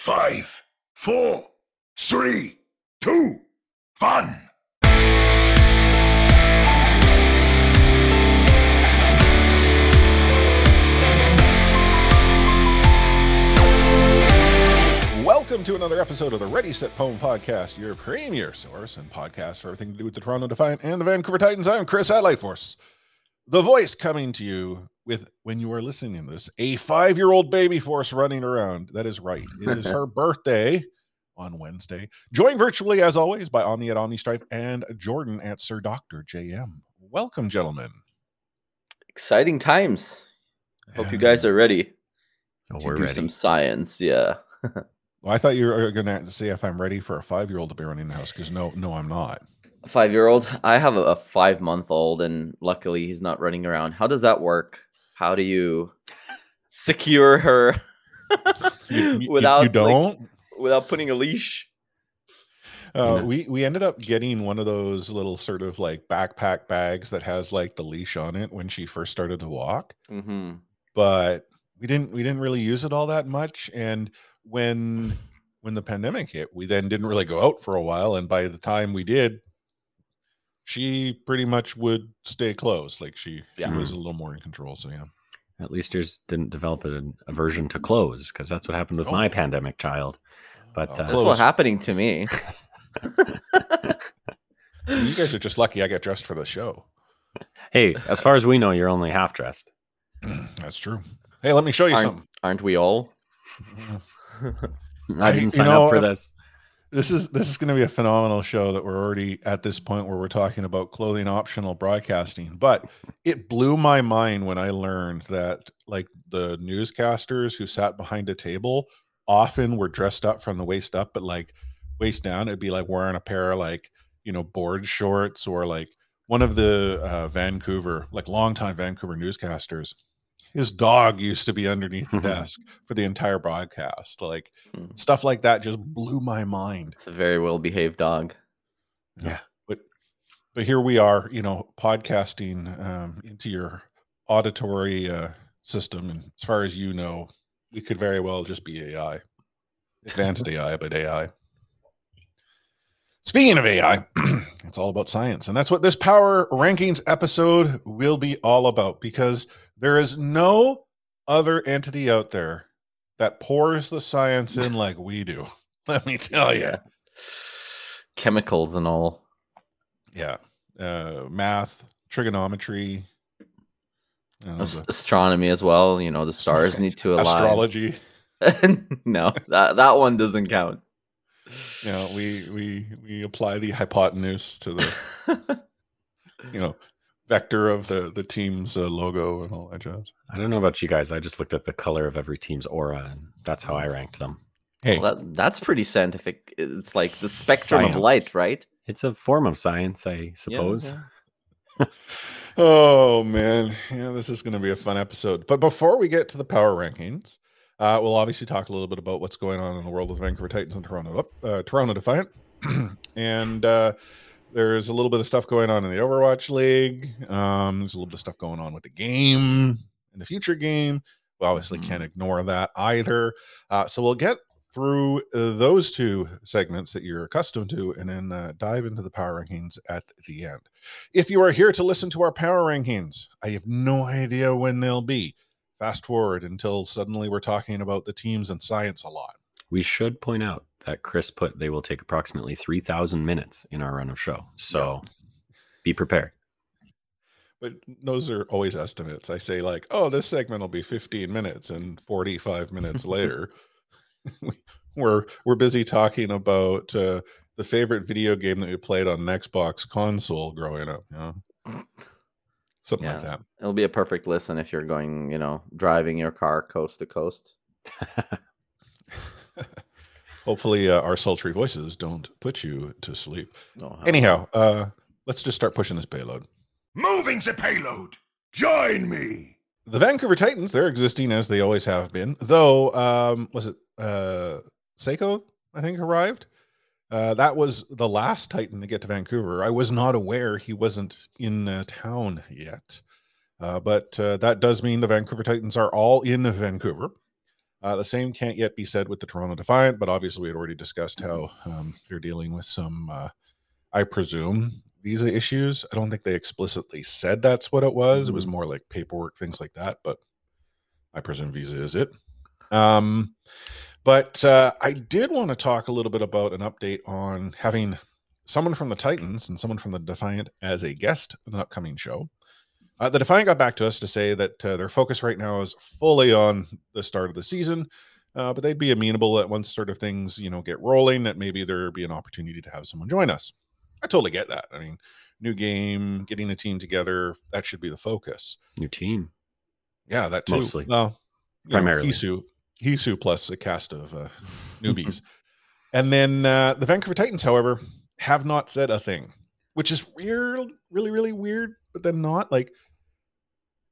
five, four, three, two, one. Welcome to another episode of the Ready Set Poem Podcast, your premier source and podcast for everything to do with the Toronto Defiant and the Vancouver Titans. I'm Chris at Lightforce, the voice coming to you with, when you are listening to this, a five year old baby force running around. That is right. It is her birthday on Wednesday. Joined virtually, as always, by Omni at Omni Stripe and Jordan at Sir Doctor JM. Welcome, gentlemen. Exciting times. Hope you guys are ready Oh, to we're do ready. some science. Yeah. Well, I thought you were going to see if I'm ready for a five year old to be running the house because no, no, I'm not. Five year old. I have a, a five month old, and luckily he's not running around. How does that work? How do you secure her You, you- without you don't. without putting a leash? Uh, Yeah. we we ended up getting one of those little sort of like backpack bags that has like the leash on it when she first started to walk, Mm-hmm. but we didn't we didn't really use it all that much. And when when the pandemic hit, we then didn't really go out for a while. And by the time we did, she pretty much would stay closed. Like she Yeah. she was a little more in control. So yeah, At least yours didn't develop an aversion to clothes because that's what happened with Oh. my pandemic child. But, Oh, uh, That's clothes. what's happening to me. you guys are just lucky I get dressed for the show. Hey, as far as we know, you're only half dressed. That's true. Hey, let me show you Aren't, something. aren't we all? I I- didn't you sign know, up for uh, this. This is this is going to be a phenomenal show that we're already at this point where we're talking about clothing optional broadcasting. But it blew my mind when I learned that like the newscasters who sat behind a table often were dressed up from the waist up, but like waist down, it'd be like wearing a pair of like you know board shorts or like one of the uh, Vancouver like longtime Vancouver newscasters. His dog used to be underneath the desk for the entire broadcast. Like Hmm. stuff like that just blew my mind It's a very well behaved dog. Yeah. But but here we are you know podcasting um, into your auditory uh, system and as far as you know we could very well just be ai advanced ai but ai speaking of ai it's all about science and that's what this power rankings episode will be all about because there is no other entity out there that pours the science in like we do let me tell you Chemicals and all. yeah uh math trigonometry know, Ast- astronomy as well. You know, the stars need to align. astrology no, that that one doesn't count. you know we we we apply the hypotenuse to the you know vector of the the team's uh, logo and all that jazz I don't know about you guys. I just looked at the color of every team's aura, and that's how I ranked them. hey Well, that, that's pretty scientific. It's like the spectrum Science. of light, right? It's a form of science, I suppose. yeah. oh man yeah this is going to be a fun episode but before we get to the power rankings uh, we'll obviously talk a little bit about what's going on in the world of Vancouver Titans and Toronto uh, Toronto Defiant, and uh, there's a little bit of stuff going on in the Overwatch League. Um, there's a little bit of stuff going on with the game and the future game. We obviously can't ignore that either. Uh, so we'll get through uh, those two segments that you're accustomed to, and then uh, dive into the power rankings at the end. If you are here to listen to our power rankings, I have no idea when they'll be. Fast forward until suddenly we're talking about the teams and science a lot. We should point out that Chris put they will take approximately 3,000 minutes in our run of show. So be prepared. But those are always estimates. I say, like, oh, this segment will be 15 minutes, and 45 minutes later, we're we're busy talking about uh, the favorite video game that we played on an Xbox console growing up. You know? Something like that. It'll be a perfect listen if you're going, you know, driving your car coast to coast. Hopefully, uh, our sultry voices don't put you to sleep. Oh, Anyhow, uh, let's just start pushing this payload. Moving the payload. Join me. The Vancouver Titans, they're existing as they always have been. Though, um, was it uh, Seiko, I think, arrived? Uh, that was the last Titan to get to Vancouver. I was not aware he wasn't in uh, town yet. Uh, but uh, that does mean the Vancouver Titans are all in Vancouver. Uh, the same can't yet be said with the Toronto Defiant, but obviously we had already discussed how um, they're dealing with some, uh, I presume, visa issues. I don't think they explicitly said that's what it was. It was more like paperwork, things like that. But I presume visa is it. Um, but uh, I did want to talk a little bit about an update on having someone from the Titans and someone from the Defiant as a guest in an upcoming show. Uh, the Defiant got back to us to say that uh, their focus right now is fully on the start of the season, uh, but they'd be amenable that once sort of things you know get rolling, that maybe there be an opportunity to have someone join us. I totally get that. I mean, new game, getting the team together, that should be the focus. New team. Yeah, that too. Mostly. Well, you know, Primarily. Hisu, Hisu plus a cast of uh, newbies. and then uh, the Vancouver Titans, however, have not said a thing, which is weird, really, really weird, but then not. Like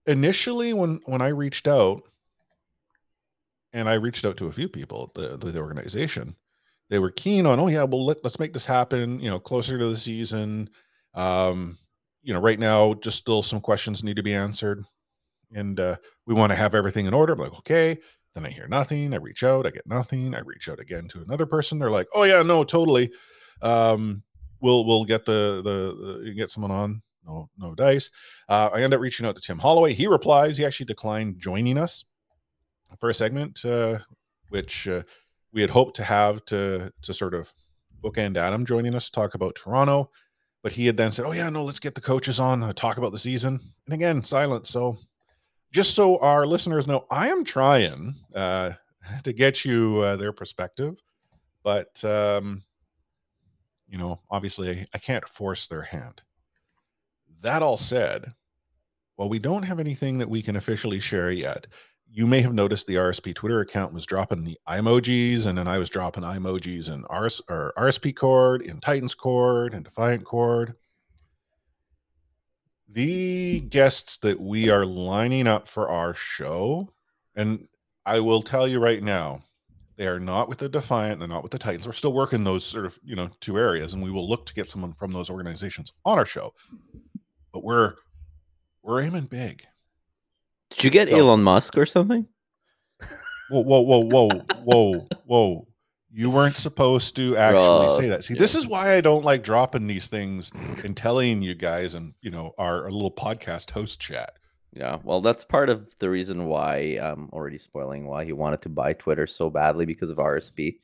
initially when when I reached out, and I reached out to a few people the, the organization, they were keen on, oh yeah, well let, let's make this happen, you know, closer to the season. Um, you know, right now, just still some questions need to be answered. And uh, we want to have everything in order. I'm like, okay. Then I hear nothing. I reach out, I get nothing. I reach out again to another person. They're like, oh yeah, no, totally. Um, we'll we'll get the the, the get someone on. No, no dice. Uh, I end up reaching out to Tim Holloway. He replies. He actually declined joining us for a segment, uh, which uh, we had hoped to have to to sort of bookend Adam joining us to talk about Toronto. But he had then said, "Oh yeah, no, let's get the coaches on uh, talk about the season." And again, silence. So, just so our listeners know, I am trying uh, to get you uh, their perspective, but um, you know, obviously, I, I can't force their hand. That all said, while we don't have anything that we can officially share yet, you may have noticed the RSP Twitter account was dropping the emojis, and then I was dropping emojis in RS or RSP Cord, in Titans Cord, and Defiant Cord. The guests that we are lining up for our show, and I will tell you right now, they are not with the Defiant, they're not with the Titans. We're still working those sort of you know two areas, and we will look to get someone from those organizations on our show. But we're we're aiming big. Did you get So- Elon Musk or something? Whoa, whoa, whoa, whoa, whoa, whoa. You weren't supposed to actually say that. See, this is why I don't like dropping these things and telling you guys and you know our, our little podcast host chat. Yeah, well, that's part of the reason why I'm already spoiling why he wanted to buy Twitter so badly because of RSP.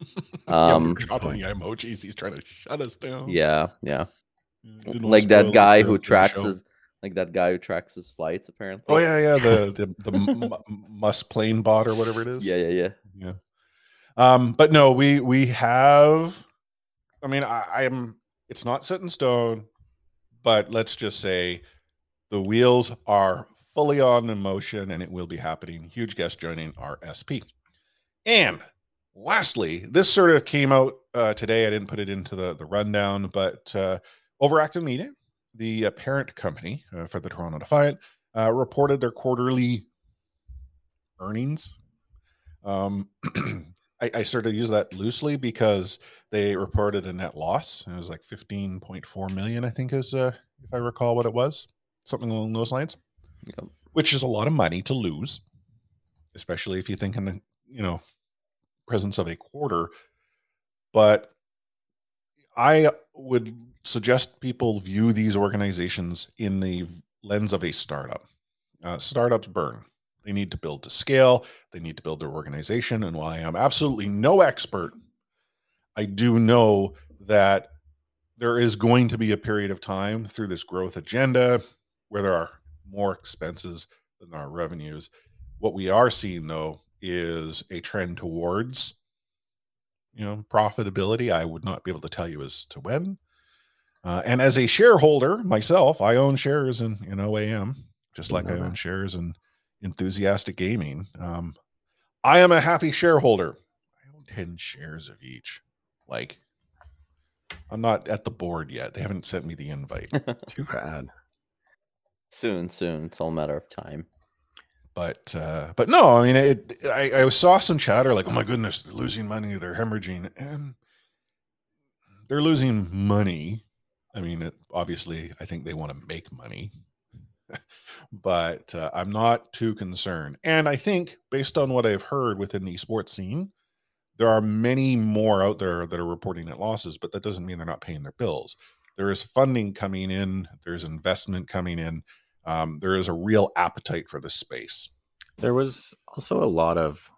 Um, dropping the emojis. He's trying to shut us down. yeah, yeah, like that guy who tracks his, like that guy who tracks his flights. Apparently. Oh yeah, yeah. The the the M- M- plane bot or whatever it is. yeah, yeah, yeah. yeah. Um, but no, we we have. I mean, I, I am. It's not set in stone, but let's just say the wheels are fully on in motion, and it will be happening. Huge guest joining our SP. And lastly, this sort of came out uh, today. I didn't put it into the the rundown, but uh, Overactive Media, the uh, parent company uh, for the Toronto Defiant, uh, reported their quarterly earnings. Um, I, I sort of use that loosely because they reported a net loss. It was like 15.4 million, I think, is uh, if I recall what it was, something along those lines, Yep. which is a lot of money to lose, especially if you think in the you know presence of a quarter. But I would suggest people view these organizations in the lens of a startup. Uh, startups burn. They need to build to scale. They need to build their organization. And while I am absolutely no expert, I do know that there is going to be a period of time through this growth agenda where there are more expenses than are revenues. What we are seeing, though, is a trend towards you know profitability. I would not be able to tell you as to when. Uh, and as a shareholder myself, I own shares in in OAM, just like I Know own that. shares in Enthusiastic Gaming. Um, I am a happy shareholder. I own ten shares of each. Like, I'm not at the board yet. They haven't sent me the invite. Too bad. Soon, soon. It's all a matter of time. but uh but no i mean it I, I saw some chatter like oh my goodness they're losing money they're hemorrhaging and they're losing money i mean it, obviously i think they want to make money but uh, I'm not too concerned. And I think, based on what I've heard within the sports scene, there are many more out there that are reporting net losses, but that doesn't mean they're not paying their bills. There is funding coming in, there's investment coming in, um, there is a real appetite for this space. There was also a lot of,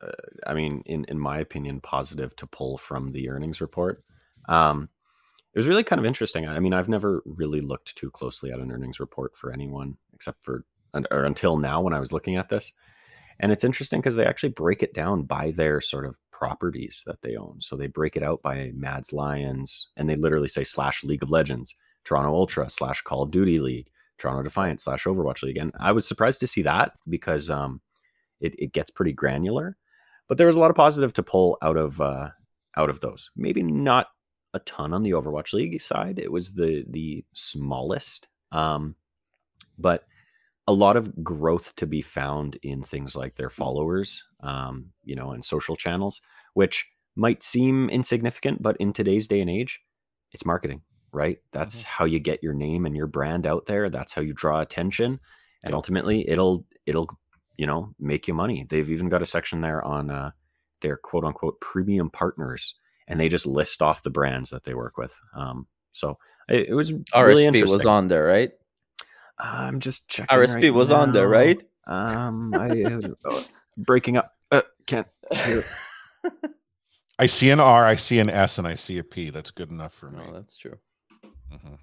uh, I mean, in in my opinion, positive to pull from the earnings report. Um, it was really kind of interesting. I mean, I've never really looked too closely at an earnings report for anyone except for or until now when I was looking at this. And it's interesting because they actually break it down by their sort of properties that they own. So they break it out by MAD Lions, and they literally say slash League of Legends, Toronto Ultra slash Call of Duty League, Toronto Defiant slash Overwatch League. And I was surprised to see that because um, it, it gets pretty granular. But there was a lot of positive to pull out of uh, out of those. Maybe not a ton on the Overwatch League side. It was the the smallest, um, but a lot of growth to be found in things like their followers, um, you know, and social channels, which might seem insignificant, but in today's day and age, it's marketing, right? That's mm-hmm. how you get your name and your brand out there. That's how you draw attention, and ultimately, it'll it'll you know make you money. They've even got a section there on uh, their quote unquote premium partners and they just list off the brands that they work with. Um, so it, it was really RSP was on there, right? I'm just checking. RSP right was now. on there, right? Um, I oh, breaking up. Uh, can't hear. I see an R, I see an S, and I see a P. That's good enough for me. No, that's true. Mm-hmm.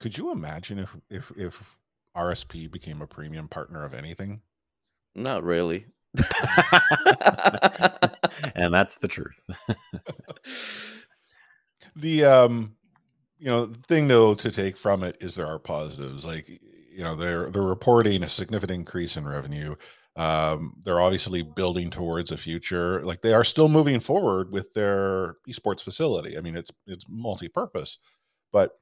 Could you imagine if if if RSP became a premium partner of anything? Not really. and that's the truth. the um you know thing though to take from it is there are positives like you know they're they're reporting a significant increase in revenue um they're obviously building towards a future like they are still moving forward with their esports facility i mean it's it's multi-purpose but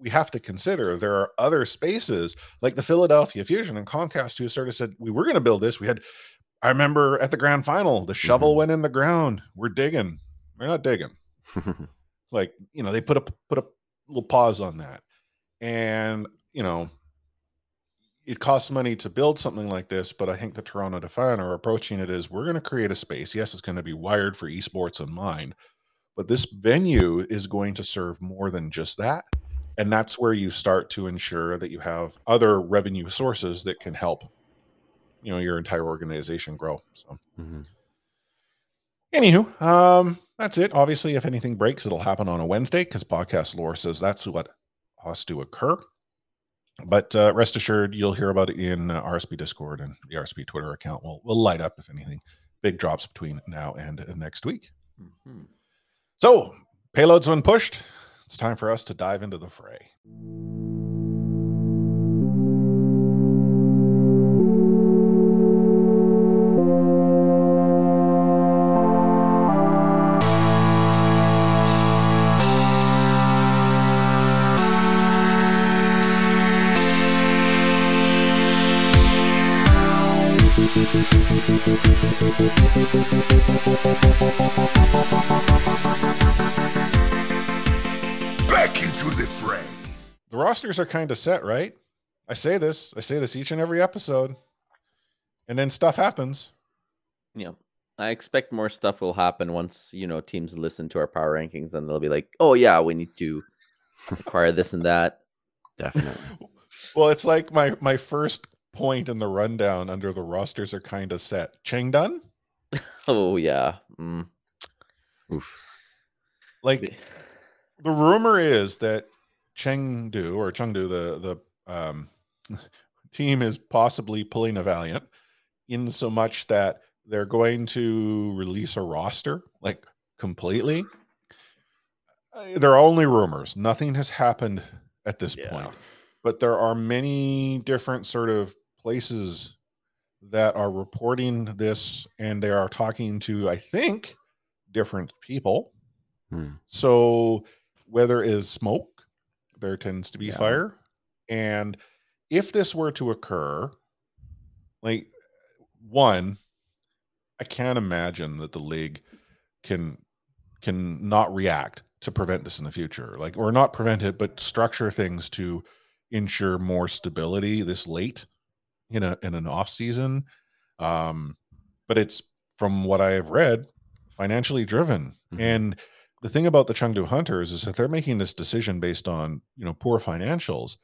we have to consider there are other spaces like the Philadelphia Fusion and Comcast who sort of said we were going to build this. We had, I remember at the grand final, the shovel mm-hmm. went in the ground. We're digging. We're not digging. like you know, they put a put a little pause on that, and you know, it costs money to build something like this. But I think the Toronto Defiant are approaching it as we're going to create a space. Yes, it's going to be wired for esports in mind, but this venue is going to serve more than just that and that's where you start to ensure that you have other revenue sources that can help you know your entire organization grow so. Mm-hmm. anywho um that's it. Obviously if anything breaks it'll happen on a wednesday because podcast lore says that's what has to occur. But uh, rest assured you'll hear about it in uh, rsp discord and the rsp twitter account will will light up if anything big drops between now and uh, next week. Mm-hmm. so payloads when pushed it's time for us to dive into the fray. Rosters are kind of set, right? I say this, I say this each and every episode, and then stuff happens. Yeah. I expect more stuff will happen once, you know, teams listen to our power rankings and they'll be like, oh, yeah, we need to acquire this and that. Definitely. well, it's like my my first point in the rundown under the rosters are kind of set. Cheng done? oh, yeah. Mm. Oof. Like, the rumor is that Chengdu or Chengdu, the the um, team is possibly pulling a Valiant in so much that they're going to release a roster like completely. Uh, there are only rumors. Nothing has happened at this yeah. point, but there are many different sort of places that are reporting this, and they are talking to, I think, different people. Hmm. So whether is smoke there tends to be yeah. fire. And if this were to occur, like one, I can't imagine that the league can can not react to prevent this in the future. Like or not prevent it, but structure things to ensure more stability this late in a in an off season. Um, but it's from what I have read, financially driven. Mhm. And the thing about the Chengdu Hunters is that they're making this decision based on you know poor financials.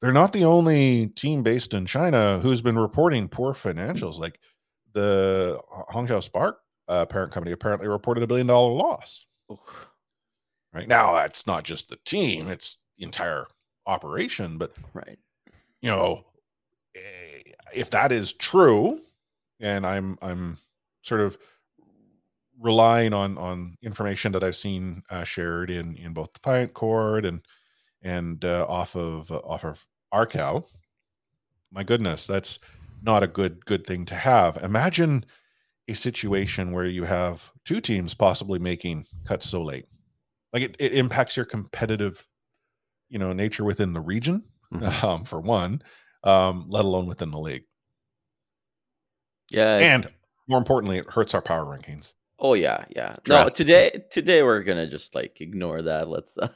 They're not the only team based in China who's been reporting poor financials. Like the Hangzhou Spark uh, parent company apparently reported a billion dollar loss. Right now, that's not just the team; it's the entire operation. But Right. you know, eh, if that is true, and I'm I'm sort of relying on on information that I've seen uh, shared in in both Defiant Cord and and uh, off of uh, off of Arcal. My goodness, that's not a good good thing to have. Imagine a situation where you have two teams possibly making cuts so late. Like it, it impacts your competitive, you know, nature within the region Mhm. um, for one, um, let alone within the league. Yeah. And more importantly, it hurts our power rankings. Oh yeah, yeah. No, today today we're gonna just like ignore that. Let's uh,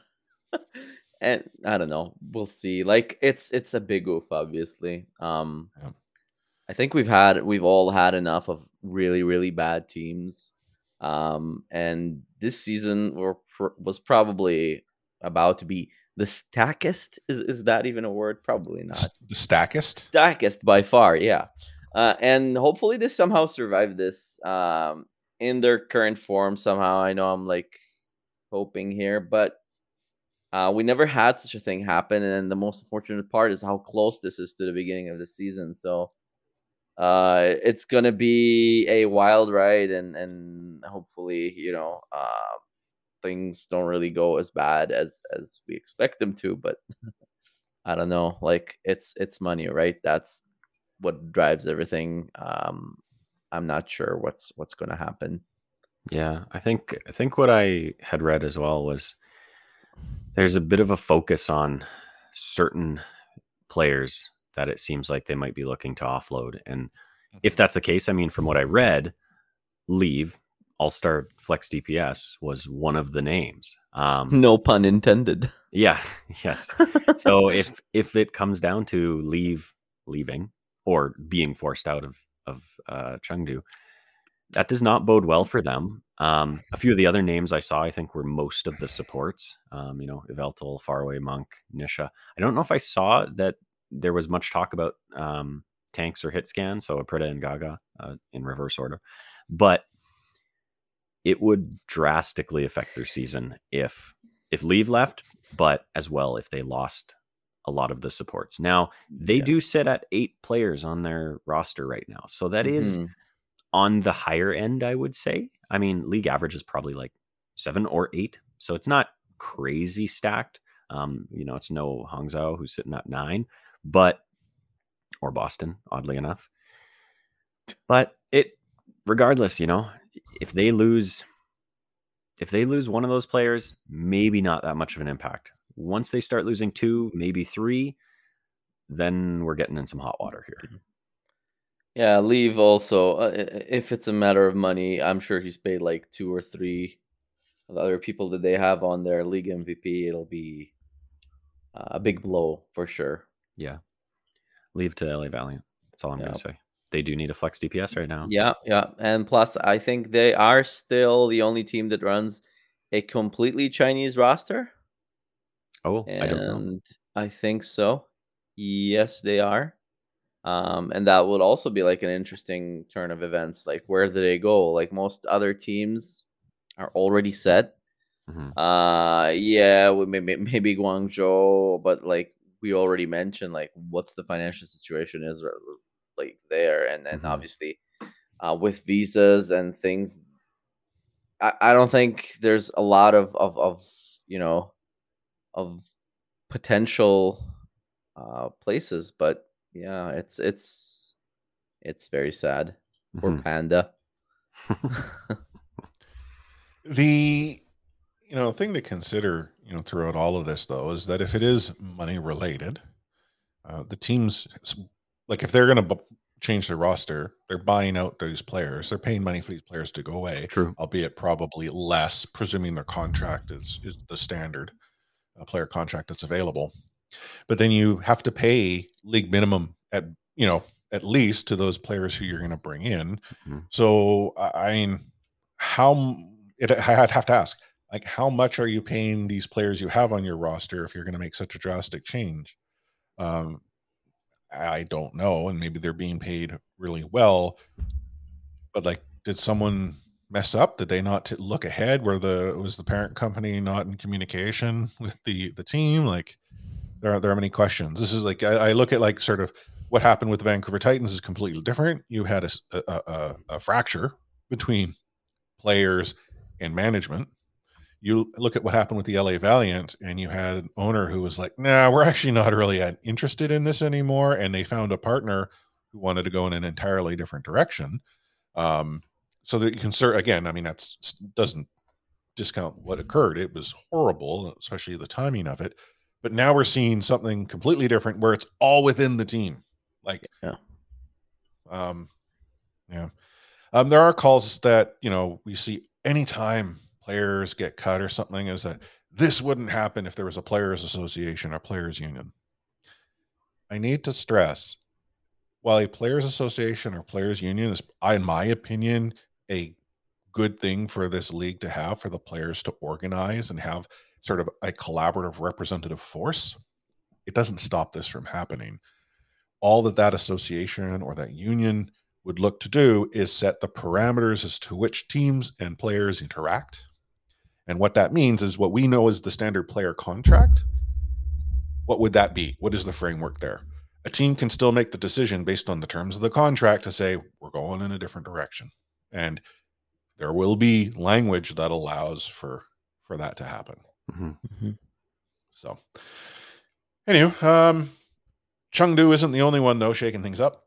and I don't know. We'll see. Like it's it's a big oof, obviously. Um Yeah. I think we've had we've all had enough of really really bad teams. Um and this season were pr- was probably about to be the stackest is is that even a word? Probably not. The stackest. stackest by far yeah uh, and hopefully they somehow survive this um, in their current form somehow i know i'm like hoping here but uh, we never had such a thing happen and the most unfortunate part is how close this is to the beginning of the season so uh, it's gonna be a wild ride and and hopefully you know uh, things don't really go as bad as as we expect them to but I don't know. Like it's it's money, right? That's what drives everything. Um, I'm not sure what's what's going to happen. Yeah, I think I think what I had read as well was there's a bit of a focus on certain players that it seems like they might be looking to offload. And if that's the case, I mean, from what I read, Leave All Star Flex DPS was one of the names. Um, No pun intended. yeah, yes. So if if it comes down to leave leaving or being forced out of of uh, Chengdu, that does not bode well for them. Um, a few of the other names I saw, I think, were most of the supports. Um, you know, Yveltal, Faraway Monk, Nisha. I don't know if I saw that there was much talk about um, tanks or hit scan, so Aprita and Gaga uh, in reverse order, but it would drastically affect their season if if Leave left, but as well if they lost a lot of the supports. Now they Yeah. do sit at eight players on their roster right now, so that is Mhm. on the higher end, I would say. I mean, league average is probably like seven or eight, so it's not crazy stacked. Um, you know, it's no Hangzhou who's sitting at nine, but or Boston, oddly enough. But it, regardless, you know, if they lose, if they lose one of those players, maybe not that much of an impact. Once they start losing two, maybe three, then we're getting in some hot water here. Yeah, leave also. Uh, if it's a matter of money, I'm sure he's paid like two or three of the other people that they have on their league MVP. It'll be uh, a big blow for sure. Yeah. Leave to LA Valiant. That's all I'm going to say. They do need a flex DPS right now. Yeah, yeah. And plus, I think they are still the only team that runs a completely Chinese roster. Oh, I don't know. And I think so. Yes, they are. Um, and that would also be like an interesting turn of events. Like, where do they go? Like most other teams are already set. Mhm. Uh, yeah, we maybe maybe Guangzhou, but like we already mentioned, like what's the financial situation is r- like there, and then Mhm. obviously, uh, with visas and things, I, I don't think there's a lot of of of you know of potential uh places, but yeah, it's it's it's very sad. Poor Mhm. panda. The you know thing to consider you know throughout all of this though is that if it is money related, uh, the teams like if they're going to b- change their roster, they're buying out those players. They're paying money for these players to go away, True. albeit probably less, presuming their contract is is the standard uh, player contract that's available. but then you have to pay league minimum at you know at least to those players who you're going to bring in. Mhm. So I I mean, how it, I'd have to ask, like, how much are you paying these players you have on your roster if you're going to make such a drastic change? Um, I don't know, and maybe they're being paid really well, but like, did someone mess up? Did they not look ahead? Were the was the parent company not in communication with the the team? Like, there are there are many questions. This is like I, I look at like sort of what happened with the Vancouver Titans is completely different. You had a a fracture between players and management. You look at what happened with the LA Valiant, and you had an owner who was like, "Nah, we're actually not really interested in this anymore," and they found a partner who wanted to go in an entirely different direction. Um, so that you can cer- again, I mean, that's doesn't discount what occurred. It was horrible, especially the timing of it. But now we're seeing something completely different where it's all within the team. Like, Yeah. um, yeah. Um, there are calls that you know we see anytime players get cut or something is that this wouldn't happen if there was a players association or players union. I need to stress while a players association or players union is in my opinion a good thing for this league to have for the players to organize and have sort of a collaborative representative force it doesn't stop this from happening. All that that association or that union would look to do is set the parameters as to which teams and players interact. And what that means is what we know as the standard player contract. What would that be? What is the framework there? A team can still make the decision based on the terms of the contract to say we're going in a different direction and there will be language that allows for for that to happen. Mhm. so anyway um chengdu isn't the only one though shaking things up.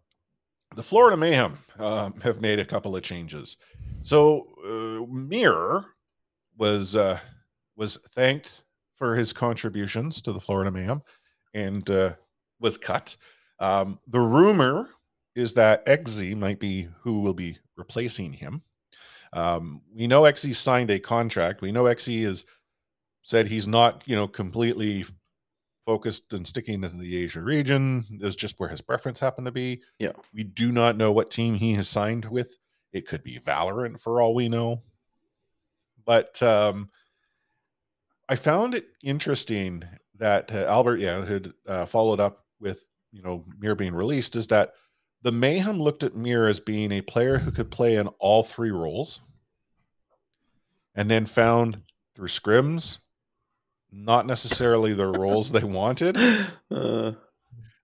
The florida mayhem um, have made a couple of changes. So uh, mirror was uh was thanked for his contributions to the florida mayhem and uh was cut. Um the rumor is that XZ might be who will be replacing him. Um, we know XZ signed a contract. We know XZ has said he's not, you know, completely focused and sticking to the Asia region. Is just where his preference happened to be. Yeah. We do not know what team he has signed with. It could be Valorant for all we know. But um, I found it interesting that uh, Albert, yeah, had uh, followed up with you know Mir being released. Is that the Mayhem looked at Mir as being a player who could play in all three roles, and then found through scrims not necessarily the roles they wanted. Uh,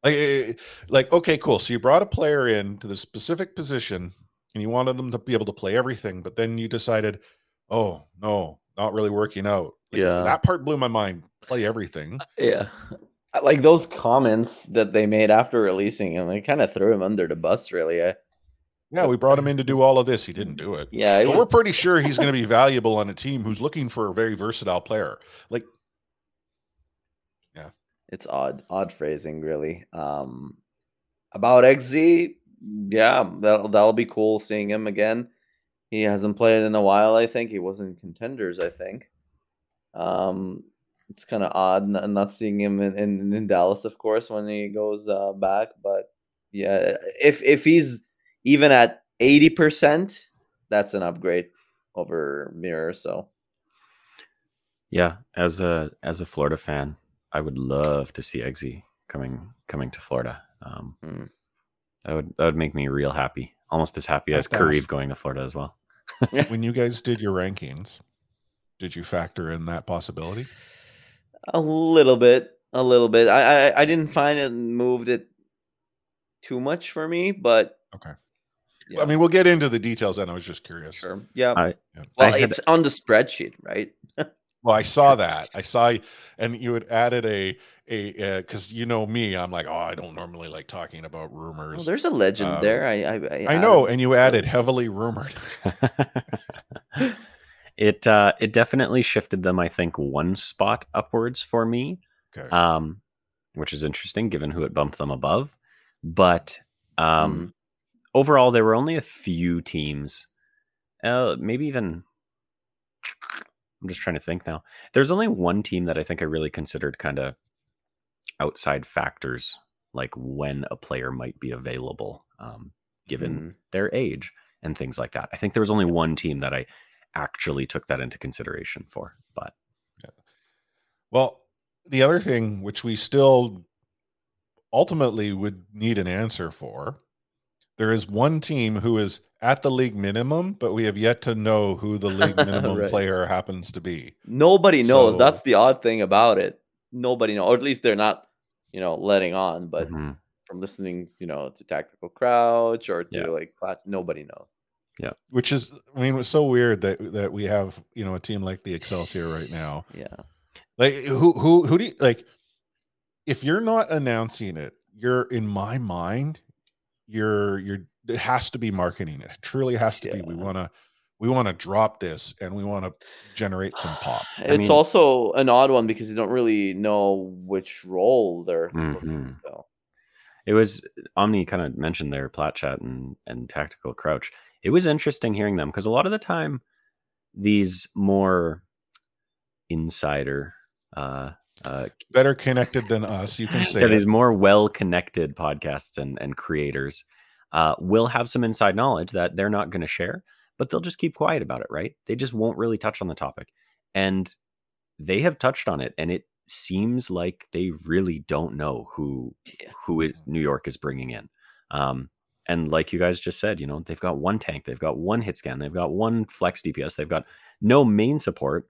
Like, eh, like okay, cool. So you brought a player in to the specific position, and you wanted them to be able to play everything, but then you decided, oh no, not really working out. Like, Yeah. that part blew my mind. Play everything. yeah. Like those comments that they made after releasing him, they kind of threw him under the bus, really. I, Yeah, we brought him in to do all of this. He didn't do it. yeah, it But was, we're pretty sure he's going to be valuable on a team who's looking for a very versatile player. Like, yeah, it's odd odd phrasing really um about xz yeah that'll, that'll be cool seeing him again he hasn't played in a while i think he was in contenders i think um it's kind of odd not, not seeing him in, in, in dallas of course when he goes uh, back but yeah if if he's even at 80% that's an upgrade over mirror so Yeah, as a as a Florida fan, I would love to see Eggsy coming coming to Florida. Um, Hmm. That would that would make me real happy, almost as happy as That's Kareev going to Florida as well. when you guys did your rankings, did you factor in that possibility? A little bit, a little bit. I, I I didn't find it moved it too much for me, but Okay. yeah, I mean, we'll get into the details, and I was just curious. sure, yeah. I- Yeah. well, I it's on the spreadsheet, right? Well, I saw that. I saw, and you had added a a because you know me, I'm like, oh, I don't normally like talking about rumors. Well, there's a legend Um, there. I I, I know, added- and you added heavily rumored. it uh, it definitely shifted them. I think one spot upwards for me, Okay. um, which is interesting given who it bumped them above. But um, Mm. overall, there were only a few teams, uh, maybe even. I'm just trying to think now. There's only one team that I think I really considered kind of outside factors like when a player might be available, um, given Mhm. their age and things like that. I think there was only one team that I actually took that into consideration for, but Well, the other thing which we still ultimately would need an answer for, there is one team who is at the league minimum, but we have yet to know who the league minimum Right. player happens to be. Nobody knows. That's the odd thing about it. Nobody knows, or at least they're not, you know, letting on. But Mhm. from listening, you know, to Tactical Crouch or to Yeah. like, nobody knows. Which is, I mean, it's so weird that that we have you know a team like the Excelsior right now. Yeah. Like who who who do you like? If you're not announcing it, you're in my mind, you're you're it has to be marketing. It truly has to be. We want to we want to drop this and we want to generate some pop. It's mean- also an odd one because you don't really know which role they're looking Mhm. to fill. It was Omni kind of mentioned their plat chat and and tactical crouch. It was interesting hearing them because a lot of the time these more insider uh uh Better connected than us, you can say. yeah, these more well connected podcasts and and creators uh will have some inside knowledge that they're not going to share, but they'll just keep quiet about it, right? They just won't really touch on the topic. And they have touched on it and it seems like they really don't know who Yeah. who New York is bringing in. Um, and like you guys just said, you know, they've got one tank, they've got one hit scan, they've got one flex DPS, they've got no main support,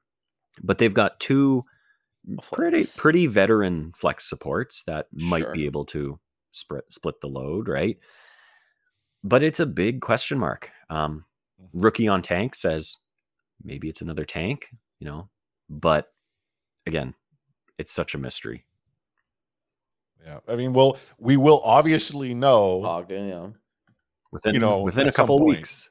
but they've got two pretty pretty veteran flex supports that might Sure. be able to split split the load, right? But it's a big question mark. Um, Mm-hmm. rookie on tank says maybe it's another tank, you know, but again, it's such a mystery. yeah. I mean, well, we will obviously know. Ogden, you know. Within You know, within a couple weeks.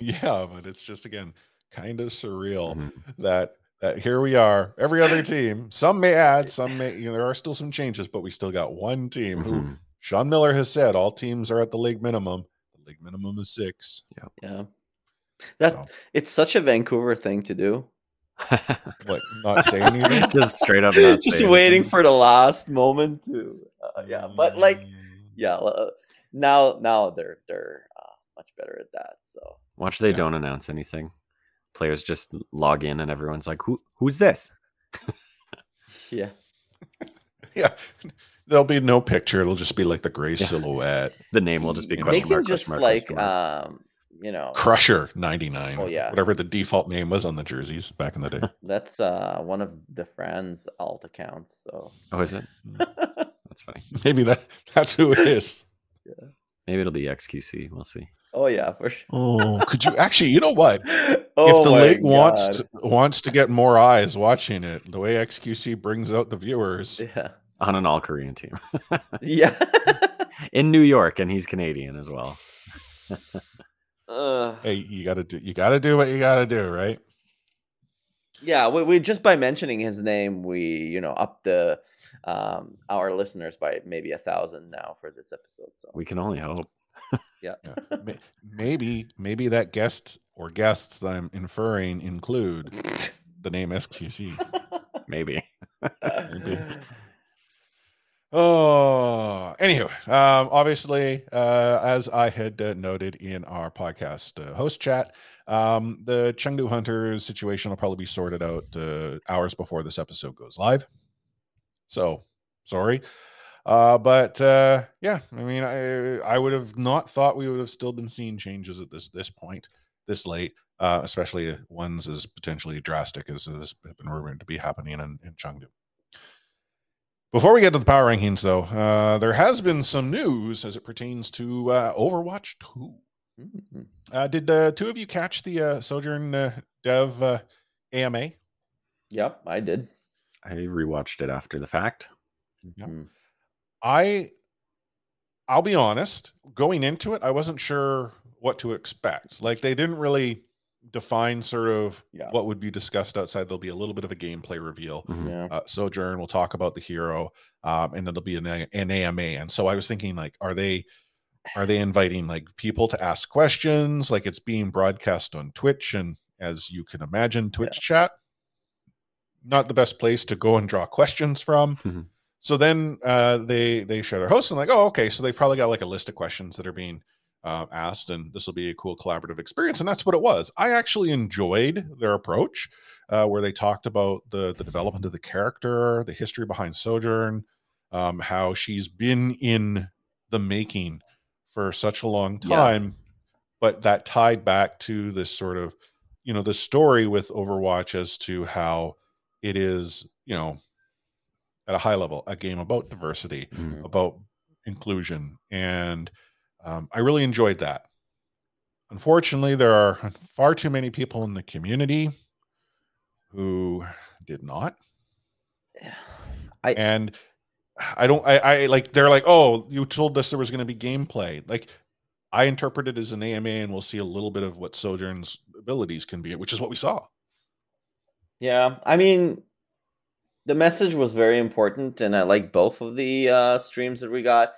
Yeah, but it's just again kind of surreal Mhm. that that here we are. Every other team, some may add, some may. You know, there are still some changes, but we still got one team who Mhm. Sean Miller has said all teams are at the league minimum. The league minimum is six. Yeah. Yeah. That So, it's such a Vancouver thing to do. what? Not saying anything. just straight up not Just waiting anything. for the last moment to uh, yeah, but like yeah, uh, now now they're they're uh, much better at that. So Watch they Yeah. don't announce anything. Players just log in and everyone's like, "Who? Who's this?" yeah. yeah, there'll be no picture. It'll just be like the gray Yeah. silhouette. The name will just be They They can mark, just mark, like um you know Crusher ninety nine. Oh, yeah. whatever the default name was on the jerseys back in the day. that's uh one of the friends alt accounts. So oh, is it? That's funny. Maybe that that's who it is. Maybe it'll be XQC. We'll see. oh yeah, for sure. Oh, could you actually? You know what? oh if the my league wants to, wants to get more eyes watching it, the way XQC brings out the viewers, yeah. On an all Korean team Yeah. in New York, and he's Canadian as well. uh, hey, you got to do you got to do what you got to do, right? Yeah, we, we just by mentioning his name, we you know up the um our listeners by maybe a thousand now for this episode. So We can only hope. Yeah. Ma- maybe maybe that guest or guests that I'm inferring include the name XQC. Maybe. Maybe. Oh, anywho, um, obviously, uh, as I had uh, noted in our podcast uh, host chat, um, the Chengdu Hunters situation will probably be sorted out uh, hours before this episode goes live. So, sorry. Uh, but uh, yeah, I mean, I I would have not thought we would have still been seeing changes at this this point, this late, uh, especially ones as potentially drastic as has been rumored to be happening in, in Chengdu. Before we get to the power rankings, though, uh, there has been some news as it pertains to uh, Overwatch 2. Mhm. Uh, did the two of you catch the uh, Sojourn uh, Dev uh, AMA? Yep, I did. I rewatched it after the fact. Yeah. Mm. I, I'll be honest, going into it, I wasn't sure what to expect. Like they didn't really define sort of Yeah. what would be discussed outside. There'll be a little bit of a gameplay reveal. Mhm. Yeah. uh, Sojourn. We'll talk about the hero, um, and then there'll be an, an AMA. And so I was thinking, like, are they are they inviting like people to ask questions? Like it's being broadcast on Twitch, and as you can imagine, Twitch chat not the best place to go and draw questions from. Mhm. so then uh, they they share their hosts and like, oh, okay, so they probably got like a list of questions that are being uh, asked, and this will be a cool collaborative experience, and that's what it was. I actually enjoyed their approach, uh, where they talked about the the development of the character, the history behind Sojourn, um, how she's been in the making for such a long Yeah. time, but that tied back to this sort of, you know, the story with Overwatch as to how it is, you know, at a high level, a game about diversity, Mm. about inclusion, and um, I really enjoyed that. Unfortunately, there are far too many people in the community who did not I and I don't I, I like they're like, oh, you told us there was gonna be gameplay. Like I interpret it as an AMA and we'll see a little bit of what Sojourn's abilities can be, which is what we saw. Yeah, I mean, the message was very important, and I like both of the uh, streams that we got.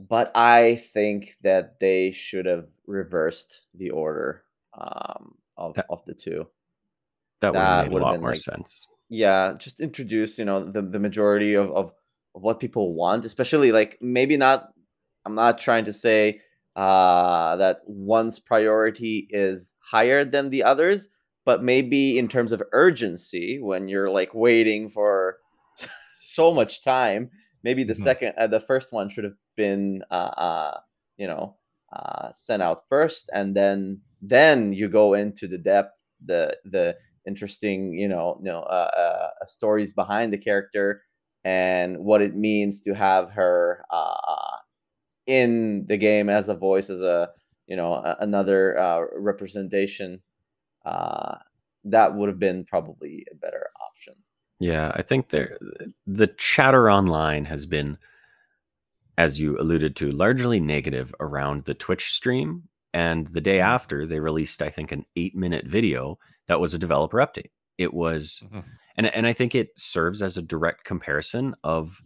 But I think that they should have reversed the order um, of That- of the two. That would That have made a lot more like, sense. Yeah, just introduce you know the the majority of of, of what people want, especially like maybe not. I'm not trying to say uh, that one's priority is higher than the others, but maybe in terms of urgency, when you're like waiting for so much time, maybe the Mhm. second, uh, the first one should have been, uh, uh, you know, uh, sent out first, and then then you go into the depth, the the interesting, you know, you know, uh, uh, stories behind the character and what it means to have her uh, uh, in the game as a voice, as a you know a- another uh, representation. Uh, that would have been probably a better option. Yeah, I think there the chatter online has been, as you alluded to, largely negative around the Twitch stream. And the day after, they released, I think, an eight minute video that was a developer update. It was, Mhm. And and I think it serves as a direct comparison of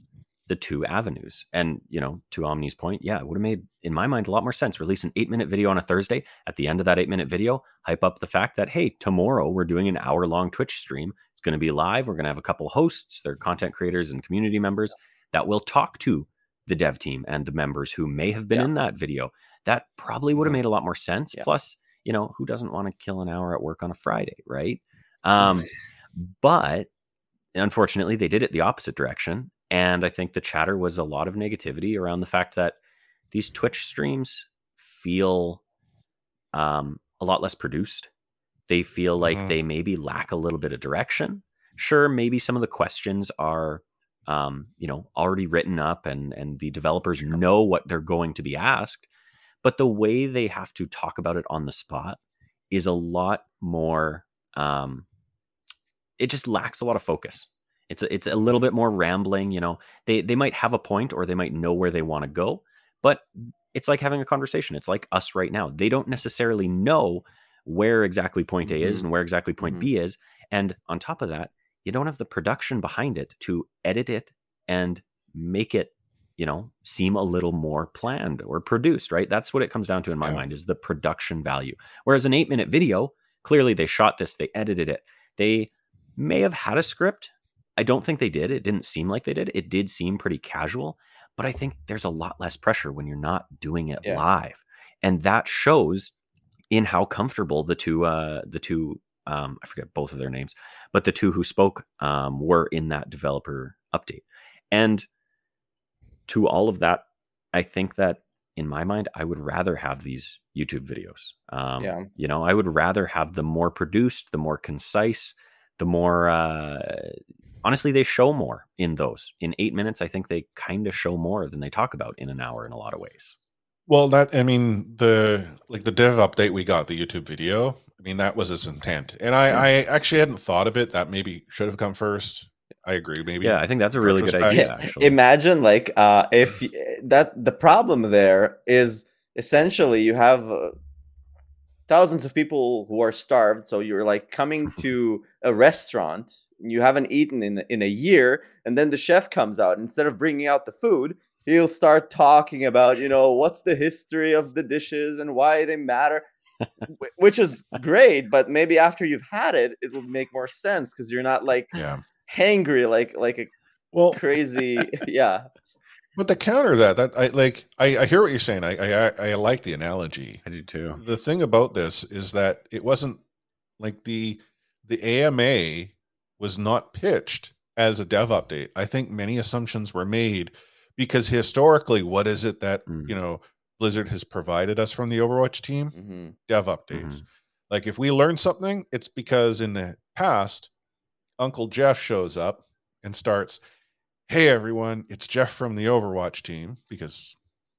the two avenues. And you know, to Omni's point, yeah, it would have made, in my mind, a lot more sense. Release an eight minute video on a Thursday. At the end of that eight minute video, hype up the fact that hey, tomorrow we're doing an hour long Twitch stream. It's going to be live. We're going to have a couple hosts, they're content creators and community members that will talk to the dev team and the members who may have been Yeah. in that video. That probably would have made a lot more sense. Yeah. Plus, you know, who doesn't want to kill an hour at work on a Friday, right? Um, but unfortunately, they did it the opposite direction. And I think the chatter was a lot of negativity around the fact that these Twitch streams feel um, a lot less produced. They feel like Mhm. they maybe lack a little bit of direction. Sure, maybe some of the questions are, um, you know, already written up, and and the developers know what they're going to be asked. But the way they have to talk about it on the spot is a lot more. Um, it just lacks a lot of focus. It's a, it's a little bit more rambling. You know, they they might have a point or they might know where they want to go, but it's like having a conversation. It's like us right now. They don't necessarily know where exactly point A is Mhm. and where exactly point Mhm. B is. And on top of that, you don't have the production behind it to edit it and make it, you know, seem a little more planned or produced, right? That's what it comes down to in my Yeah. mind is the production value. Whereas an eight minute video, clearly they shot this, they edited it. They may have had a script. I don't think they did. It didn't seem like they did. It did seem pretty casual, but I think there's a lot less pressure when you're not doing it Yeah. live. And that shows in how comfortable the two uh the two um I forget both of their names, but the two who spoke um were in that developer update. And to all of that, I think that in my mind, I would rather have these YouTube videos. Um, Yeah. You know, I would rather have them more produced, the more concise, the more, uh, honestly, they show more in those. In eight minutes, I think they kind of show more than they talk about in an hour in a lot of ways. Well, that I mean the like the dev update we got the YouTube video. I mean that was its intent, and I I actually hadn't thought of it. That maybe should have come first. I agree. Maybe Yeah, I think that's a really good idea, actually. Imagine like uh, if that the problem there is essentially you have uh, thousands of people who are starved, so you're like coming to a restaurant you haven't eaten in in a year, and then the chef comes out instead of bringing out the food. He'll start talking about, you know, what's the history of the dishes and why they matter, which is great. But maybe after you've had it, it will make more sense because you're not like yeah. hangry like like a Well, crazy. yeah, but to counter that, that I like, I, I hear what you're saying. I, I, I like the analogy. I do too. The thing about this is that it wasn't like the the AMA was not pitched as a dev update. I think many assumptions were made because historically, what is it that Mm. you know Blizzard has provided us from the Overwatch team? hmm Dev updates. Like if we learn something, it's because in the past, Uncle Jeff shows up and starts, "Hey everyone, it's Jeff from the Overwatch team," because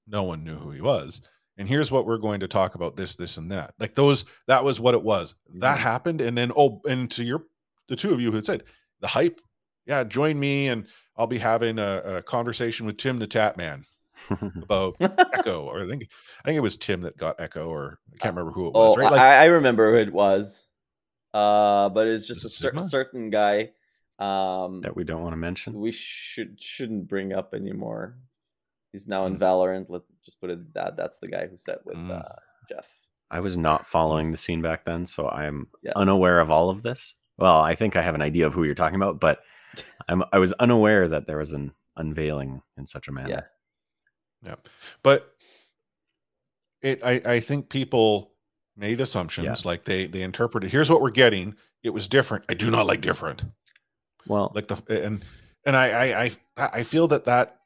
no one knew who he was. And here's what we're going to talk about this, this, and that. Like those, that was what it was. That Mhm. happened, and then oh, and to your, the two of you who had said the hype, yeah, join me, and I'll be having a, a conversation with Tim the Tap Man about Echo, or I think I think it was Tim that got Echo, or I can't remember who it was. Oh, right? Like I, I remember who it was. Uh, but it's just a cer- certain guy. Um, that we don't want to mention. we should shouldn't bring up anymore. He's now in Mm. Valorant. Let's just put it that that's the guy who set with Mm. uh, Jeff. I was not following the scene back then, so I'm Yeah. unaware of all of this. Well, I think I have an idea of who you're talking about, but I'm I was unaware that there was an unveiling in such a manner. Yeah. Yeah, but it. I I think people made assumptions like they they interpreted. Here's what we're getting. It was different. I do not like different. Well, Like the and and I I I, feel that that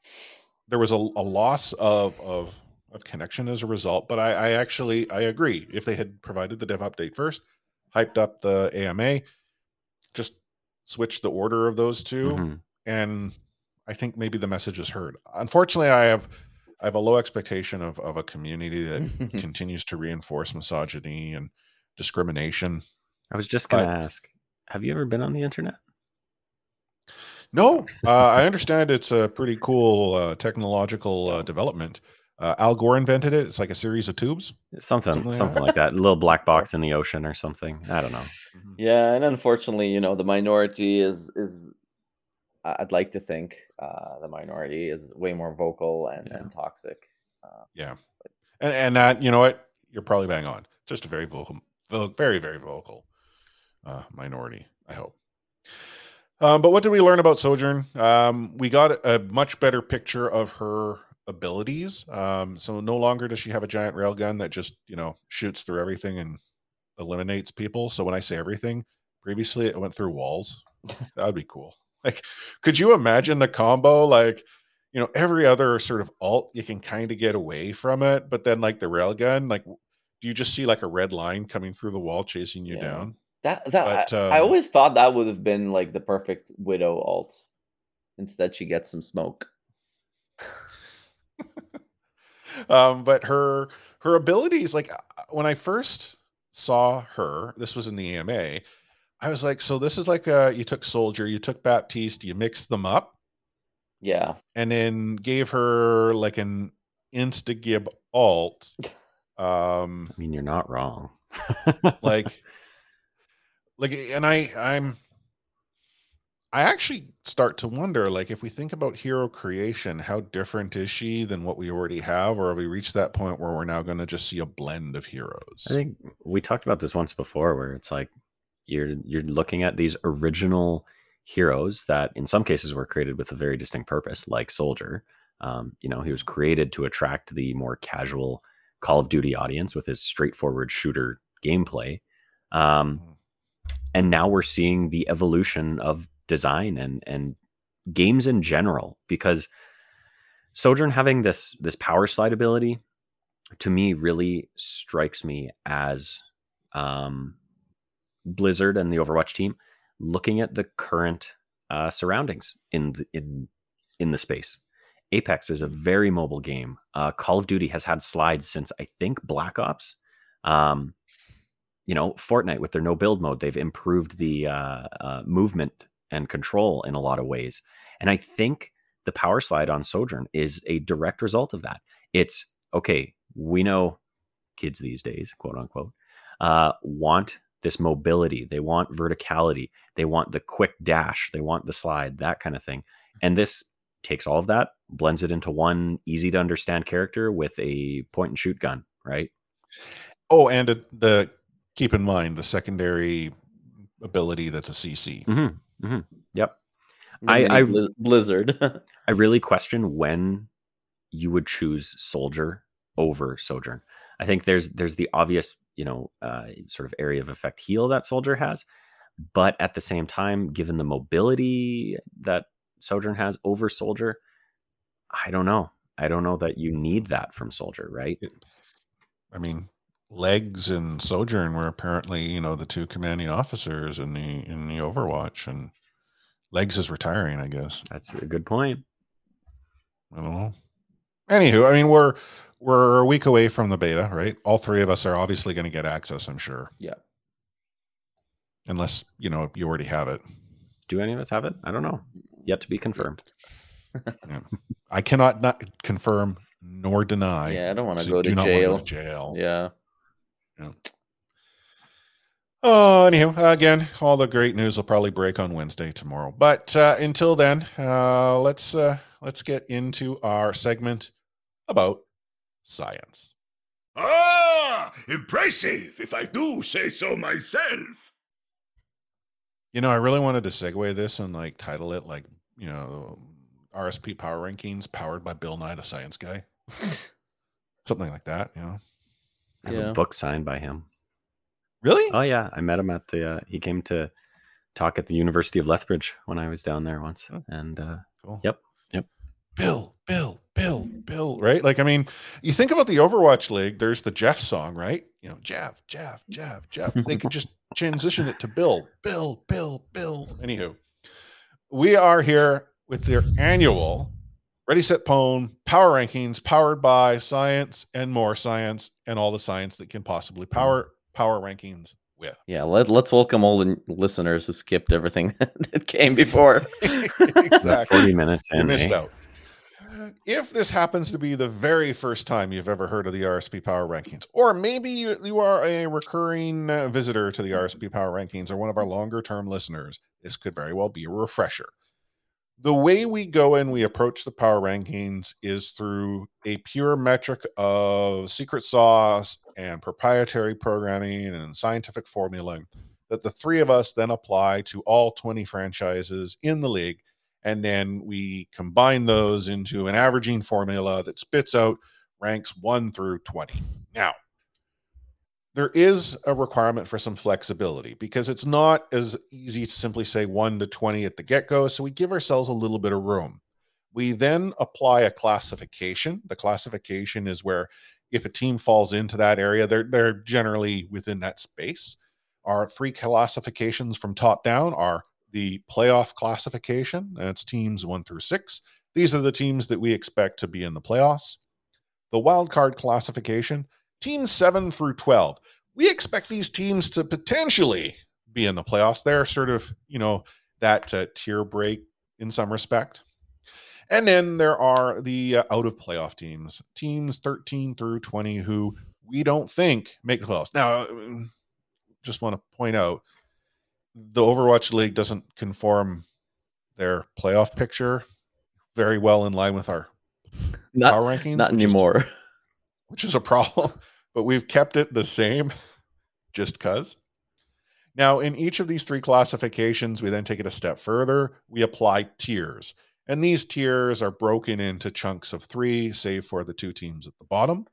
there was a, a loss of of of connection as a result. But I I actually I agree. If they had provided the dev update first, hyped up the AMA, just switch the order of those 2 mhm. and I think maybe the message is heard. Unfortunately, I have I have a low expectation of of a community that continues to reinforce misogyny and discrimination. I was just going to ask, have you ever been on the internet? No, uh, I understand it's a pretty cool uh, technological uh, development. Uh, Al Gore invented it. It's like a series of tubes. Something, Something like something like that. A little black box in the ocean or something. I don't know. Yeah, and unfortunately, you know, the minority is is. I- I'd like to think uh, the minority is way more vocal and, toxic. Yeah. and toxic. And and that you know what you're probably bang on. Just a very vocal, very very vocal uh, minority. I hope. Um, but what did we learn about Sojourn? Um, we got a much better picture of her abilities. Um, so no longer does she have a giant railgun that just you know shoots through everything and eliminates people. So when I say everything, previously it went through walls. that would be cool. Like, could you imagine the combo? Like, you know, every other sort of alt, you can kind of get away from it, but then like the railgun, like, do you just see like a red line coming through the wall chasing you Yeah. down? That that But, I, I um, always thought that would have been like the perfect widow alt. Instead, she gets some smoke. um, but her her abilities, like uh, when I first saw her, this was in the AMA. I was like, so this is like uh you took Soldier, you took Baptiste, you mixed them up, Yeah, and then gave her like an insta gib alt. Um, I mean, you're not wrong. like like and i i'm i actually start to wonder like if we think about hero creation how different is she than what we already have or have we reached that point where we're now going to just see a blend of heroes I think we talked about this once before, where it's like you're you're looking at these original heroes that, in some cases, were created with a very distinct purpose, like Soldier. Um, you know, he was created to attract the more casual Call of Duty audience with his straightforward shooter gameplay. Um, and now we're seeing the evolution of design and and games in general because Sojourn having this this power slide ability to me really strikes me as um, Blizzard and the Overwatch team looking at the current uh, surroundings in the, in in the space. Apex is a very mobile game. Uh, Call of Duty has had slides since I think Black Ops. Um, you know, Fortnite with their no build mode, they've improved the uh, uh, movement and control in a lot of ways. And I think the power slide on Sojourn is a direct result of that. It's okay, we know kids these days, quote unquote, uh, want this mobility. They want verticality. They want the quick dash. They want the slide, that kind of thing. And this takes all of that, blends it into one easy to understand character with a point and shoot gun, right? oh and the keep in mind the secondary ability that's a cc Mm-hmm. Mm-hmm. Yep. I- I- Blizzard. I really question when you would choose soldier over sojourn. I think there's there's the obvious, you know, uh, sort of area of effect heal that soldier has, but at the same time, given the mobility that sojourn has over soldier, I don't know. I don't know that you need that from soldier, right? I mean, legs and Sojourn were apparently, you know, the two commanding officers in the in the Overwatch, and legs is retiring, I guess. That's a good point. I don't know. Anywho, I mean, we're we're a week away from the beta, right? All three of us are obviously going to get access, I'm sure. Yeah. Unless you know you already have it. Do any of us have it? I don't know. Yet to be confirmed. I cannot not confirm nor deny. yeah, I don't want to so go to not wanna jail. to jail. Yeah. Oh, anyhow, again, all the great news will probably break on Wednesday tomorrow. But uh, until then, uh, let's uh, let's get into our segment about science. Ah, impressive, if I do say so myself. You know, I really wanted to segue this and like title it like you know RSP Power Rankings powered by Bill Nye the Science Guy, something like that. You know, I have Yeah. a book signed by him. really? Oh yeah, I met him at the. Uh, he came to talk at the University of Lethbridge when I was down there once, Oh. and uh, Cool. Yep, yep. Bill, Bill, Bill, Bill, right? Like, I mean, you think about the Overwatch League, there's the Jeff song, right? You know, Jeff, Jeff, Jeff, Jeff. They could just transition it to Bill, Bill, Bill, Bill. Anywho, we are here with their annual Ready Set Pwn Power Rankings powered by science and more science and all the science that can possibly power power rankings with. Yeah, let, let's welcome all the listeners who skipped everything that came before. exactly. forty minutes You missed eh? out. If this happens to be the very first time you've ever heard of the RSP Power Rankings, or maybe you, you are a recurring uh, visitor to the RSP Power Rankings or one of our longer term listeners, this could very well be a refresher. The way we go and we approach the power rankings is through a pure metric of secret sauce and proprietary programming and scientific formula that the three of us then apply to all 20 franchises in the league. And then we combine those into an averaging formula that spits out ranks 1 through 20 now there is a requirement for some flexibility because it's not as easy to simply say 1 to 20 at the get-go so we give ourselves a little bit of room we then apply a classification the classification is where if a team falls into that area they're they're generally within that space our three classifications from top down are the playoff classification. That's teams one through six. These are the teams that we expect to be in the playoffs. The wild card classification, teams seven through 12. We expect these teams to potentially be in the playoffs. They're sort of, you know, that uh, tier break in some respect. And then there are the uh, out of playoff teams, teams 13 through 20, who we don't think make the playoffs. Now, uh, just want to point out the Overwatch League doesn't conform their playoff picture very well in line with our not power rankings. not which is- anymore. which is a problem, but we've kept it the same just because. Now, in each of these three classifications, we then take it a step further. We apply tiers, and these tiers are broken into chunks of three, save for the two teams at the bottom.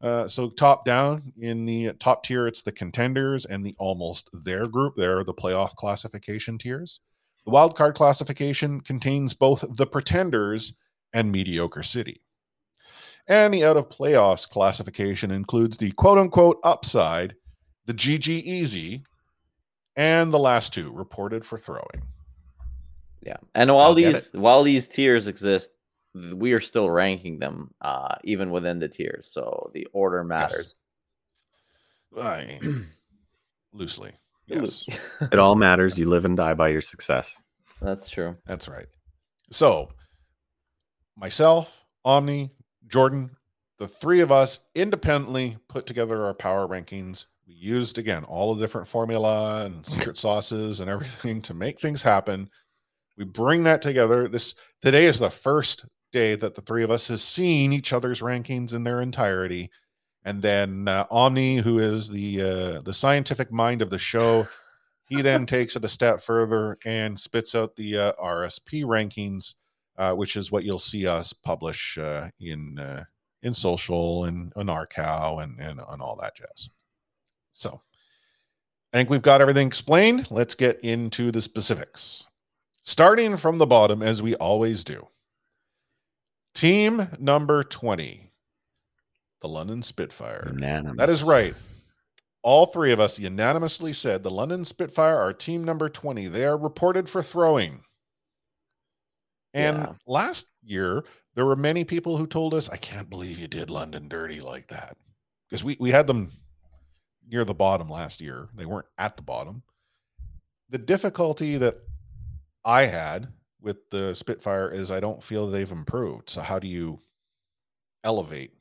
Uh, so, top down in the top tier, it's the contenders and the almost there group. They're the playoff classification tiers. The wild card classification contains both the pretenders and mediocre city. And the out of playoffs classification includes the quote unquote upside, the GG easy, and the last two reported for throwing. Yeah, and while I'll these while these tiers exist, we are still ranking them uh, even within the tiers. So the order matters. I, loosely. Yes, It all matters. You live and die by your success. That's true. that's right. So, myself, Omni, Jordan, the three of us independently put together our power rankings. We used, again, all the different formula and secret sauces and everything to make things happen. We bring that together. This today is the first day that the three of us has seen each other's rankings in their entirety. And then uh, Omni, who is the uh, the scientific mind of the show, he then takes it a step further and spits out the uh, RSP rankings, uh, which is what you'll see us publish uh, in uh, in social and on Arcow and and on all that jazz. So, I think we've got everything explained. Let's get into the specifics. Starting from the bottom, as we always do. Team number 20, the London Spitfire. Unanimous. That is right. All three of us unanimously said the London Spitfire are team number 20. They are reported for throwing. And Yeah. last year, there were many people who told us, I can't believe you did London dirty like that. Because we, we had them near the bottom last year. They weren't at the bottom. The difficulty that I had with the Spitfire is I don't feel they've improved. So, how do you elevate?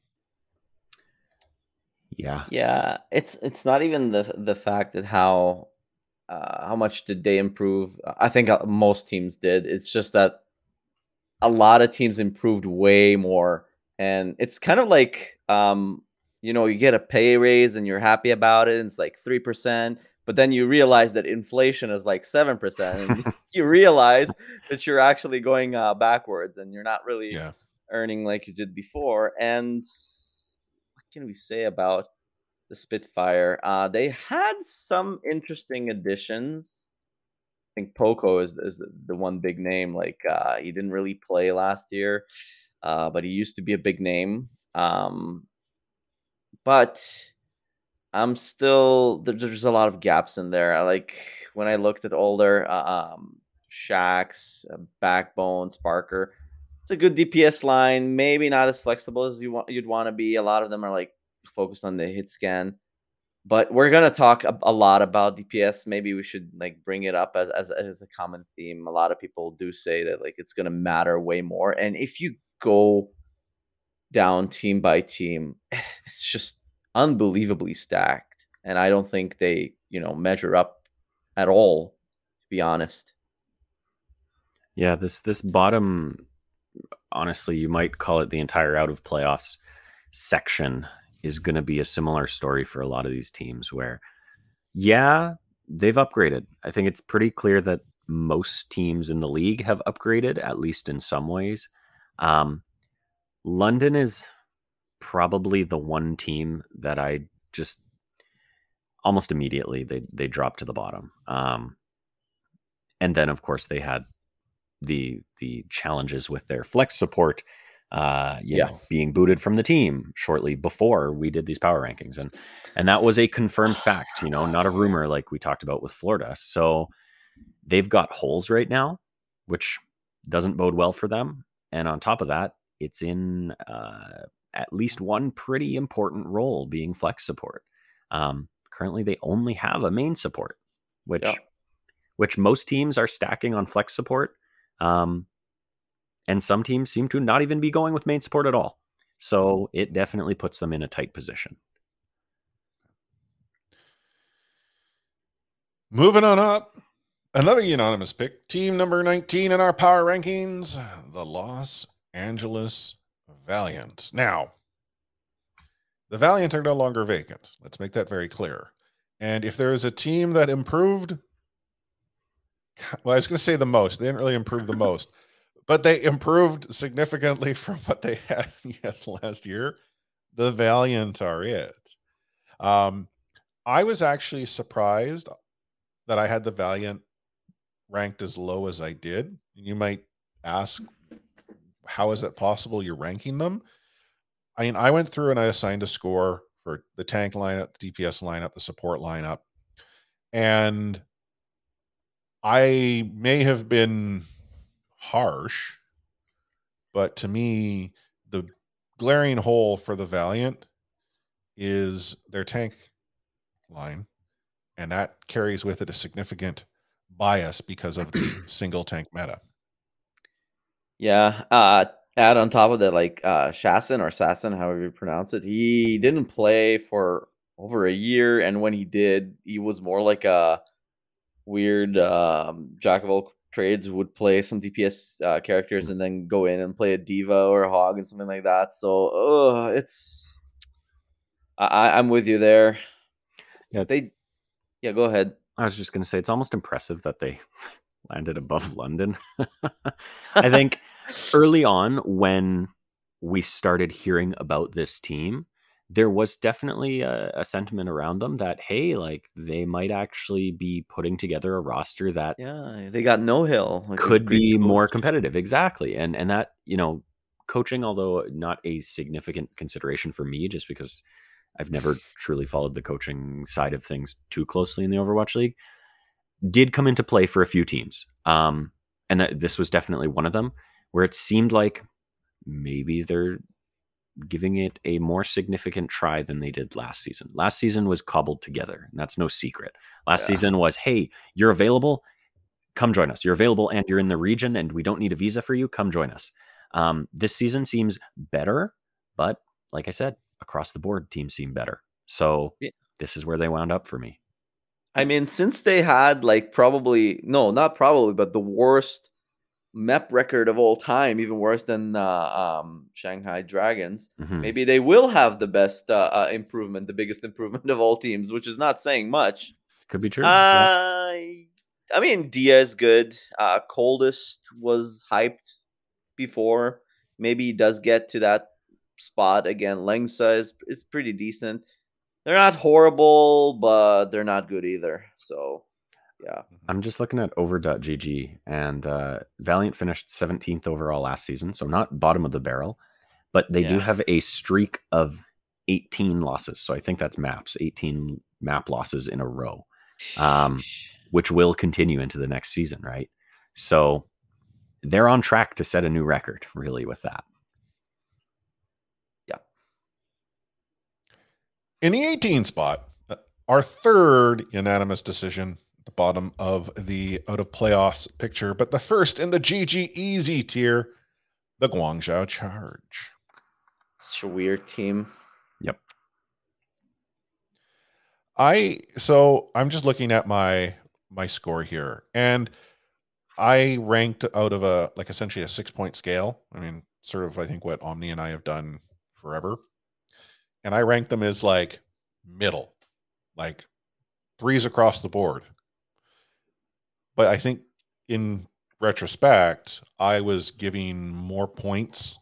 Yeah. Yeah, it's it's not even the the fact that how uh, how much did they improve. I think uh, most teams did. It's just that a lot of teams improved way more, and it's kind of like um, you know you get a pay raise and you're happy about it, and it's like three percent. But then you realize that inflation is like seven percent, and you realize that you're actually going uh, backwards, and you're not really Yeah. earning like you did before. And what can we say about the Spitfire? Uh, they had some interesting additions. I think Poko is, is the, one big name. Like uh, he didn't really play last year, uh, but he used to be a big name. Um, but I'm still there- there's a lot of gaps in there. Like when I looked at older uh, um, Shacks, uh, Backbone, Sparker. It's a good DPS line. Maybe not as flexible as you want. You'd want to be. A lot of them are like focused on the hit scan. But we're gonna talk a, a lot about DPS. Maybe we should like bring it up as, as as a common theme. A lot of people do say that like it's gonna matter way more. And if you go down team by team, it's just unbelievably stacked. And I don't think they, you know, measure up at all, to be honest. Yeah, this this bottom honestly, you might call it the entire out of playoffs section is going to be a similar story for a lot of these teams where yeah, they've upgraded. I think it's pretty clear that most teams in the league have upgraded at least in some ways. Um, London is probably the one team that I just almost immediately they they dropped to the bottom. Um, and then of course they had the the challenges with their flex support uh you Yeah. know being booted from the team shortly before we did these power rankings and and that was a confirmed fact you know not a rumor like we talked about with Florida so they've got holes right now which doesn't bode well for them and on top of that it's in uh at least one pretty important role being flex support um currently they only have a main support which Yeah. which most teams are stacking on flex support um, and some teams seem to not even be going with main support at all. So hmm. it definitely puts them in a tight position. Moving on up, another unanimous pick. Team number 19 in our power rankings, the Los Angeles Valiant. Now, the Valiant are no longer vacant. Let's make that very clear. And if there is a team that improved, well, I was going to say the most. They didn't really improve the most, but they improved significantly from what they had last year. The Valiant are it. Um, I was actually surprised that I had the Valiant ranked as low as I did. You might ask, how is it possible you're ranking them? I mean, I went through and I assigned a score for the tank lineup, the DPS lineup, the support lineup, and I may have been harsh, but to me, the glaring hole for the Valiant is their tank line and that carries with it a significant bias because of the single tank meta. Yeah. Uh add on top of that, like uh Shasin or Sassin, however you pronounce it, he didn't play for over a year, and when he did, he was more like a weird um jack of all trades would play some DPS uh, characters and then go in and play a D.Va or a hog and something like that. So uh it's I, I- I'm with you there. Yeah, They yeah, go ahead. I was just going to say it's almost impressive that they landed above London. I think early on when we started hearing about this team, there was definitely a, a, sentiment around them that hey, like they might actually be putting together a roster that yeah, they got no hill like could be coach. more competitive. Exactly, and and that you know, coaching, although not a significant consideration for me, just because I've never truly followed the coaching side of things too closely in the Overwatch League, did come into play for a few teams. Um, and that this was definitely one of them where it seemed like maybe they're giving it a more significant try than they did last season. Last season was cobbled together, and that's no secret. Last yeah. season was, hey, you're available, come join us. You're available and you're in the region, and we don't need a visa for you. Come join us. Um, this season seems better, but like I said, across the board, teams seem better. So yeah. this is where they wound up for me. I mean, since they had like probably no, not probably, but the worst MEP record of all time, even worse than uh, um, Shanghai Dragons. Mm-hmm. Maybe they will have the best uh, uh, improvement, the biggest improvement of all teams, which is not saying much. Could be true. Uh, yeah. I mean, Dia is good. Uh, Coldest was hyped before. Maybe he does get to that spot again. Lengsa is is pretty decent. They're not horrible, but they're not good either. So yeah. Mm-hmm. I'm just looking at over.gg and uh, Valiant finished 17th overall last season, so not bottom of the barrel, but they yeah. do have a streak of 18 losses. So I think that's maps, 18 map losses in a row, um, which will continue into the next season, right? So they're on track to set a new record, really, with that. Yeah. In the 18 spot, uh, our third unanimous decision the bottom of the out of playoffs picture, but the first in the GG easy tier, the Guangzhou Charge. Such a weird team. Yep. I so I'm just looking at my my score here, and I ranked out of a like essentially a six point scale. I mean, sort of I think what Omni and I have done forever, and I ranked them as like middle, like threes across the board. But I think in retrospect, I was giving more points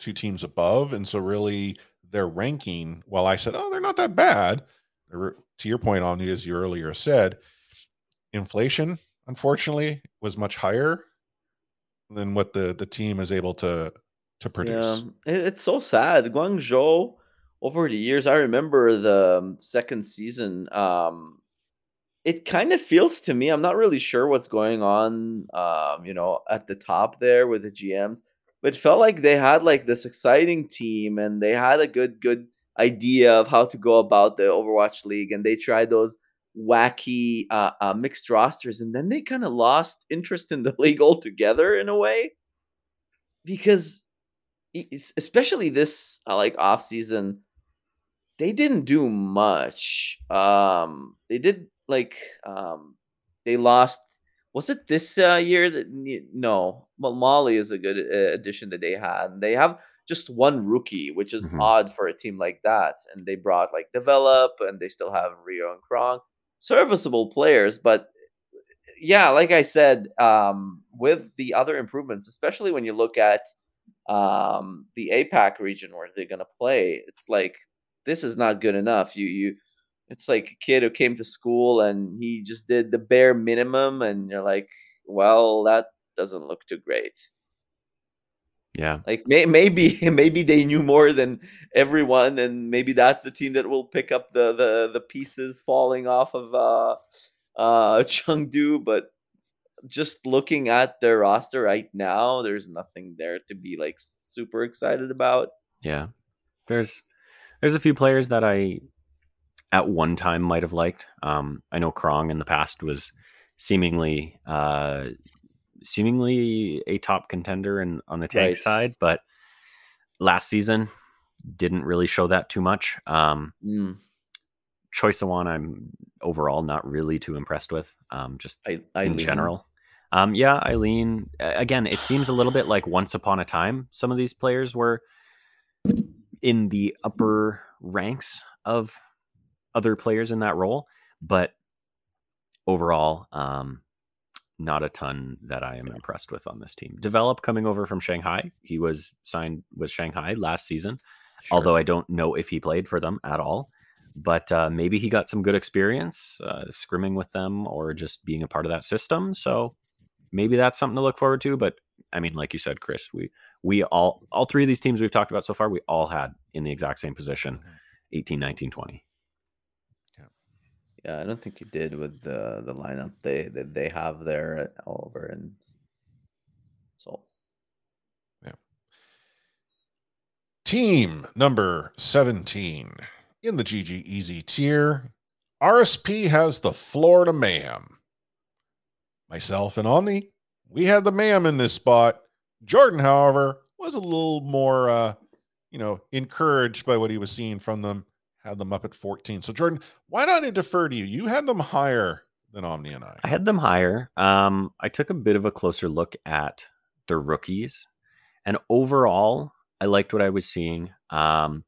to teams above. And so, really, their ranking, while I said, oh, they're not that bad, to your point on as you earlier said, inflation, unfortunately, was much higher than what the, the team is able to to produce. Yeah, it's so sad. Guangzhou, over the years, I remember the um, second season. Um, it kind of feels to me i'm not really sure what's going on um, you know at the top there with the gms but it felt like they had like this exciting team and they had a good good idea of how to go about the overwatch league and they tried those wacky uh, uh, mixed rosters and then they kind of lost interest in the league altogether in a way because especially this uh, like off season they didn't do much um they did like um they lost was it this uh, year that no well Mali is a good uh, addition that they had. They have just one rookie which is mm-hmm. odd for a team like that. And they brought like develop and they still have rio and krong serviceable players but yeah like i said um with the other improvements especially when you look at um the apac region where they're going to play it's like this is not good enough. You you it's like a kid who came to school and he just did the bare minimum and you're like well that doesn't look too great. Yeah. Like may- maybe maybe they knew more than everyone and maybe that's the team that will pick up the the the pieces falling off of uh uh Chengdu but just looking at their roster right now there's nothing there to be like super excited about. Yeah. There's there's a few players that I at one time might have liked. Um, I know Krong in the past was seemingly uh, seemingly a top contender and on the tank right. side, but last season didn't really show that too much. Um, mm. Choi Sawan, I'm overall not really too impressed with, um, just I, in general. Um, yeah, Eileen. Again, it seems a little bit like once upon a time. Some of these players were in the upper ranks of other players in that role. But overall, um, not a ton that I am impressed with on this team. Develop coming over from Shanghai. He was signed with Shanghai last season, Sure. although I don't know if he played for them at all. But uh, maybe he got some good experience uh, scrimming with them or just being a part of that system. So maybe that's something to look forward to. But I mean, like you said, Chris, we we all all three of these teams we've talked about so far, we all had in the exact same position, Mhm. 18, 19, 20. Yeah, I don't think you did with the the lineup they that they have there over and so yeah. Team number 17 in the GG Easy tier. RSP has the Florida Mayhem. Myself and Omni, we had the Mayhem in this spot. Jordan, however, was a little more, uh, you know, encouraged by what he was seeing from them. Had them up at 14. So, Jordan, why not I defer to you? You had them higher than Omni and I. I had them higher. Um, I took a bit of a closer look at the rookies, and overall, I liked what I was seeing. Um,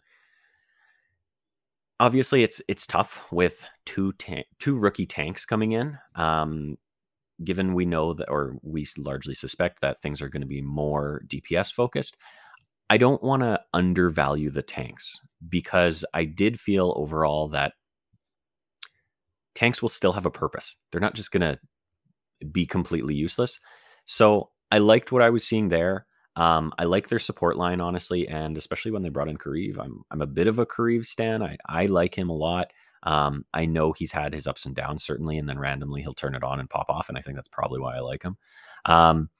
obviously, it's it's tough with two ta- two rookie tanks coming in. Um, given we know that, or we largely suspect that things are going to be more DPS focused. I don't want to undervalue the tanks because I did feel overall that tanks will still have a purpose. They're not just going to be completely useless. So I liked what I was seeing there. Um, I like their support line, honestly, and especially when they brought in Kareev. I'm I'm a bit of a Kareev stan. I, I like him a lot. Um, I know he's had his ups and downs, certainly, and then randomly he'll turn it on and pop off, and I think that's probably why I like him. Um,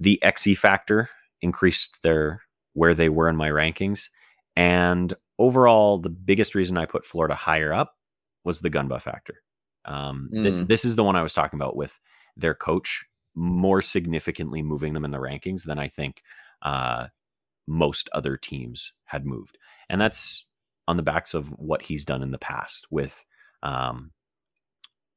the XE factor increased their where they were in my rankings, and overall, the biggest reason I put Florida higher up was the Gunba factor. Um, This Mm. this is the one I was talking about with their coach more significantly moving them in the rankings than I think uh, most other teams had moved, and that's on the backs of what he's done in the past with um,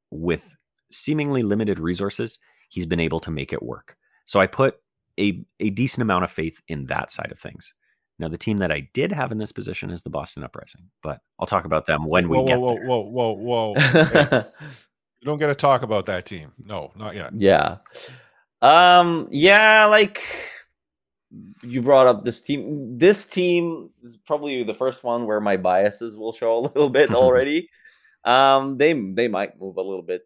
with seemingly limited resources. He's been able to make it work. So I put a a decent amount of faith in that side of things. Now, the team that I did have in this position is the Boston Uprising, but I'll talk about them when we whoa, get whoa, there. whoa, whoa, whoa, whoa. You don't get to talk about that team. No, not yet. yeah. Um yeah, like you brought up this team. This team is probably the first one where my biases will show a little bit already. um they they might move a little bit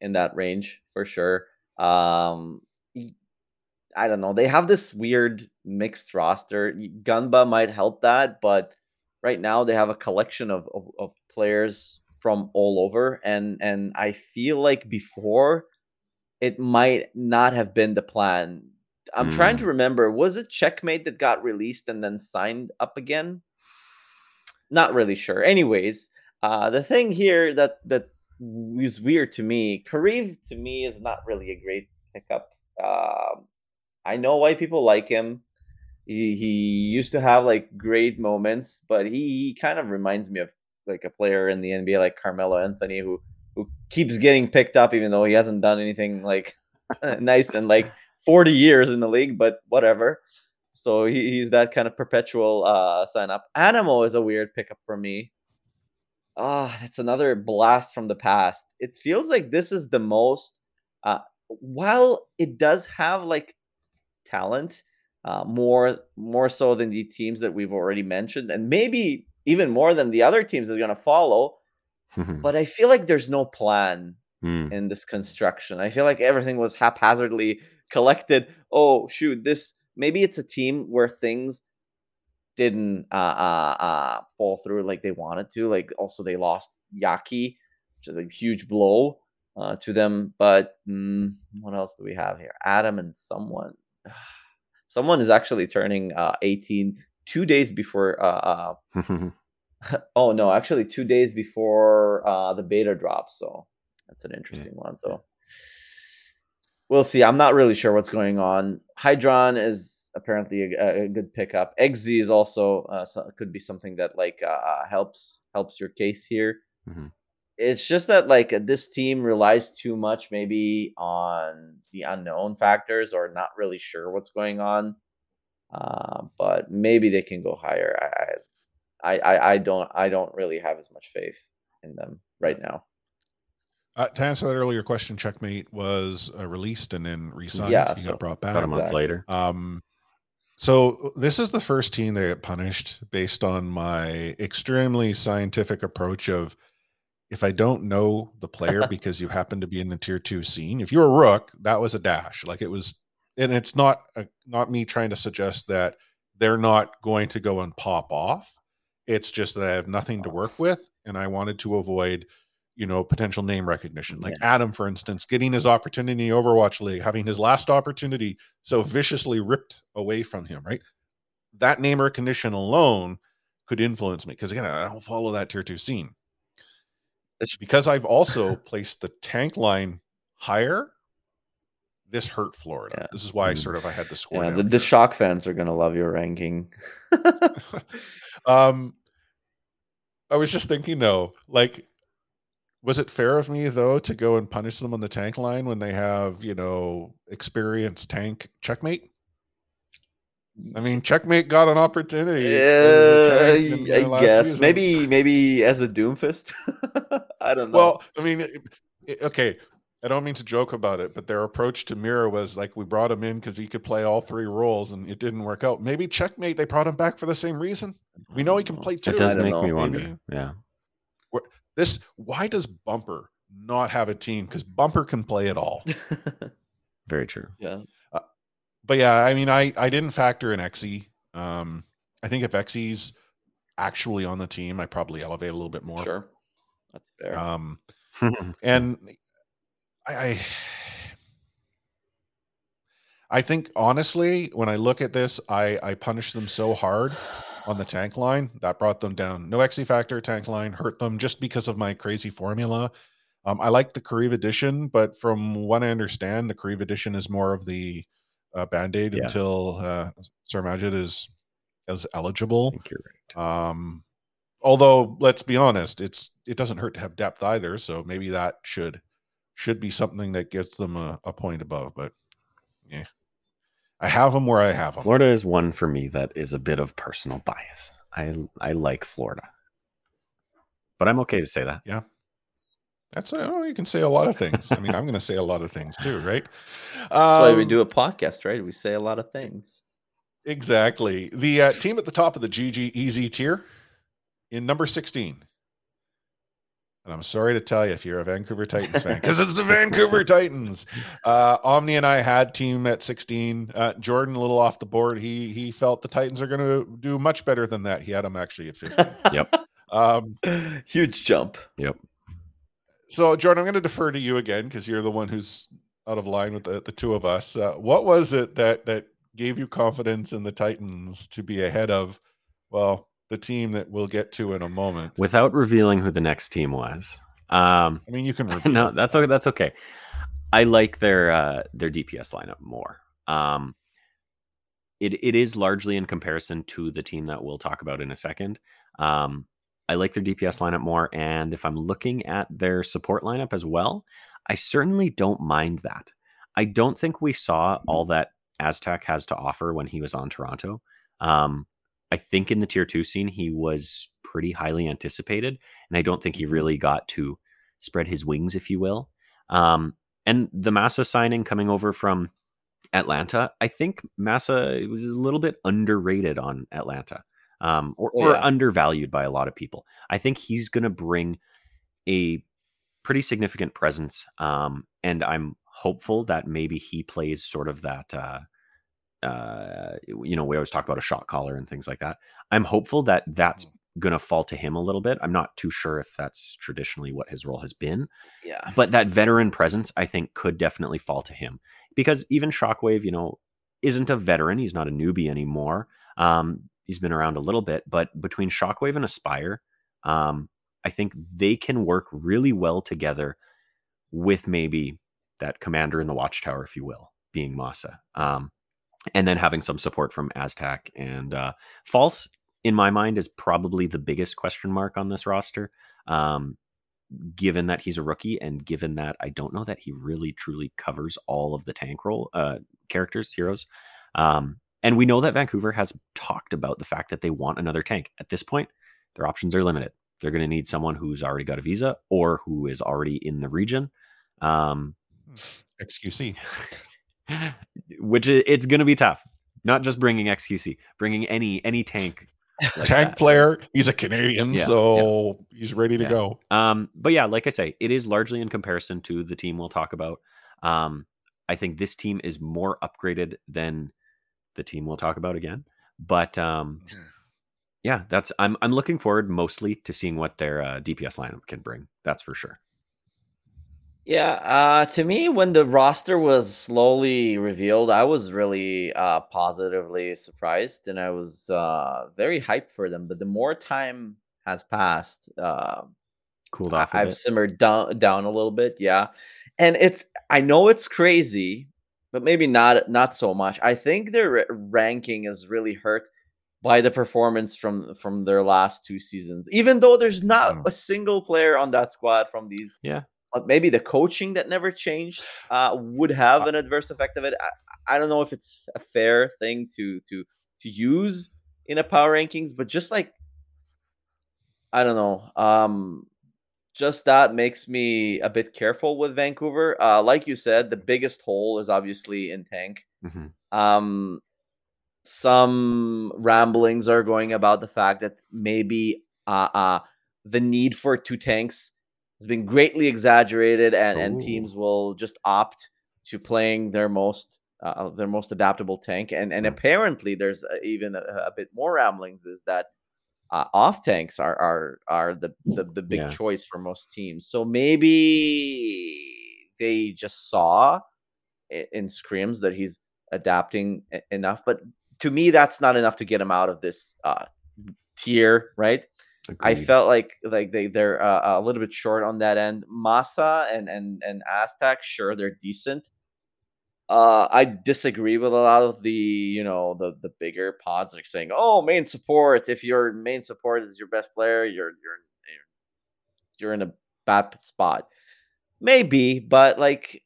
in that range for sure. Um I don't know. They have this weird mixed roster. Gunba might help that, but right now they have a collection of, of, of players from all over and and I feel like before it might not have been the plan. I'm trying to remember. Was it Checkmate that got released and then signed up again? Not really sure. Anyways, uh, the thing here that that was weird to me, Kareev to me is not really a great pickup. Um I know why people like him. He, he used to have like great moments, but he, he kind of reminds me of like a player in the NBA like Carmelo Anthony who who keeps getting picked up even though he hasn't done anything like nice in like 40 years in the league, but whatever. So he, he's that kind of perpetual uh sign up. Animo is a weird pickup for me. Ah, that's another blast from the past. It feels like this is the most uh while it does have like talent, uh more more so than the teams that we've already mentioned, and maybe even more than the other teams that are gonna follow but I feel like there's no plan Hmm. in this construction. I feel like everything was haphazardly collected. Oh shoot, this maybe it's a team where things didn't uh, uh, uh, fall through like they wanted to. Like also they lost Yaki, which is a huge blow uh, to them. But mm, what else do we have here? Adam and someone. Someone is actually turning uh, 18 two days before uh, uh, oh no, actually two days before uh, the beta drops. So that's an interesting one. So we'll see. I'm not really sure what's going on. Hydron is apparently a, a good pickup. XZ is also uh, so, could be something that like uh, helps helps your case here. Mhm. It's just that like this team relies too much maybe on the unknown factors or not really sure what's going on. Uh, but maybe they can go higher. I, I I, I I don't I don't really have as much faith in them right now. Uh, to answer that earlier question, Checkmate was uh, released and then re-signed. Yeah, he so got brought back. About a month Exactly. later. Um, so this is the first team that get punished based on my extremely scientific approach of if I don't know the player because you happen to be in the tier two scene. If you're a rook, that was a dash. Like it was, and it's not a, not me trying to suggest that they're not going to go and pop off. It's just that I have nothing to work with, and I wanted to avoid, you know, potential name recognition. Like Adam, for instance, getting his opportunity in the Overwatch League, having his last opportunity so viciously ripped away from him, right? That name recognition alone could influence me because again, I don't follow that tier two scene. Because I've also placed the tank line higher. This hurt Florida. Yeah. This is why I Mm. sort of I had to score. Yeah, the, the shock fans are gonna love your ranking. um, I was just thinking though, like, was it fair of me though to go and punish them on the tank line when they have you know experienced tank checkmate? I mean, checkmate got an opportunity. as a Uh, tank in their I guess season. maybe maybe as a Doomfist. I don't know. Well, I mean, it- it- okay. I don't mean to joke about it, but their approach to Mira was like we brought him in because he could play all three roles, and it didn't work out. Maybe checkmate. They brought him back for the same reason. We know he can play two. It does make know, me maybe. wonder. Yeah. This why does Bumper not have a team? Because Bumper can play it all. Very true. yeah, but yeah, I mean, I I didn't factor in Xe. Um, I think if Xe's actually on the team, I probably elevate a little bit more. sure, that's fair. Um, and I, I I think honestly, when I look at this, I I punish them so hard on the tank line that brought them down. No XE factor tank line hurt them just because of my crazy formula. Um, I like the Kariv edition, but from what I understand, the Kariv edition is more of the uh, band aid Yeah. until uh, Sir Majid is is I eligible. right. Um, although let's be honest, it's it doesn't hurt to have depth either. So maybe that should should be something that gets them a, a point above. But yeah, I have them where I have them. Florida is one for me that is a bit of personal bias. I I like Florida, but I'm okay to say that. That's oh, you can say a lot of things. I mean, I'm going to say a lot of things too, right? That's why we Um, do a podcast, right? We say a lot of things. Exactly. The uh, team at the top of the GG Easy tier in number 16. And I'm sorry to tell you if you're a Vancouver Titans fan, because it's the Vancouver Titans. Uh, Omni and I had team at 16. Uh, Jordan, a little off the board. He he felt the Titans are going to do much better than that. He had them actually at 15. Yep. um, Huge jump. Yep. So, Jordan, I'm going to defer to you again because you're the one who's out of line with the, the two of us. Uh, what was it that that gave you confidence in the Titans to be ahead of, well, the team that we'll get to in a moment? Without revealing who the next team was. Um, I mean, you can reveal no, that's okay. That's okay. I like their uh, their DPS lineup more. Um, it it is largely in comparison to the team that we'll talk about in a second. Um, I like their DPS lineup more, and if I'm looking at their support lineup as well, I certainly don't mind that. I don't think we saw all that Aztac has to offer when he was on Toronto. Um, I think in the tier two scene he was pretty highly anticipated, and I don't think he really got to spread his wings, if you will. Um, and the Masaa signing coming over from Atlanta, I think Masaa was a little bit underrated on Atlanta, um, or, Oh, or yeah. undervalued by a lot of people. I think he's going to bring a pretty significant presence, um, and I'm hopeful that maybe he plays sort of that. Uh, uh, you know, we always talk about a shot caller and things like that. I'm hopeful that that's going to fall to him a little bit. I'm not too sure if that's traditionally what his role has been, Yeah. but that veteran presence, I think, could definitely fall to him because even Shockwave, you know, isn't a veteran. He's not a newbie anymore. Um, he's been around a little bit, but between Shockwave and Aspire, um, I think they can work really well together with maybe that commander in the watchtower, if you will, being Masaa. Um, and then having some support from Aztac and uh, False, in my mind, is probably the biggest question mark on this roster. Um, given that he's a rookie and given that I don't know that he really truly covers all of the tank role uh, characters, heroes. Um, and we know that Vancouver has talked about the fact that they want another tank. At this point, their options are limited. they're going to need someone who's already got a visa or who is already in the region. Um, XQC. which it's going to be tough. Not just bringing XQC, bringing any any tank. like Tank that. player. He's a Canadian, Yeah, so he's ready to Yeah. go. Um, but yeah, like I say, it is largely in comparison to the team we'll talk about. Um, I think this team is more upgraded than the team we'll talk about again. But um, yeah, that's I'm I'm looking forward mostly to seeing what their uh, DPS lineup can bring. That's for sure. Yeah, uh, to me, when the roster was slowly revealed, I was really uh, positively surprised, and I was uh, very hyped for them. But the more time has passed, uh, Cooled off. a I've bit. simmered down down a little bit. Yeah, and it's I know it's crazy, but maybe not not so much. I think their ranking is really hurt by the performance from from their last two seasons. Even though there's not Mm. a single player on that squad from these Yeah. but maybe the coaching that never changed uh, would have an adverse effect of it. I, I don't know if it's a fair thing to to to use in a power rankings, but just like I don't know, um, just that makes me a bit careful with Vancouver. Uh, like you said, the biggest hole is obviously in tank. Mhm. Um, some ramblings are going about the fact that maybe uh, uh, the need for two tanks has been greatly exaggerated, and, and teams will just opt to playing their most uh, their most adaptable tank. And and Mm. apparently, there's uh, even a, a bit more ramblings is that uh, off tanks are are are the the, the big Yeah. choice for most teams. So maybe they just saw in scrims that he's adapting enough, but to me, that's not enough to get him out of this uh, tier, right? I felt like like they they're uh, a little bit short on that end. Masaa and and and Aztac, sure they're decent. Uh, I disagree with a lot of the you know the the bigger pods like saying, "Oh, main support. If your main support is your best player, you're you're you're, in a bad spot." Maybe, but like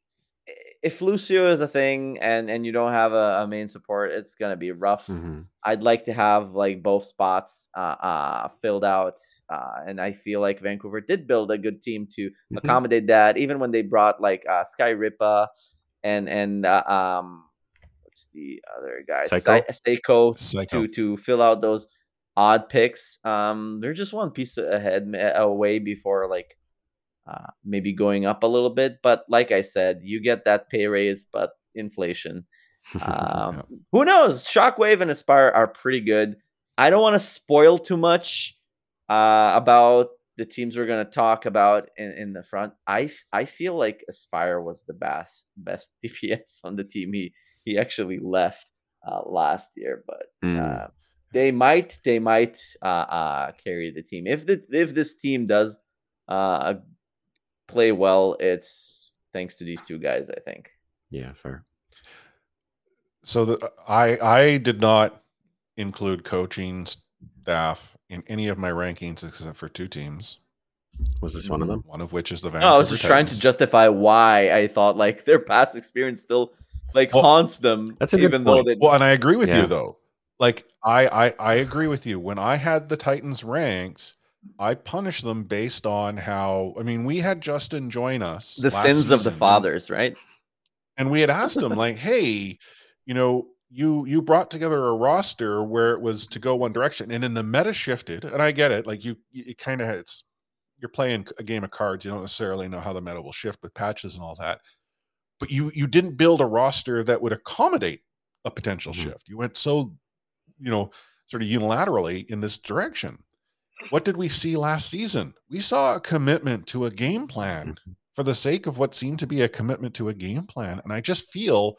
if Lucio is a thing and and you don't have a, a main support, it's gonna be rough. Mhm. I'd like to have like both spots uh, uh filled out, uh, and I feel like Vancouver did build a good team to Mhm. accommodate that. Even when they brought like uh, Skairipa and and uh, um, what's the other guy? Psycho? Psy- Seiko Psycho. to to fill out those odd picks. Um, they're just one piece ahead away before like uh, maybe going up a little bit. But like I said, you get that pay raise, but inflation. Um, Who knows? Shockwave and Aspire are pretty good. I don't want to spoil too much uh, about the teams we're going to talk about in, in the front. I I feel like Aspire was the best best DPS on the team. He he actually left uh, last year, but Mm. uh, they might they might uh, uh, carry the team if the if this team does uh, play well. It's thanks to these two guys. I think. yeah, fair. So the, I I did not include coaching staff in any of my rankings except for two teams. Was this one of them? One of which is the No, I was just trying to justify why I thought like their past experience still like Well, haunts them. that's a good even though point. they Well, and I agree with Yeah. you though. Like I, I I agree with you. When I had the Titans ranked, I punished them based on how. I mean, we had Justin join us. the last sins of the fathers, right? and we had asked him like, "Hey, you know, you you brought together a roster where it was to go one direction, and then the meta shifted, and I get it. Like you, you kind of it's you're playing a game of cards. You don't necessarily know how the meta will shift with patches and all that, but you you didn't build a roster that would accommodate a potential Mhm. shift. You went so, you know, sort of unilaterally in this direction. What did we see last season? We saw a commitment to a game plan for the sake of what seemed to be a commitment to a game plan. And I just feel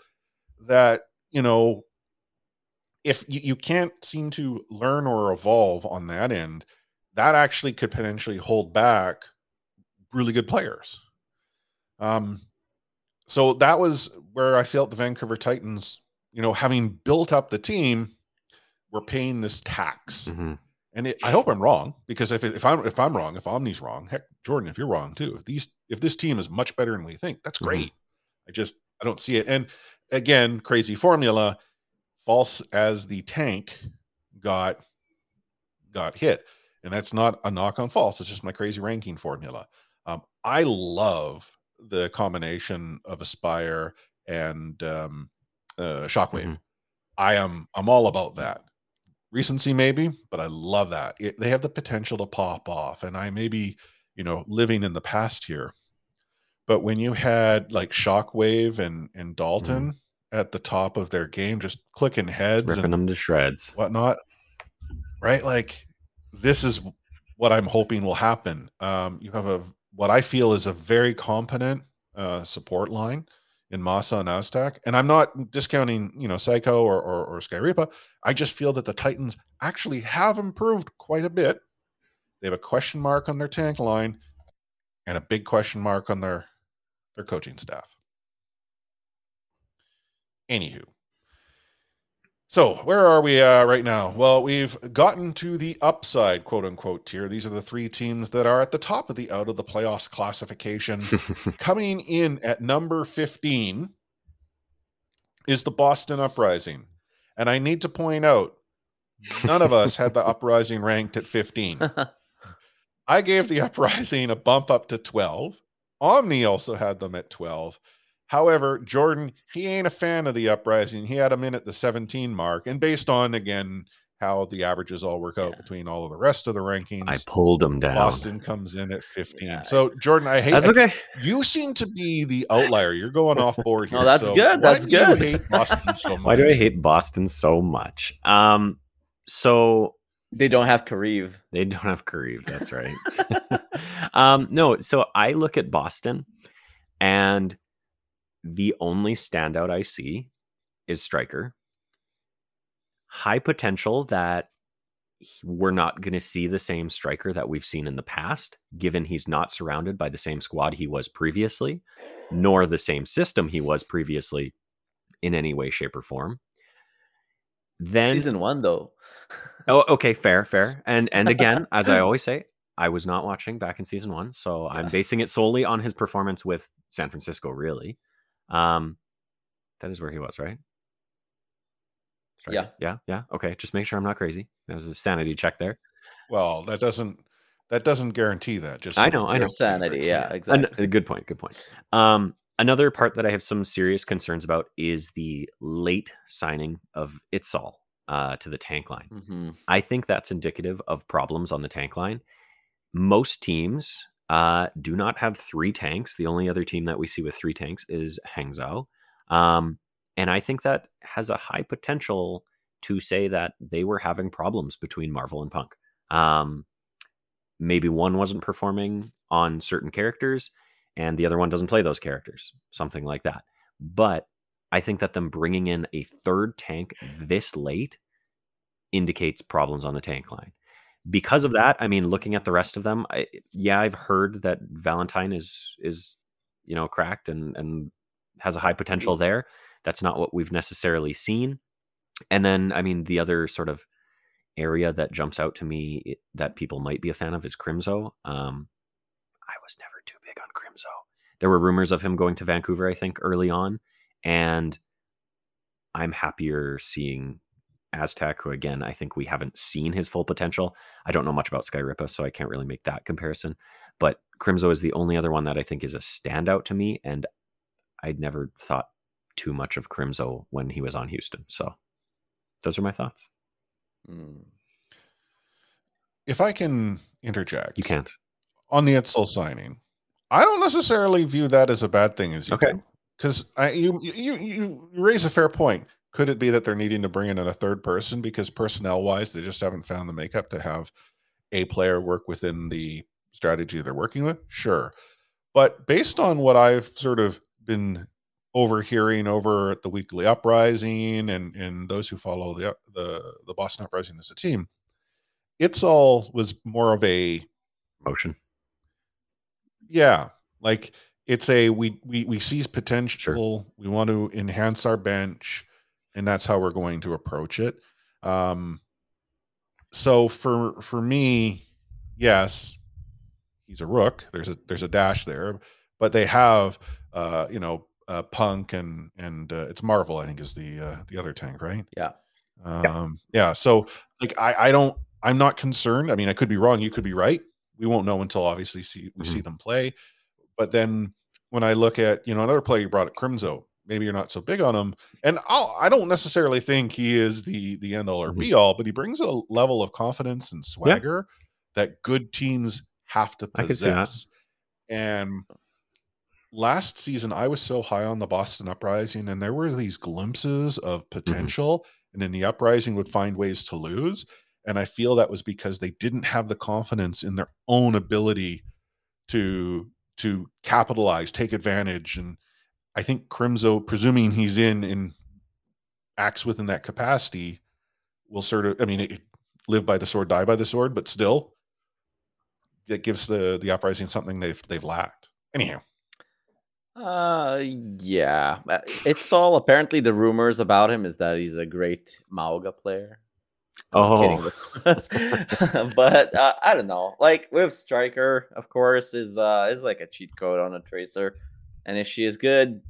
that, you know, if you, you can't seem to learn or evolve on that end, that actually could potentially hold back really good players. Um, so that was where I felt the Vancouver Titans, you know, having built up the team, were paying this tax. Mhm. And it, I hope I'm wrong because if if I'm if I'm wrong, if Omni's wrong, heck, Jordan, if you're wrong too, if these if this team is much better than we think, that's Mhm. great. I just I don't see it. And again, crazy formula, false as the tank got got hit. and that's not a knock on false. It's just my crazy ranking formula. Um, I love the combination of Aspire and um, uh, Shockwave. Mhm. I am I'm all about that. Recency maybe, but I love that. It, they have the potential to pop off, and I may be, you know, living in the past here. But when you had like Shockwave and and Dalton at the top of their game, just clicking heads ripping and them to shreds. whatnot, right? Like this is what I'm hoping will happen. Um, you have a what I feel is a very competent uh, support line in Masaa and Aztac, and I'm not discounting you know Psycho or or, or Skairipa. I just feel that the Titans actually have improved quite a bit. They have a question mark on their tank line and a big question mark on their their coaching staff. Anywho, so where are we uh, right now? Well, we've gotten to the upside, quote unquote, tier. These are the three teams that are at the top of the out of the playoffs classification. Coming in at number 15 is the Boston Uprising. And I need to point out, none of us had the Uprising ranked at 15. I gave the Uprising a bump up to 12. Omni also had them at 12. However, Jordan, he ain't a fan of the Uprising. He had them in at the 17 mark. And based on, again, how the averages all work out Yeah. between all of the rest of the rankings, I pulled them down. Boston comes in at 15. Yeah. So, Jordan, I hate That's okay. you seem to be the outlier. You're going off board here. No, that's So good. why That's do you good. hate Boston so much? Why do I hate Boston so much? Um, so they don't have Kariv. They don't have Kariv. That's right. um, no, so I look at Boston, and the only standout I see is Striker. High potential that we're not going to see the same striker that we've seen in the past, given he's not surrounded by the same squad he was previously, nor the same system he was previously in any way, shape, or form. Then Season one though. Oh, okay, fair, fair. And and again, as I always say, I was not watching back in season one, so I'm basing it solely on his performance with San Francisco. Really, um, that is where he was, right? Yeah. yeah, yeah. Okay, just make sure I'm not crazy. That was a sanity check there. Well, that doesn't that doesn't guarantee that. Just I know, I know. Sanity, yeah, exactly. a good point. Good point. Um, another part that I have some serious concerns about is the late signing of Itzal uh, to the tank line. hmm I think that's indicative of problems on the tank line. Most teams uh, do not have three tanks. The only other team that we see with three tanks is Hangzhou. Um, and I think that has a high potential to say that they were having problems between Marvel and Punk. Um, maybe one wasn't performing on certain characters and the other one doesn't play those characters, something like that. But I think that them bringing in a third tank this late indicates problems on the tank line. Because of that, I mean, looking at the rest of them, I, yeah, I've heard that Valentine is is you know cracked and and has a high potential there. That's not what we've necessarily seen. And then, I mean, the other sort of area that jumps out to me that people might be a fan of is Crimzo. Um, I was never too big on Crimzo. There were rumors of him going to Vancouver, I think, early on, and I'm happier seeing Aztac, who again, I think we haven't seen his full potential. I don't know much about Skairipa, so I can't really make that comparison. But Crimzo is the only other one that I think is a standout to me, and I'd never thought too much of Crimzo when he was on Houston. So those are my thoughts. Mm. If I can interject, You can't. on the Itzel signing. I don't necessarily view that as a bad thing as you Okay. Because I you, you you you raise a fair point. Could it be that they're needing to bring in a third person because personnel wise they just haven't found the makeup to have a player work within the strategy they're working with? Sure. But based on what I've sort of been overhearing over at the weekly uprising and and those who follow the the the Boston uprising as a team, it's all was more of a Motion. yeah like it's a we we we seize potential we want to enhance our bench and that's how we're going to approach it um so for for me yes he's a rook there's a there's a dash there but they have uh you know uh punk and and uh, it's marvel i think is the uh the other tank right Yeah. um yeah so like i i don't I'm not concerned. I mean, I could be wrong. You could be right. We won't know until obviously see we see Mhm. them play. But then when I look at you know another player you brought up, Crimzo, maybe you're not so big on him, and I'll, I don't necessarily think he is the the end all or Mhm. be all, but he brings a level of confidence and swagger that good teams have to I can see that. possess. And last season, I was so high on the Boston Uprising, and there were these glimpses of potential, and then the Uprising would find ways to lose. And I feel that was because they didn't have the confidence in their own ability to to capitalize, take advantage. And I think Crimzo, presuming he's in and acts within that capacity, will sort of I mean it, live by the sword, die by the sword, but still it gives the the uprising something they've they've lacked. Anyhow. Uh, yeah. Uh, It's all apparently the rumors about him is that he's a great Mauga player. Oh, but uh, I don't know. Like with Striker, of course, is uh is like a cheat code on a tracer, and if she is good,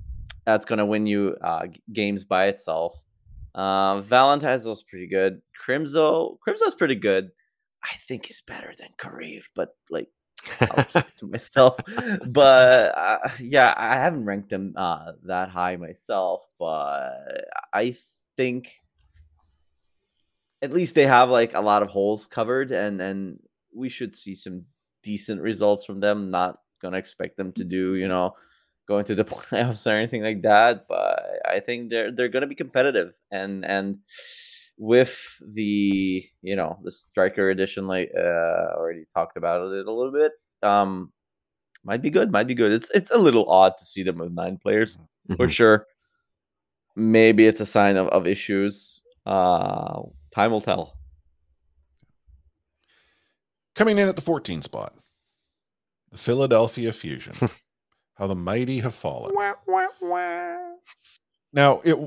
that's gonna win you uh games by itself. Uh, Valentine's was pretty good. Crimzo, Crimzo's pretty good. I think is better than Kariv, but like I'll keep it to myself. But uh, yeah, I haven't ranked them uh, that high myself, but I think at least they have like a lot of holes covered, and and we should see some decent results from them. Not gonna expect them to do you know go into the playoffs or anything like that, but I think they're they're gonna be competitive and and with the you know the striker edition like uh already talked about it a little bit um might be good might be good it's it's a little odd to see them with nine players for Mhm. sure maybe it's a sign of, of issues uh time will tell Coming in at the 14 spot, the Philadelphia Fusion. How the mighty have fallen. Now, it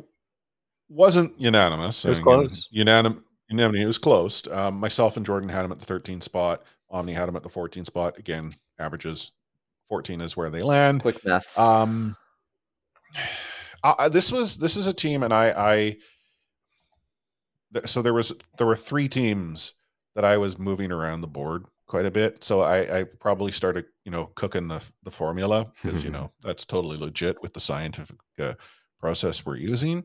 wasn't unanimous. It was I mean, close. Unanim- unanimity. It was close. Um, myself and Jordan had him at the 13 spot. Omni had him at the 14 spot. Again, averages 14 is where they land. quick maths Um, I, I- this was this is a team, and I, I th- so there was there were three teams that I was moving around the board quite a bit. So I, I probably started, you know, cooking the the formula because you know that's totally legit with the scientific uh, process we're using.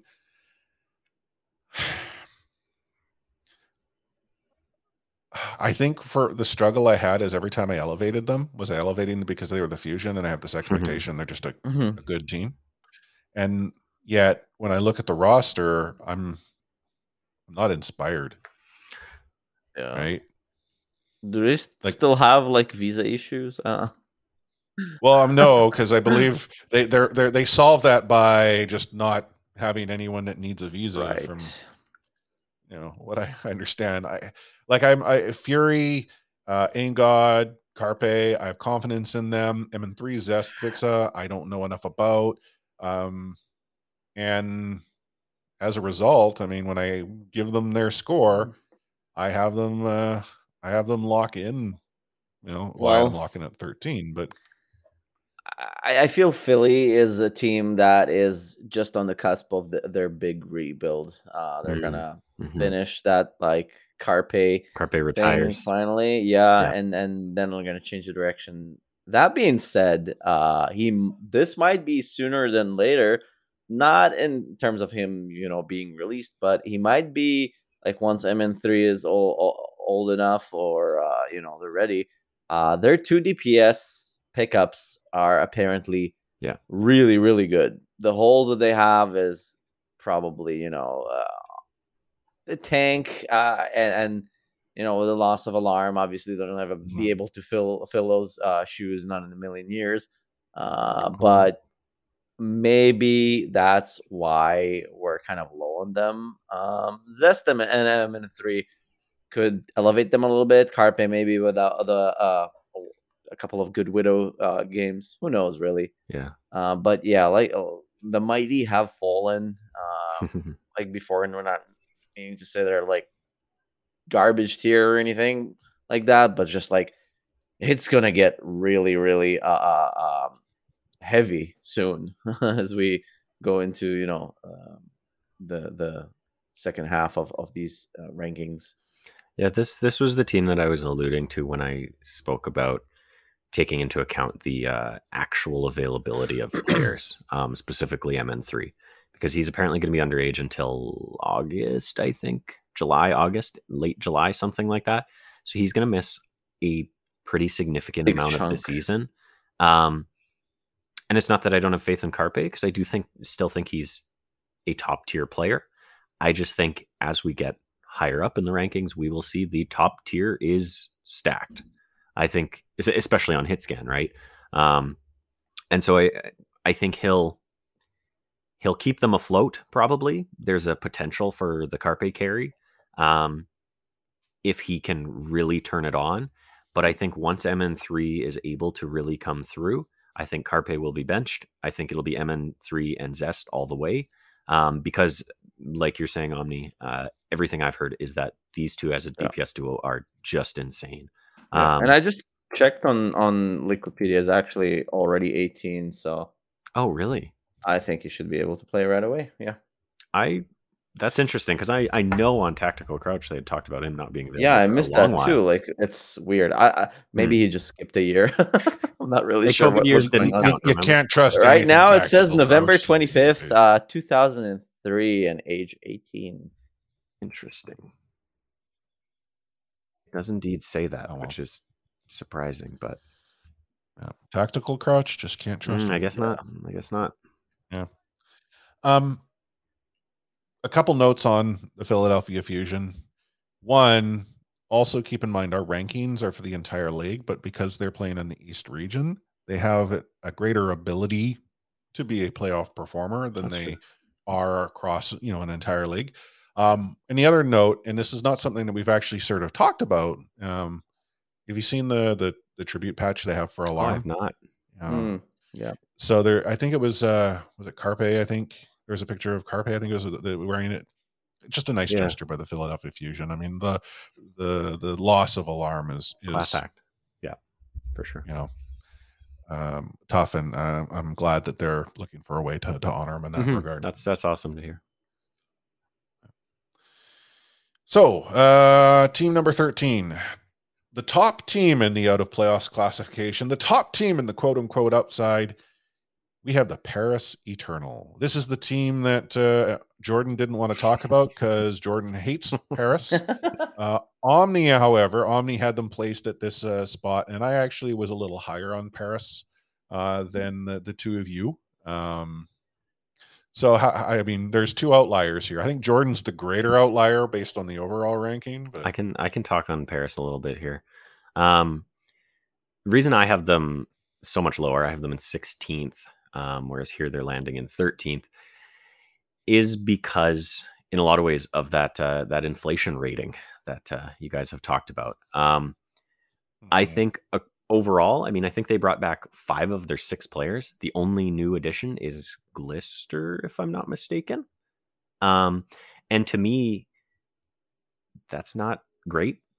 I think for the struggle I had is every time I elevated them was I elevating them because they were the fusion, and I have this expectation they're just a Mhm. a good team. And yet, when I look at the roster, I'm I'm not inspired, yeah right? do they Like- still have like visa issues uh Well, I'm no, because I believe they they're, they're they solve that by just not having anyone that needs a visa right from you know what I understand. I like I'm I Fury, uh God, Carpe, I have confidence in them. MN3 Zest Vixa, I don't know enough about. Um and as a result, I mean when I give them their score, I have them uh I have them lock in, you know, well, I'm locking at 13, but I, I feel Philly is a team that is just on the cusp of the, their big rebuild. Uh, they're Mm. gonna Mhm. finish that like Carpe Carpe thing retires. finally, yeah, Yeah. and and then we're gonna change the direction. That being said, uh, he this might be sooner than later. Not in terms of him, you know, being released, but he might be like once MN3 is old, old enough, or uh, you know, they're ready. Uh, their two DPS pickups are apparently Yeah. really really good. The holes that they have is probably you know uh, the tank uh, and, and you know with the loss of alarm, obviously they'll never Mhm. be able to fill fill those uh, shoes, not in a million years. Uh, Mhm. but maybe that's why we're kind of low on them. Um, Zestim and MN3 could elevate them a little bit. Carpe maybe without the uh, a couple of good widow uh, games. Who knows really? Yeah. Uh, but yeah, like oh, the mighty have fallen uh, like before, and we're not meaning to say they're like garbage tier or anything like that, but just like it's gonna get really, really uh, uh um, heavy soon as we go into you know um, the the second half of of these uh, rankings. Yeah, this this was the team that I was alluding to when I spoke about taking into account the uh, actual availability of players, um, specifically MN3, because he's apparently going to be underage until August, I think, July, August, late July, something like that. So he's going to miss a pretty significant Big amount of the season. Um, and it's not that I don't have faith in Carpe because I do think still think he's a top tier player. I just think as we get higher up in the rankings, we will see the top tier is stacked. I think, especially on hit scan, right? Um, and so I, I think he'll he'll keep them afloat. Probably there's a potential for the Carpe carry um, if he can really turn it on. But I think once MN3 is able to really come through, I think Carpe will be benched. I think it'll be MN3 and Zest all the way. Um, because, like you're saying, Omni, uh, everything I've heard is that these two as a Yeah. DPS duo are just insane. Yeah, Um, and I just checked on on Liquipedia is actually already 18, so oh, really? I think you should be able to play right away. Yeah. I that's interesting because I I know on Tactical Crouch they had talked about him not being there. Yeah, I for a missed long that while. too. Like it's weird. I, I maybe he just skipped a year. I'm not really Like, sure COVID what, years didn't on. You, count. you can't trust Right now it says November 25th, uh 2003 and age 18. Interesting. It does indeed say that, Oh, well. which is surprising, but Yeah. Tactical crouch, just can't trust. mm, I guess not. I guess not. Yeah. Um, a couple notes on the Philadelphia Fusion. One, also keep in mind our rankings are for the entire league, but because they're playing in the East region, they have a- a greater ability to be a playoff performer than That's they true. are across, you know, an entire league. Um, and the other note, and this is not something that we've actually sort of talked about. Um, have you seen the the the tribute patch they have for Oh, Alarm? I've not. Um, Mm, so there i think it was uh was it carpe i think there was a picture of carpe i think it was wearing it just a nice Yeah. gesture by the philadelphia fusion i mean the the the loss of alarm is is Class act. Yeah, for sure. you know um tough and uh, i'm glad that they're looking for a way to, to honor him in that Mhm. regard That's that's awesome to hear. so uh team number 13 the top team in the out of playoffs classification the top team in the quote unquote upside we have the Paris Eternal. This is the team that uh, Jordan didn't want to talk about because Jordan hates Paris. Uh, Omni, however, Omni had them placed at this uh, spot, and I actually was a little higher on Paris uh, than the, the two of you. Um, so, I mean, there's two outliers here. I think Jordan's the greater outlier based on the overall ranking. But I can I can talk on Paris a little bit here. Um, reason I have them so much lower, I have them in 16th, um, whereas here they're landing in 13th, is because in a lot of ways of that uh, that inflation rating that uh, you guys have talked about. Um, I Mhm. think uh, overall, I mean, I think they brought back five of their six players. The only new addition is Glister, if I'm not mistaken. Um, and to me, that's not great.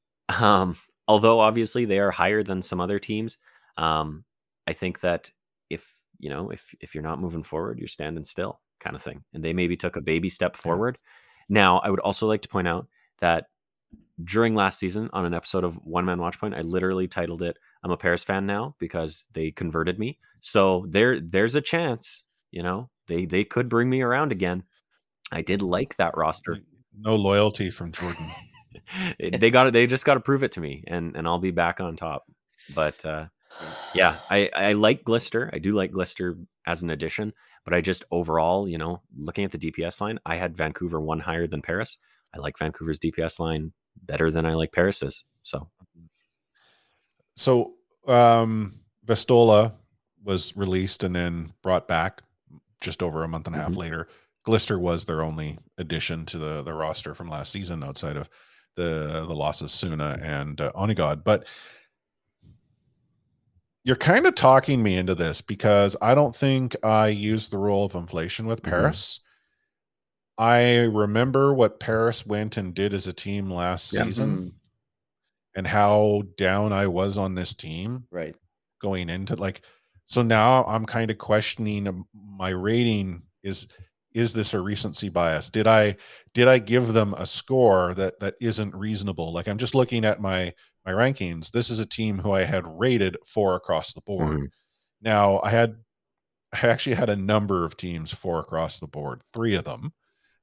Um, although obviously they are higher than some other teams. Um, I think that if you know if if you're not moving forward, you're standing still, kind of thing. And they maybe took a baby step forward. Now, I would also like to point out that during last season on an episode of One Man Watchpoint, I literally titled it "I'm a Paris fan now" because they converted me. So there, there's a chance, you know, they they could bring me around again. I did like that roster. no loyalty from Jordan. they got it. They just got to prove it to me, and and I'll be back on top. But uh, yeah, I I like Glister. I do like Glister as an addition, but I just overall, you know, looking at the DPS line, I had Vancouver one higher than Paris. I like Vancouver's DPS line better than I like Paris's. So So um Vestola was released and then brought back just over a month and a half Mhm. later. Glister was their only addition to the the roster from last season outside of the the loss of Suna and uh, Onigod. But you're kind of talking me into this because I don't think I used the rule of inflation with Mhm. Paris. I remember what Paris went and did as a team last Yeah. season Mhm. and how down I was on this team Right. going into like so now I'm kind of questioning my rating is is this a recency bias? Did I did I give them a score that that isn't reasonable? Like I'm just looking at my my rankings. This is a team who I had rated four across the board. Mhm. Now I had I actually had a number of teams four across the board, three of them,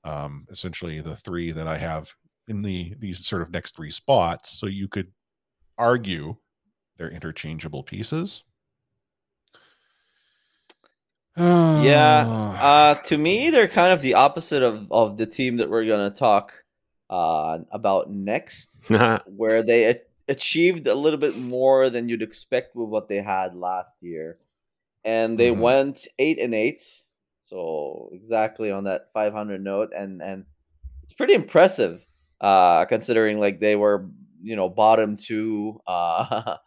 um, essentially the three that I have in the these sort of next three spots. So you could argue they're interchangeable pieces. Yeah, Uh, to me, they're kind of the opposite of, of the team that we're gonna talk uh, about next, where they a- achieved a little bit more than you'd expect with what they had last year, and they Mhm. went eight and eight, so exactly on that 500 note, and and it's pretty impressive, uh, considering like they were you know bottom two, uh,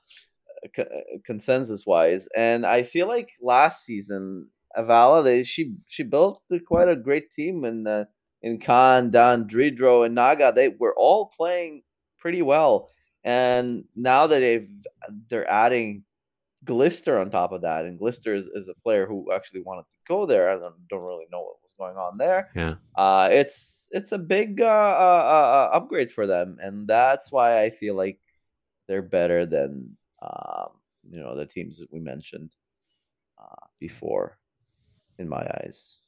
consensus wise, and I feel like last season Avala, they she she built quite a great team in the in Khan, Dan, Dridro, and Naga. They were all playing pretty well, and now that they've they're adding Glister on top of that, and Glister is, is a player who actually wanted to go there. I don't, don't really know what was going on there. yeah. Uh, it's it's a big uh, uh, uh, upgrade for them, and that's why I feel like they're better than um, you know the teams that we mentioned uh, before, in my eyes.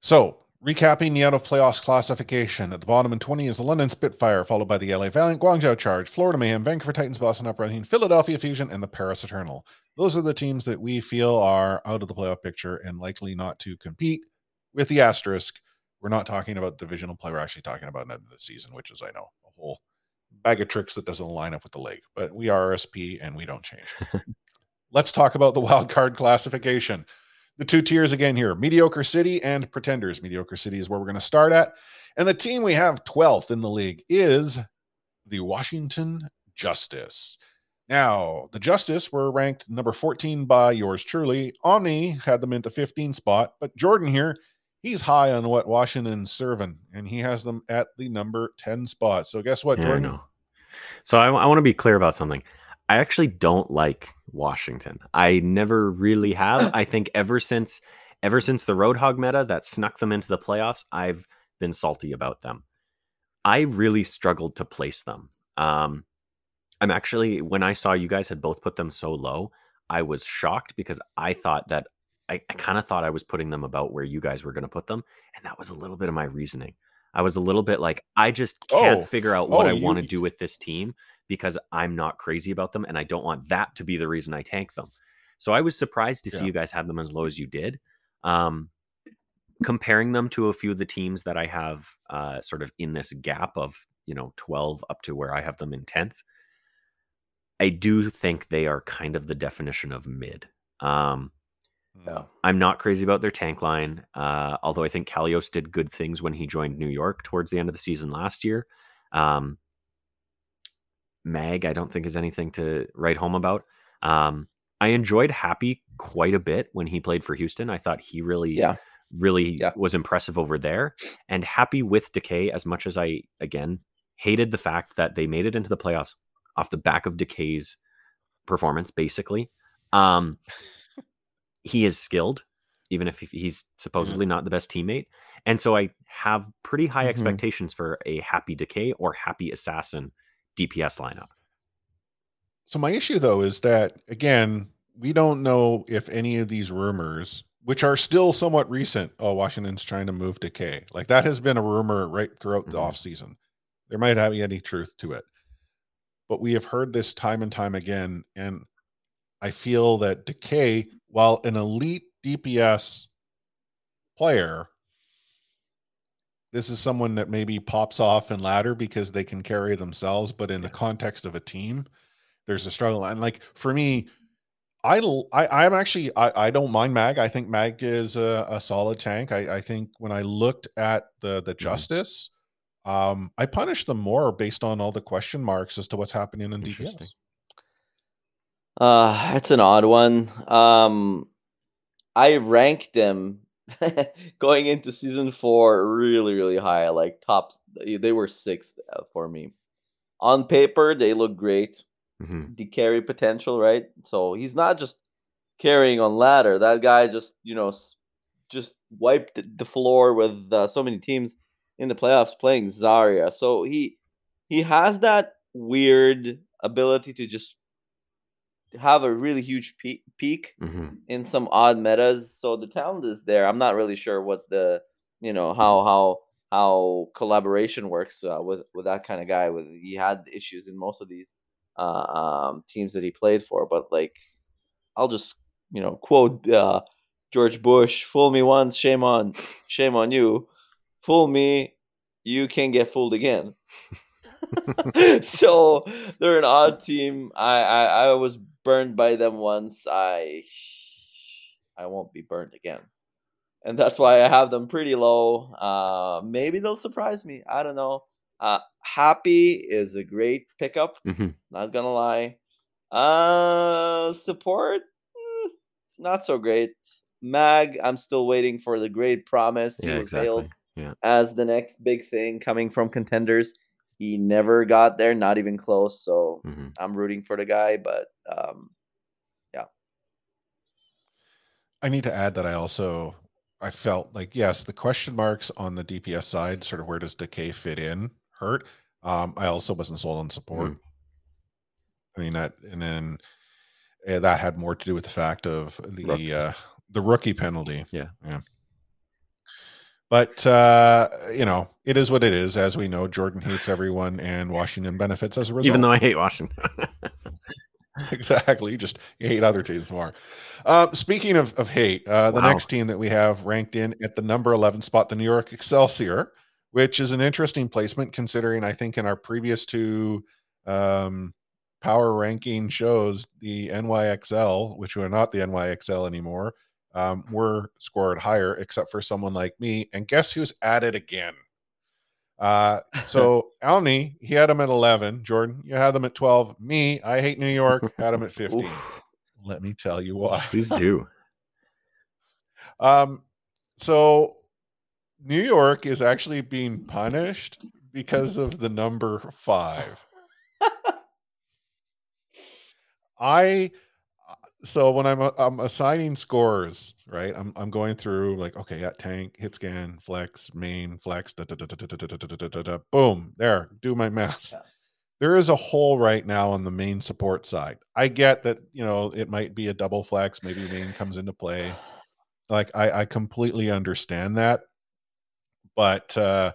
So, recapping the out of playoffs classification at the bottom in 20 is the London Spitfire, followed by the LA Valiant, Guangzhou Charge, Florida Mayhem, Vancouver Titans, Boston Uprising, Philadelphia Fusion, and the Paris Eternal. Those are the teams that we feel are out of the playoff picture and likely not to compete. With the asterisk, we're not talking about divisional play. We're actually talking about end of the season, which is, I know, a whole bag of tricks that doesn't line up with the league. But we are RSP and we don't change. Let's talk about the wild card classification the two tiers again here mediocre city and pretenders. Mediocre city is where we're going to start at. And the team we have 12th in the league is the washington justice. Now the justice were ranked number 14 by yours truly. Omni had them into 15 spot but jordan here he's high on what washington's serving and he has them at the number 10 spot. So guess what Yeah, I jordan. So I, want to be clear about something. I actually don't like Washington. I never really have. I think ever since ever since the Roadhog meta that snuck them into the playoffs, I've been salty about them. I really struggled to place them. Um, I'm actually when I saw you guys had both put them so low, I was shocked because I thought that I, I kind of thought I was putting them about where you guys were going to put them, and that was a little bit of my reasoning. I was a little bit like I just can't Oh. figure out what Oh, I want to do with this team because I'm not crazy about them and I don't want that to be the reason I tank them. So I was surprised to see you guys have them as low as you did. Um, comparing them to a few of the teams that I have uh, sort of in this gap of, you know, 12 up to where I have them in 10th, I do think they are kind of the definition of mid. Um, Yeah. I'm not crazy about their tank line, uh, although I think Kalios did good things when he joined New York towards the end of the season last year. Um, Mag, I don't think is anything to write home about. Um, I enjoyed Happy quite a bit when he played for Houston. I thought he really, Yeah. really Yeah. was impressive over there. And Happy with Decay, as much as I again hated the fact that they made it into the playoffs off the back of Decay's performance, basically. Um, he is skilled, even if he's supposedly not the best teammate. And so I have pretty high Mhm. expectations for a happy decay or happy assassin DPS lineup. So my issue though is that again, we don't know if any of these rumors, which are still somewhat recent, oh Washington's trying to move Decay. Like that has been a rumor right throughout the Mhm. off season. There might have any truth to it. But we have heard this time and time again and I feel that Decay, while an elite DPS player, this is someone that maybe pops off in ladder because they can carry themselves, but in the context of a team, there's a struggle. And like for me, I I am actually I, I don't mind Mag. I think Mag is a, a solid tank. I, I think when I looked at the the justice, um, I punished them more based on all the question marks as to what's happening in DPS. Uh, it's an odd one. Um, I ranked them going into season four really, really high, like top. They were sixth uh, for me. On paper, they look great. Mhm. The carry potential, right? So he's not just carrying on ladder. That guy just you know just wiped the floor with uh, so many teams in the playoffs playing Zarya. So he he has that weird ability to just have a really huge peak, peak hmm in some odd metas. So the talent is there. I'm not really sure what the you know how how how collaboration works uh, with with that kind of guy. With he had issues in most of these uh, um, teams that he played for, but like I'll just you know quote uh, George Bush: "Fool me once, shame on shame on you. Fool me, you can get fooled again." so they're an odd team. I, I I was burned by them once. I I won't be burned again, and that's why I have them pretty low. Uh, maybe they'll surprise me. I don't know. Uh, Happy is a great pickup. hmm Not gonna lie. Uh, support, mm, not so great. Mag, I'm still waiting for the great promise. He Yeah, hailed exactly. Yeah. as the next big thing coming from contenders. He never got there, not even close. So hmm I'm rooting for the guy, but um, yeah. I need to add that I also I felt like yes, the question marks on the DPS side, sort of where does decay fit in, hurt. Um, I also wasn't sold on support. Mm. I mean that, and then eh, that had more to do with the fact of the Rook. uh, the rookie penalty. Yeah. yeah. But uh, you know, it is what it is. As we know, Jordan hates everyone, and Washington benefits as a result. Even though I hate Washington. exactly. You just you hate other teams more. Um, speaking of, of hate, uh, the Wow. next team that we have ranked in at the number 11 spot, the New York Excelsior, which is an interesting placement considering I think in our previous two um, power ranking shows, the NYXL, which are not the NYXL anymore, um, were scored higher, except for someone like me. And guess who's at it again? Uh, so Alney, he had him at 11. Jordan, you had them at 12. Me, I hate New York, had him at 15. Let me tell you why. Please do. Um, so New York is actually being punished because of the number five. I so when I'm I'm assigning scores, right? I'm I'm going through like okay, at tank, hit scan, flex, main, flex, da, da, da, da, da, da, da, da, da, da, da, boom, there, do my math. Yeah. There is a hole right now on the main support side. I get that, you know, it might be a double flex, maybe main comes into play. Like I, I completely understand that. But uh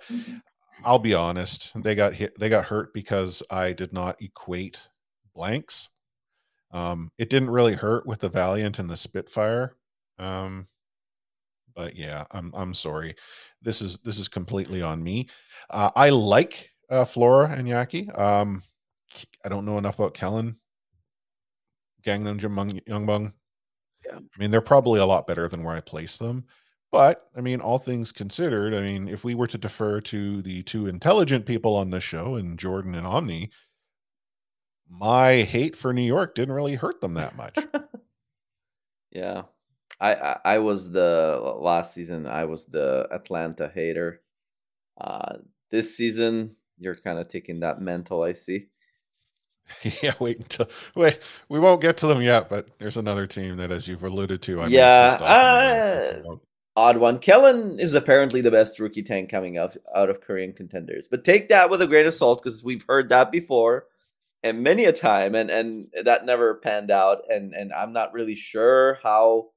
I'll be honest, they got hit they got hurt because I did not equate blanks. Um, it didn't really hurt with the Valiant and the Spitfire. Um, but yeah, I'm I'm sorry. This is this is completely on me. Uh, I like uh, Flora and Yaki. Um, I don't know enough about Kellen, Gangnam Jung Youngbung. Yeah. I mean, they're probably a lot better than where I place them. But I mean, all things considered, I mean, if we were to defer to the two intelligent people on this show, and Jordan and Omni, my hate for New York didn't really hurt them that much. yeah. I, I I was the last season. I was the Atlanta hater. Uh, this season, you're kind of taking that mental. I see. yeah, wait until wait. We won't get to them yet, but there's another team that, as you've alluded to, I'm Yeah, uh. Odd one. Kellen is apparently the best rookie tank coming out out of Korean contenders, but take that with a grain of salt because we've heard that before, and many a time, and and that never panned out, and and I'm not really sure how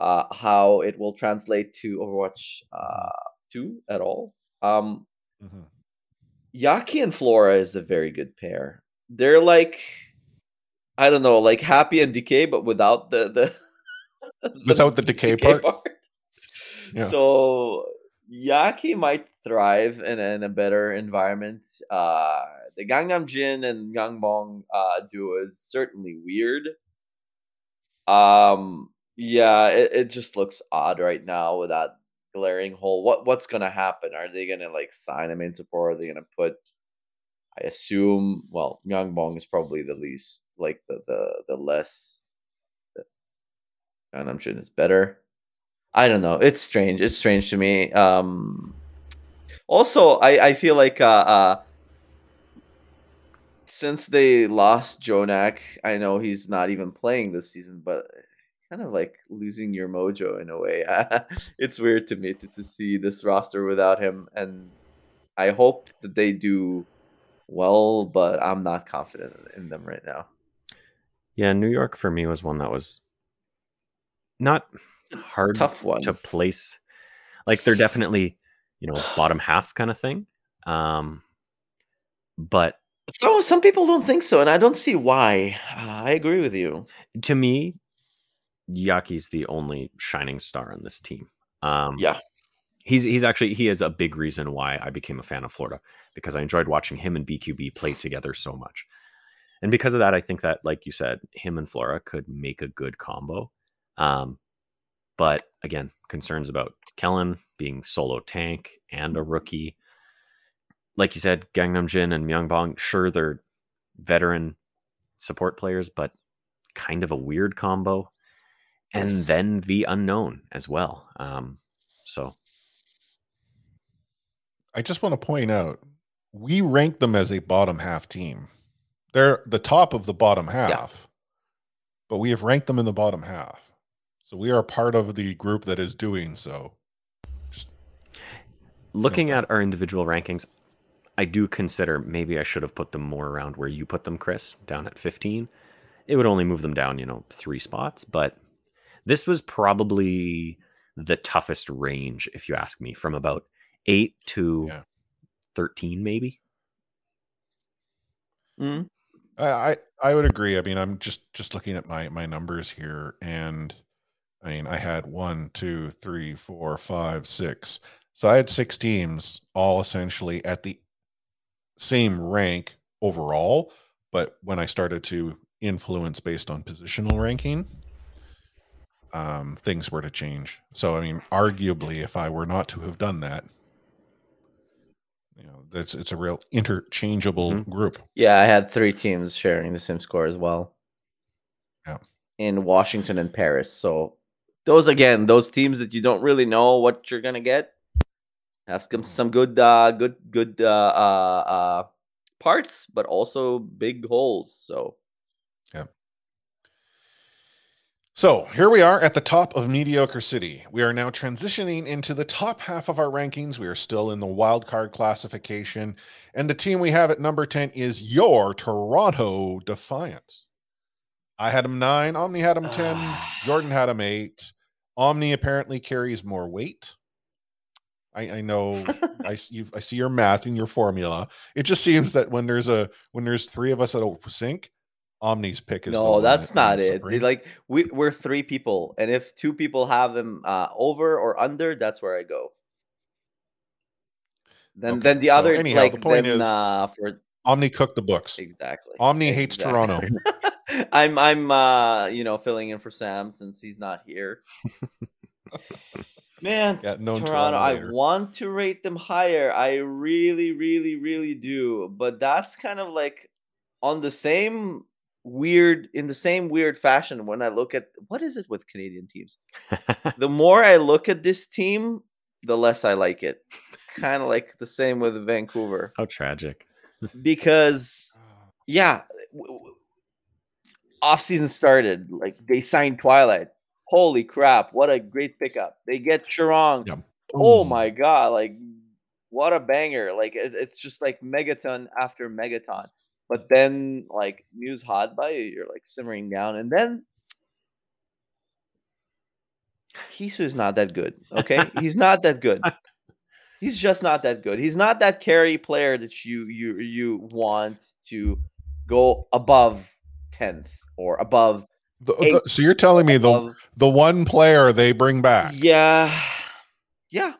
uh how it will translate to Overwatch uh two at all. Um, Mhm. Yaki and Flora is a very good pair. They're like, I don't know, like Happy and Decay, but without the the, Without the decay part? Yeah. So Yaki might thrive in, in a better environment. Uh, the Gangnam Jin and Gangbong uh, duo is certainly weird. Um, yeah, it, it just looks odd right now with that glaring hole. What what's gonna happen? Are they gonna like sign a main support? Are they gonna put? I assume. Well, Gangbong is probably the least like the the the less. Gangnam Jin is better. I don't know. It's strange. It's strange to me. Um, also, I I feel like uh, uh since they lost JJoNak, I know he's not even playing this season, but kind of like losing your mojo in a way. it's weird to me to, to see this roster without him, and I hope that they do well, but I'm not confident in them right now. Yeah, New York for me was one that was not hard Tough one. to place. Like they're definitely, you know, bottom half kind of thing. Um but So some people don't think so, and I don't see why. Uh, I agree with you. to me, Yaki's the only shining star on this team. Um Yeah. he's he's actually he is a big reason why I became a fan of Florida because I enjoyed watching him and BQB play together so much. And because of that, I think that, like you said, him and Flora could make a good combo. Um, but again, concerns about Kellen being solo tank and a rookie. Like you said, Gangnam Jin and Myungbong, sure they're veteran support players, but kind of a weird combo. And then the unknown as well. Um, so I just want to point out we rank them as a bottom half team. They're the top of the bottom half, but we have ranked them in the bottom half. So we are part of the group that is doing so. Just looking at our individual rankings, I do consider maybe I should have put them more around where you put them, Chris, down at 15. It would only move them down, you know, three spots, but this was probably the toughest range, if you ask me, from about eight to Yeah. 13, maybe. Mm. I, I I would agree. I mean, I'm just just looking at my my numbers here, and I mean, I had one, two, three, four, five, six. So I had six teams, all essentially at the same rank overall. But when I started to influence based on positional ranking, um, things were to change. So I mean, arguably, if I were not to have done that, you know, that's it's a real interchangeable Mhm. group. Yeah, I had three teams sharing the same score as well. Yeah. In Washington and Paris. So those again, those teams that you don't really know what you're gonna get have some some good uh good good uh uh, uh parts, but also big holes. So yeah. So here we are at the top of Mediocre City. We are now transitioning into the top half of our rankings. We are still in the wild card classification. And the team we have at number 10 is your Toronto Defiance. I had him nine. Omni had him 10. Jordan had him eight. Omni apparently carries more weight. I, I know I, you, I see your math and your formula. It just seems that when there's a when there's three of us at a sync, Omni's pick is no, that's not it. Like we we're three people, and if two people have them uh over or under, that's where I go. Then Okay, then the so other anyhow, like the point then, is- uh for Omni cooked the books. exactly. Omni hates Toronto. I'm I'm uh you know filling in for Sam since he's not here. Man, Toronto, Toronto I want to rate them higher. I really, really, really do. But that's kind of like on the same weird in the same weird fashion when I look at what is it with Canadian teams? The more I look at this team, the less I like it. kind of like the same with Vancouver How tragic. because yeah, off season started. Like they signed Twilight. Holy crap! What a great pickup. They get Chorong. Yeah. Oh, oh my god! Like what a banger! Like it, it's just like megaton after megaton. But then like Muse hot by you, you're like simmering down, and then Heesu is not that good. Okay, he's not that good. He's just not that good. He's not that carry player that you you you want to go above tenth or above. The- the- so you're telling me the above- the one player they bring back. yeah, yeah.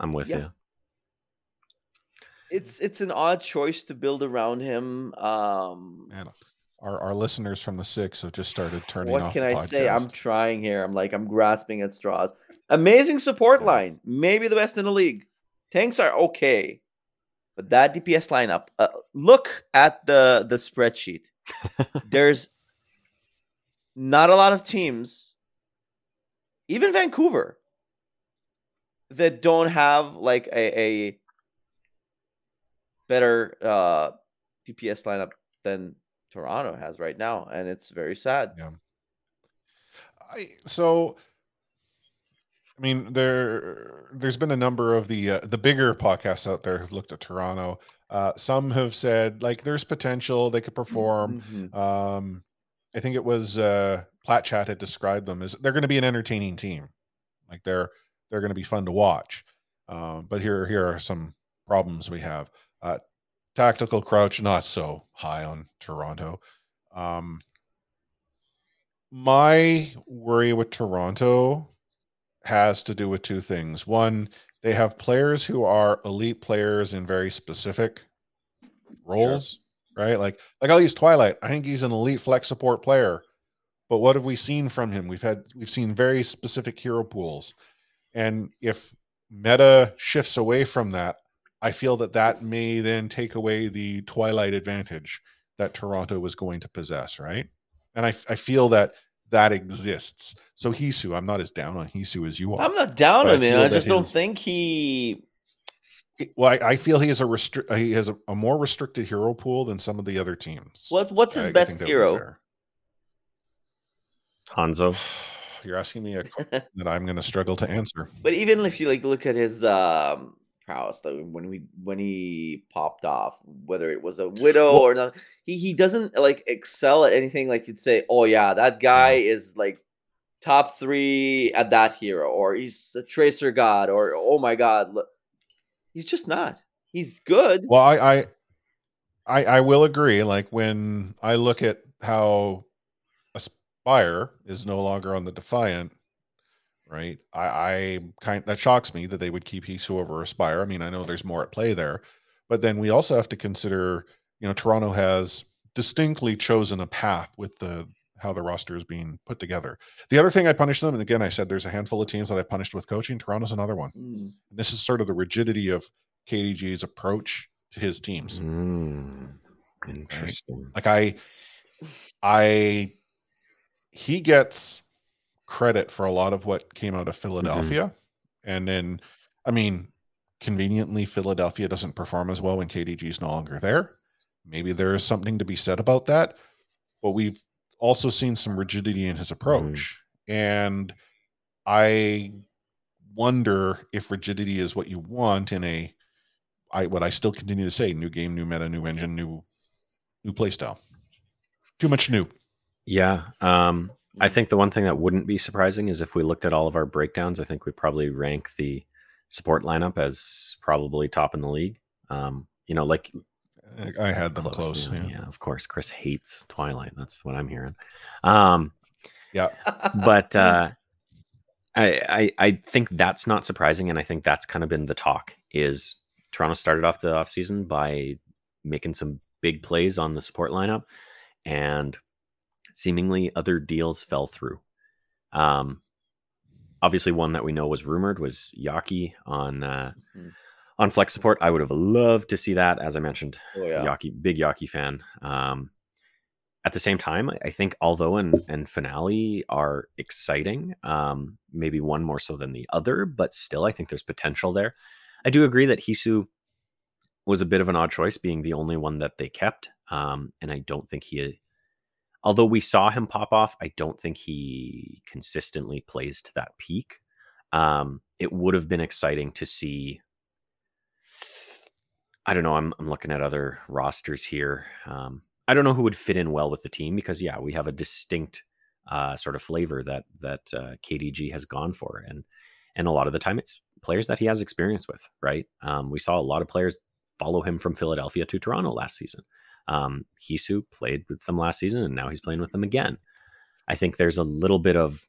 I'm with Yeah. you. It's it's an odd choice to build around him. Um, Man, our, our listeners from the six have just started turning what off. can the I say? I'm trying here. I'm like I'm grasping at straws. Amazing support Yeah. line, maybe the best in the league. Tanks are okay, but that DPS lineup. Uh, look at the the spreadsheet. There's not a lot of teams, even Vancouver, that don't have like a, a better uh, DPS lineup than Toronto has right now, and it's very sad. I so I mean there there's been a number of the uh, the bigger podcasts out there who've looked at Toronto. Uh, some have said like there's potential they could perform. Mhm. Um, I think it was uh, Plat Chat had described them as they're going to be an entertaining team. Like they're they're going to be fun to watch. Um, but here here are some problems we have. Uh, tactical crouch not so high on Toronto. Um, my worry with Toronto has to do with two things. One, they have players who are elite players in very specific roles, right? Like like I'll use Twilight. I think he's an elite flex support player. But what have we seen from him? We've had we've seen very specific hero pools. And if meta shifts away from that, I feel that that may then take away the Twilight advantage that Toronto was going to possess, right? And I, I feel that that exists. So Heesu, I'm not as down on Heesu as you are. I'm not down on him. I that just don't think he. Well, I, I feel he has a restri- he has a, a more restricted hero pool than some of the other teams. What What's his I- I best that would be hero? fair. Hanzo. You're asking me a question that I'm going to struggle to answer. But even if you like look at his um prowess, though, when we when he popped off, whether it was a widow Well- or not, he he doesn't like excel at anything. Like you'd say, oh yeah, that guy is like top three at that hero, or he's a tracer god, or oh my god, look, he's just not. He's good. Well, I, I I I will agree. Like when I look at how Aspire is no longer on the Defiant, right? I, I kind that shocks me that they would keep Heesu over Aspire. I mean, I know there's more at play there, but then we also have to consider, you know, Toronto has distinctly chosen a path with the how the roster is being put together. The other thing I punished them, and again, I said there's a handful of teams that I punished with coaching. Toronto's another one. Mm. This is sort of the rigidity of KDG's approach to his teams. Mm, interesting. Like I, I, he gets credit for a lot of what came out of Philadelphia, and then, I mean, conveniently, Philadelphia doesn't perform as well when KDG is no longer there. Maybe there is something to be said about that, but we've also seen some rigidity in his approach, and I wonder if rigidity is what you want in a I what I still continue to say new game, new meta, new engine, new new playstyle. Too much new. Yeah. Um, I Mm. think the one thing that wouldn't be surprising is if we looked at all of our breakdowns, I think we probably rank the support lineup as probably top in the league. Um, you know, like I- I had them close. yeah, yeah. yeah, of course. Chris hates Twilight. That's what I'm hearing. Um, Yeah. but uh, I, I I think that's not surprising, and I think that's kind of been the talk. Is Toronto started off the offseason by making some big plays on the support lineup, and seemingly other deals fell through. Um, obviously, one that we know was rumored was Yaki on uh, Mhm. On flex support. I would have loved to see that, as I mentioned. oh yeah. Yaki, big Yaki fan. Um, at the same time, I- think although and and finale are exciting, um, maybe one more so than the other, but still, I think there's potential there. I do agree that Heesu was a bit of an odd choice, being the only one that they kept, um, and I don't think he. Although we saw him pop off, I don't think he consistently plays to that peak. Um, it would have been exciting to see I don't know. I'm I'm looking at other rosters here. Um, I don't know who would fit in well with the team because yeah, we have a distinct uh, sort of flavor that that uh, KDG has gone for, and and a lot of the time it's players that he has experience with. Right? Um, we saw a lot of players follow him from Philadelphia to Toronto last season. Um, Heesu played with them last season, and now he's playing with them again. I think there's a little bit of,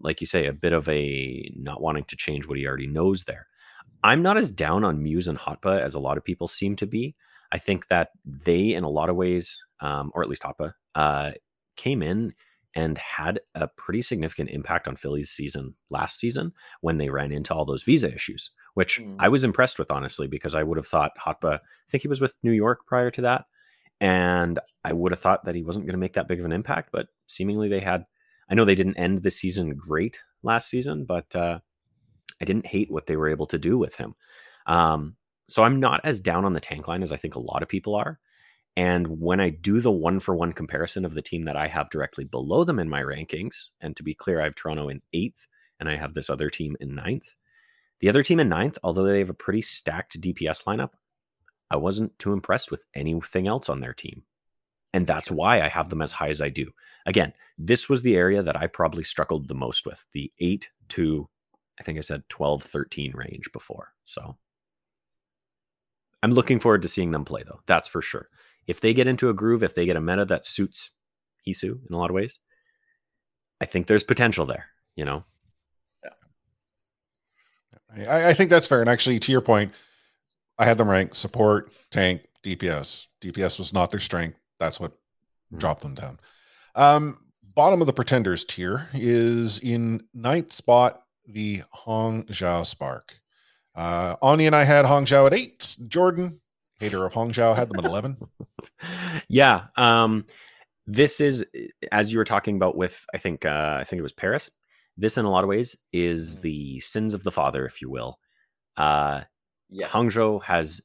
like you say, a bit of a not wanting to change what he already knows there. I'm not as down on Muse and Hotba as a lot of people seem to be. I think that they, in a lot of ways, um, or at least Hotba, uh, came in and had a pretty significant impact on Philly's season last season when they ran into all those visa issues, which Mm. I was impressed with, honestly, because I would have thought Hotba, I think he was with New York prior to that. And I would have thought that he wasn't going to make that big of an impact, but seemingly they had. I know they didn't end the season great last season, but uh, I didn't hate what they were able to do with him. Um, so I'm not as down on the tank line as I think a lot of people are. And when I do the one for one comparison of the team that I have directly below them in my rankings, and to be clear, I have Toronto in eighth and I have this other team in ninth. The other team in ninth, although they have a pretty stacked DPS lineup, I wasn't too impressed with anything else on their team. And that's why I have them as high as I do. Again, this was the area that I probably struggled the most with the 8 to, I think I said 12, 13 range before. So I'm looking forward to seeing them play, though. That's for sure if they get into a groove, if they get a meta that suits Heesu in a lot of ways, I think there's potential there, you know? Yeah. I, I think that's fair. And actually, to your point, I had them rank support, tank, DPS. DPS was not their strength. That's what mm. dropped them down. Um, bottom of the pretenders tier is in ninth spot, the Hangzhou Spark. Uh, Ani and I had Hangzhou at eight. Jordan, hater of Hangzhou had them at 11. yeah. Um, this is, as you were talking about with, I think, uh, I think it was Paris. This, in a lot of ways, is mm. the sins of the father, if you will. Uh, yeah. Hangzhou has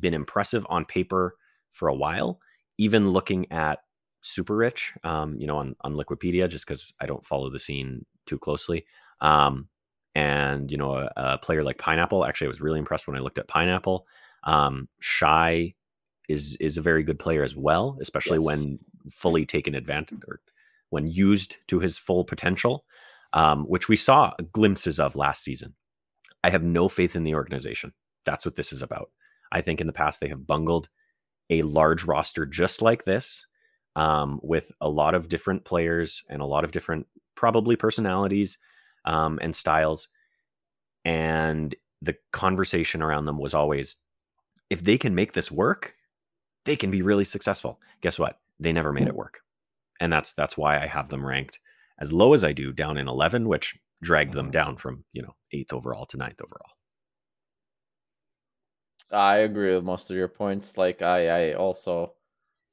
been impressive on paper for a while, even looking at Super Rich, um, you know, on, on Liquipedia, just because I don't follow the scene too closely. Um, and, you know, a, a, player like Pineapple, actually, I was really impressed when I looked at Pineapple. Um, Shy is is a very good player as well, especially yes. when fully taken advantage or when used to his full potential, um, which we saw glimpses of last season. I have no faith in the organization. That's what this is about. I think in the past they have bungled a large roster just like this, um, with a lot of different players and a lot of different probably personalities um, and styles, and the conversation around them was always if they can make this work, they can be really successful. Guess what? They never made it work. And that's that's why I have them ranked as low as I do, down in 11, which dragged them down from, you know, 8th overall to ninth overall. I agree with most of your points. Like I I also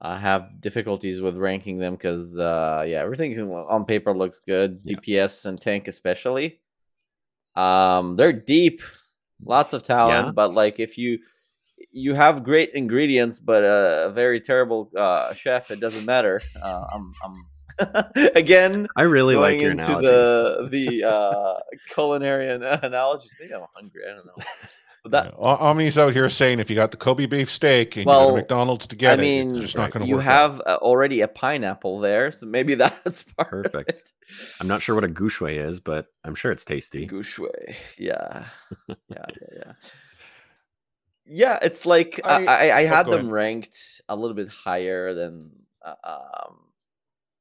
uh, have difficulties with ranking them because uh yeah, everything on paper looks good, yeah. DPS and tank especially. Um they're deep, lots of talent, yeah. but like if you you have great ingredients, but a, a very terrible uh, chef. It doesn't matter. Uh, I'm, I'm again. I really like your into the the uh, culinary analogies. Maybe I'm hungry. I don't know. But that yeah. Omni's out here saying if you got the Kobe beef steak and well, you go to McDonald's to get I mean, it, it's just not going to work. You have out. already a pineapple there, so maybe that's perfect. I'm not sure what a gouche is, but I'm sure it's tasty. Gouche, yeah, yeah, yeah, yeah. Yeah, it's like I I, I oh, had them ahead. ranked a little bit higher than uh, um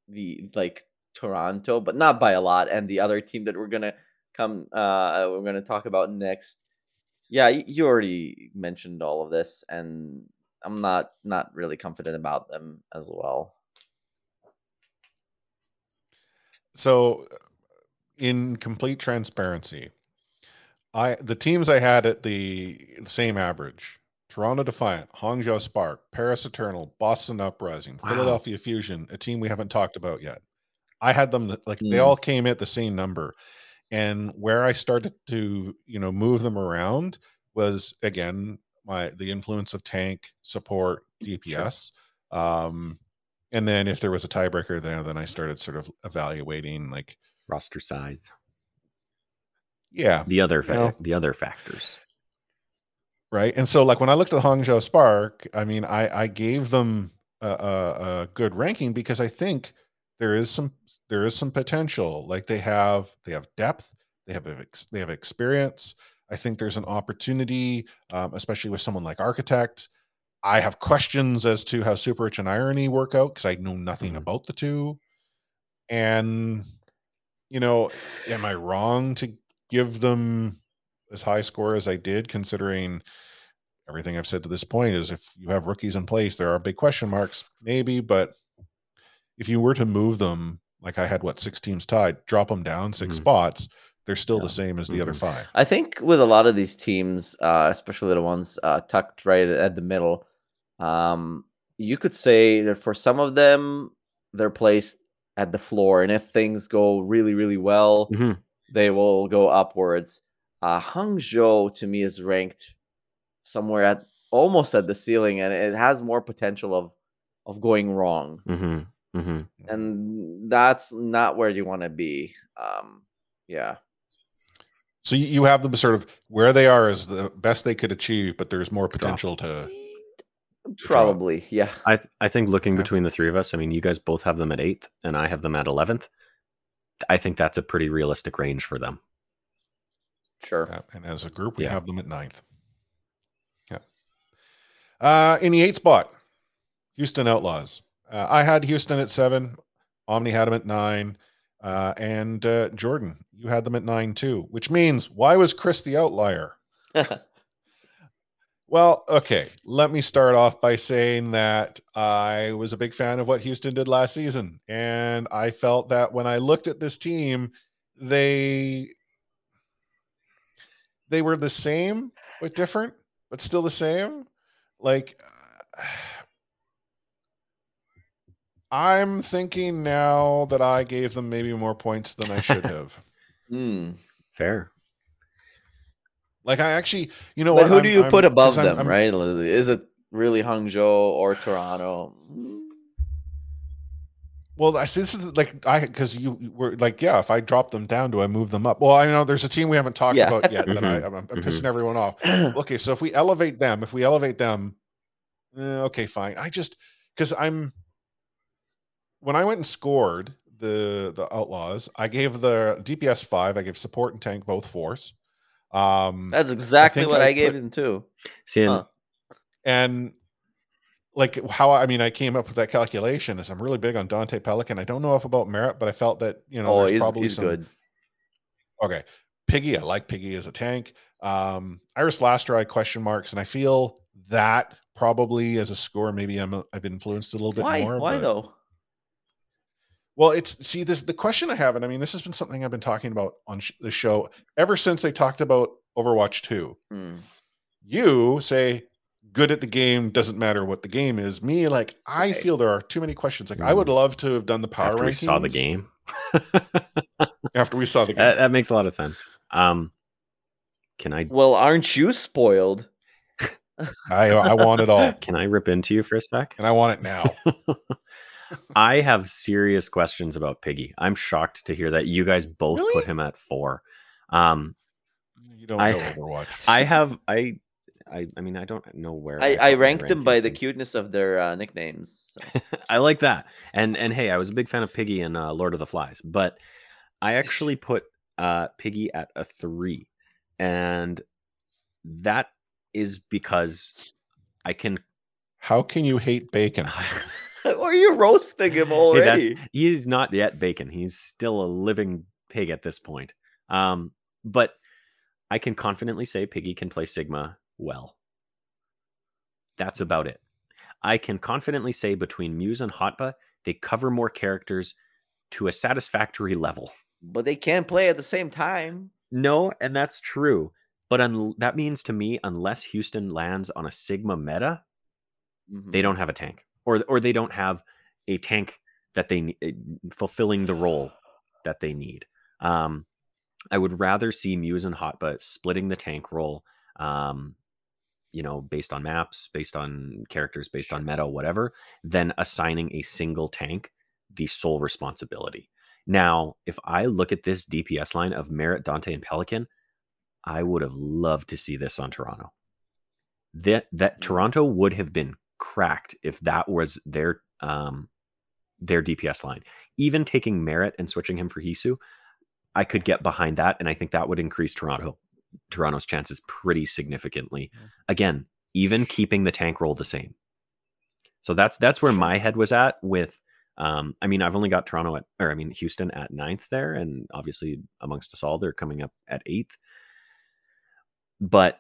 the like Toronto, but not by a lot. And the other team that we're gonna come uh we're gonna talk about next. Yeah, you already mentioned all of this, and I'm not not really confident about them as well. So, in complete transparency, I the teams I had at the, the same average: Toronto Defiant, Hangzhou Spark, Paris Eternal, Boston Uprising, wow. Philadelphia Fusion, a team we haven't talked about yet. I had them like mm. they all came at the same number, and where I started to you know move them around was again my the influence of tank support DPS. Um, and then if there was a tiebreaker there, then I started sort of evaluating like roster size yeah the other fa- you know? the other factors right and so like when i looked at hangzhou spark i mean i i gave them a, a, a, good ranking because i think there is some there is some potential. Like they have they have depth they have they have experience. I think there's an opportunity um, especially with someone like architect. I have questions as to how super rich and irony work out because i know nothing mm-hmm. about the two. And you know am i wrong to give them as high score as I did, considering everything I've said to this point is if you have rookies in place, there are big question marks, maybe, but if you were to move them, like I had what six teams tied, drop them down 6 mm-hmm. spots, they're still yeah. the same as the mm-hmm. other five. I think with a lot of these teams, uh, especially the ones uh, tucked right at the middle, um, you could say that for some of them, they're placed at the floor, and if things go really, really well, mm-hmm they will go upwards. Uh, Hangzhou to me is ranked somewhere at almost at the ceiling, and it has more potential of of going wrong, Mm-hmm. Mm-hmm. and that's not where you want to be. Um, yeah, So you, you have them sort of where they are is the best they could achieve, but there's more potential to. probably. Yeah, I th- I think looking Yeah. between the three of us, I mean, you guys both have them at eighth, and I have them at eleventh. I think that's a pretty realistic range for them. sure. Yeah, and as a group, we Yeah. have them at ninth. Yeah. Uh, in the eight spot, Houston Outlaws. Uh, I had Houston at seven. Omni had them at nine. Uh, and uh, Jordan, you had them at nine too, which means why was Chris the outlier? Well, okay. Let me start off by saying that I was a big fan of what Houston did last season. And I felt that when I looked at this team, they they were the same but different, but still the same. Like I'm thinking now that I gave them maybe more points than I should have. Hmm. Fair. like I actually, you know But what? who I'm- do you I'm- put 'cause above them? I'm- right? Is it really Hangzhou or Toronto? Well, I see this is like I because you were like, yeah, if I drop them down, do I move them up? Well, I know there's a team we haven't talked Yeah. about yet that I. I'm, I'm Mhm. pissing everyone off. Okay, so if we elevate them, if we elevate them, eh, okay, fine. I just because I'm when I went and scored the the Outlaws, I gave the DPS five, I gave support and tank both fours. Um, That's exactly think what I I, gave put- them too. See, and Huh. and like how I mean, I came up with that calculation is I'm really big on Danteh Pelican. I don't know if about merit, but I felt that you know oh, there's he's, probably he's some good. Okay. Piggy, I like Piggy as a tank. Um, Iris Laster, I question marks, and I feel that probably as a score, maybe I'm I've influenced a little bit Why? more. Why but- though? Well, it's see this the question I have, and I mean this has been something I've been talking about on sh- the show ever since they talked about Overwatch Two. Hmm. You say good at the game doesn't matter what the game is. Me, like I Okay. feel there are too many questions. Like I would love to have done the power after we saw the game, after we saw the game. that, that makes a lot of sense. Um, can I Well, aren't you spoiled? I I want it all, can I rip into you for a sec? and I want it now. I have serious questions about Piggy. I'm shocked to hear that you guys both Really? put him at four. Um, You don't I- know Overwatch. I have I, I I mean I don't know where I, put I ranked them by the cuteness of their uh, nicknames. so. I like that. And and hey, I was a big fan of Piggy and uh, Lord of the Flies, but I actually put uh, Piggy at a three, and that is because I can. How can you hate bacon? or you roasting him Hey, already? that's, he's not yet bacon. He's still a living pig at this point. Um, but I can confidently say Piggy can play Sigma well. That's about it. I can confidently say between Muse and Hotba, they cover more characters to a satisfactory level. but they can't play at the same time. No, and that's true. But un- that means to me, unless Houston lands on a Sigma meta, Mhm. they don't have a tank, or or they don't have a tank that they fulfilling the role that they need. Um, I would rather see Muse and Hotba splitting the tank role, um, you know, based on maps, based on characters, based on meta, whatever, than assigning a single tank the sole responsibility. Now, if I look at this DPS line of Merit, Danteh, and Pelican, I would have loved to see this on Toronto. That that Toronto would have been cracked if that was their um their DPS line. Even taking Merit and switching him for Heesu, I could get behind that, and I think that would increase Toronto Toronto's chances pretty significantly. Again, even keeping the tank roll the same. So that's that's where my head was at with um, I mean, I've only got Toronto at, or I mean, Houston at ninth there, and obviously amongst us all, they're coming up at eighth. But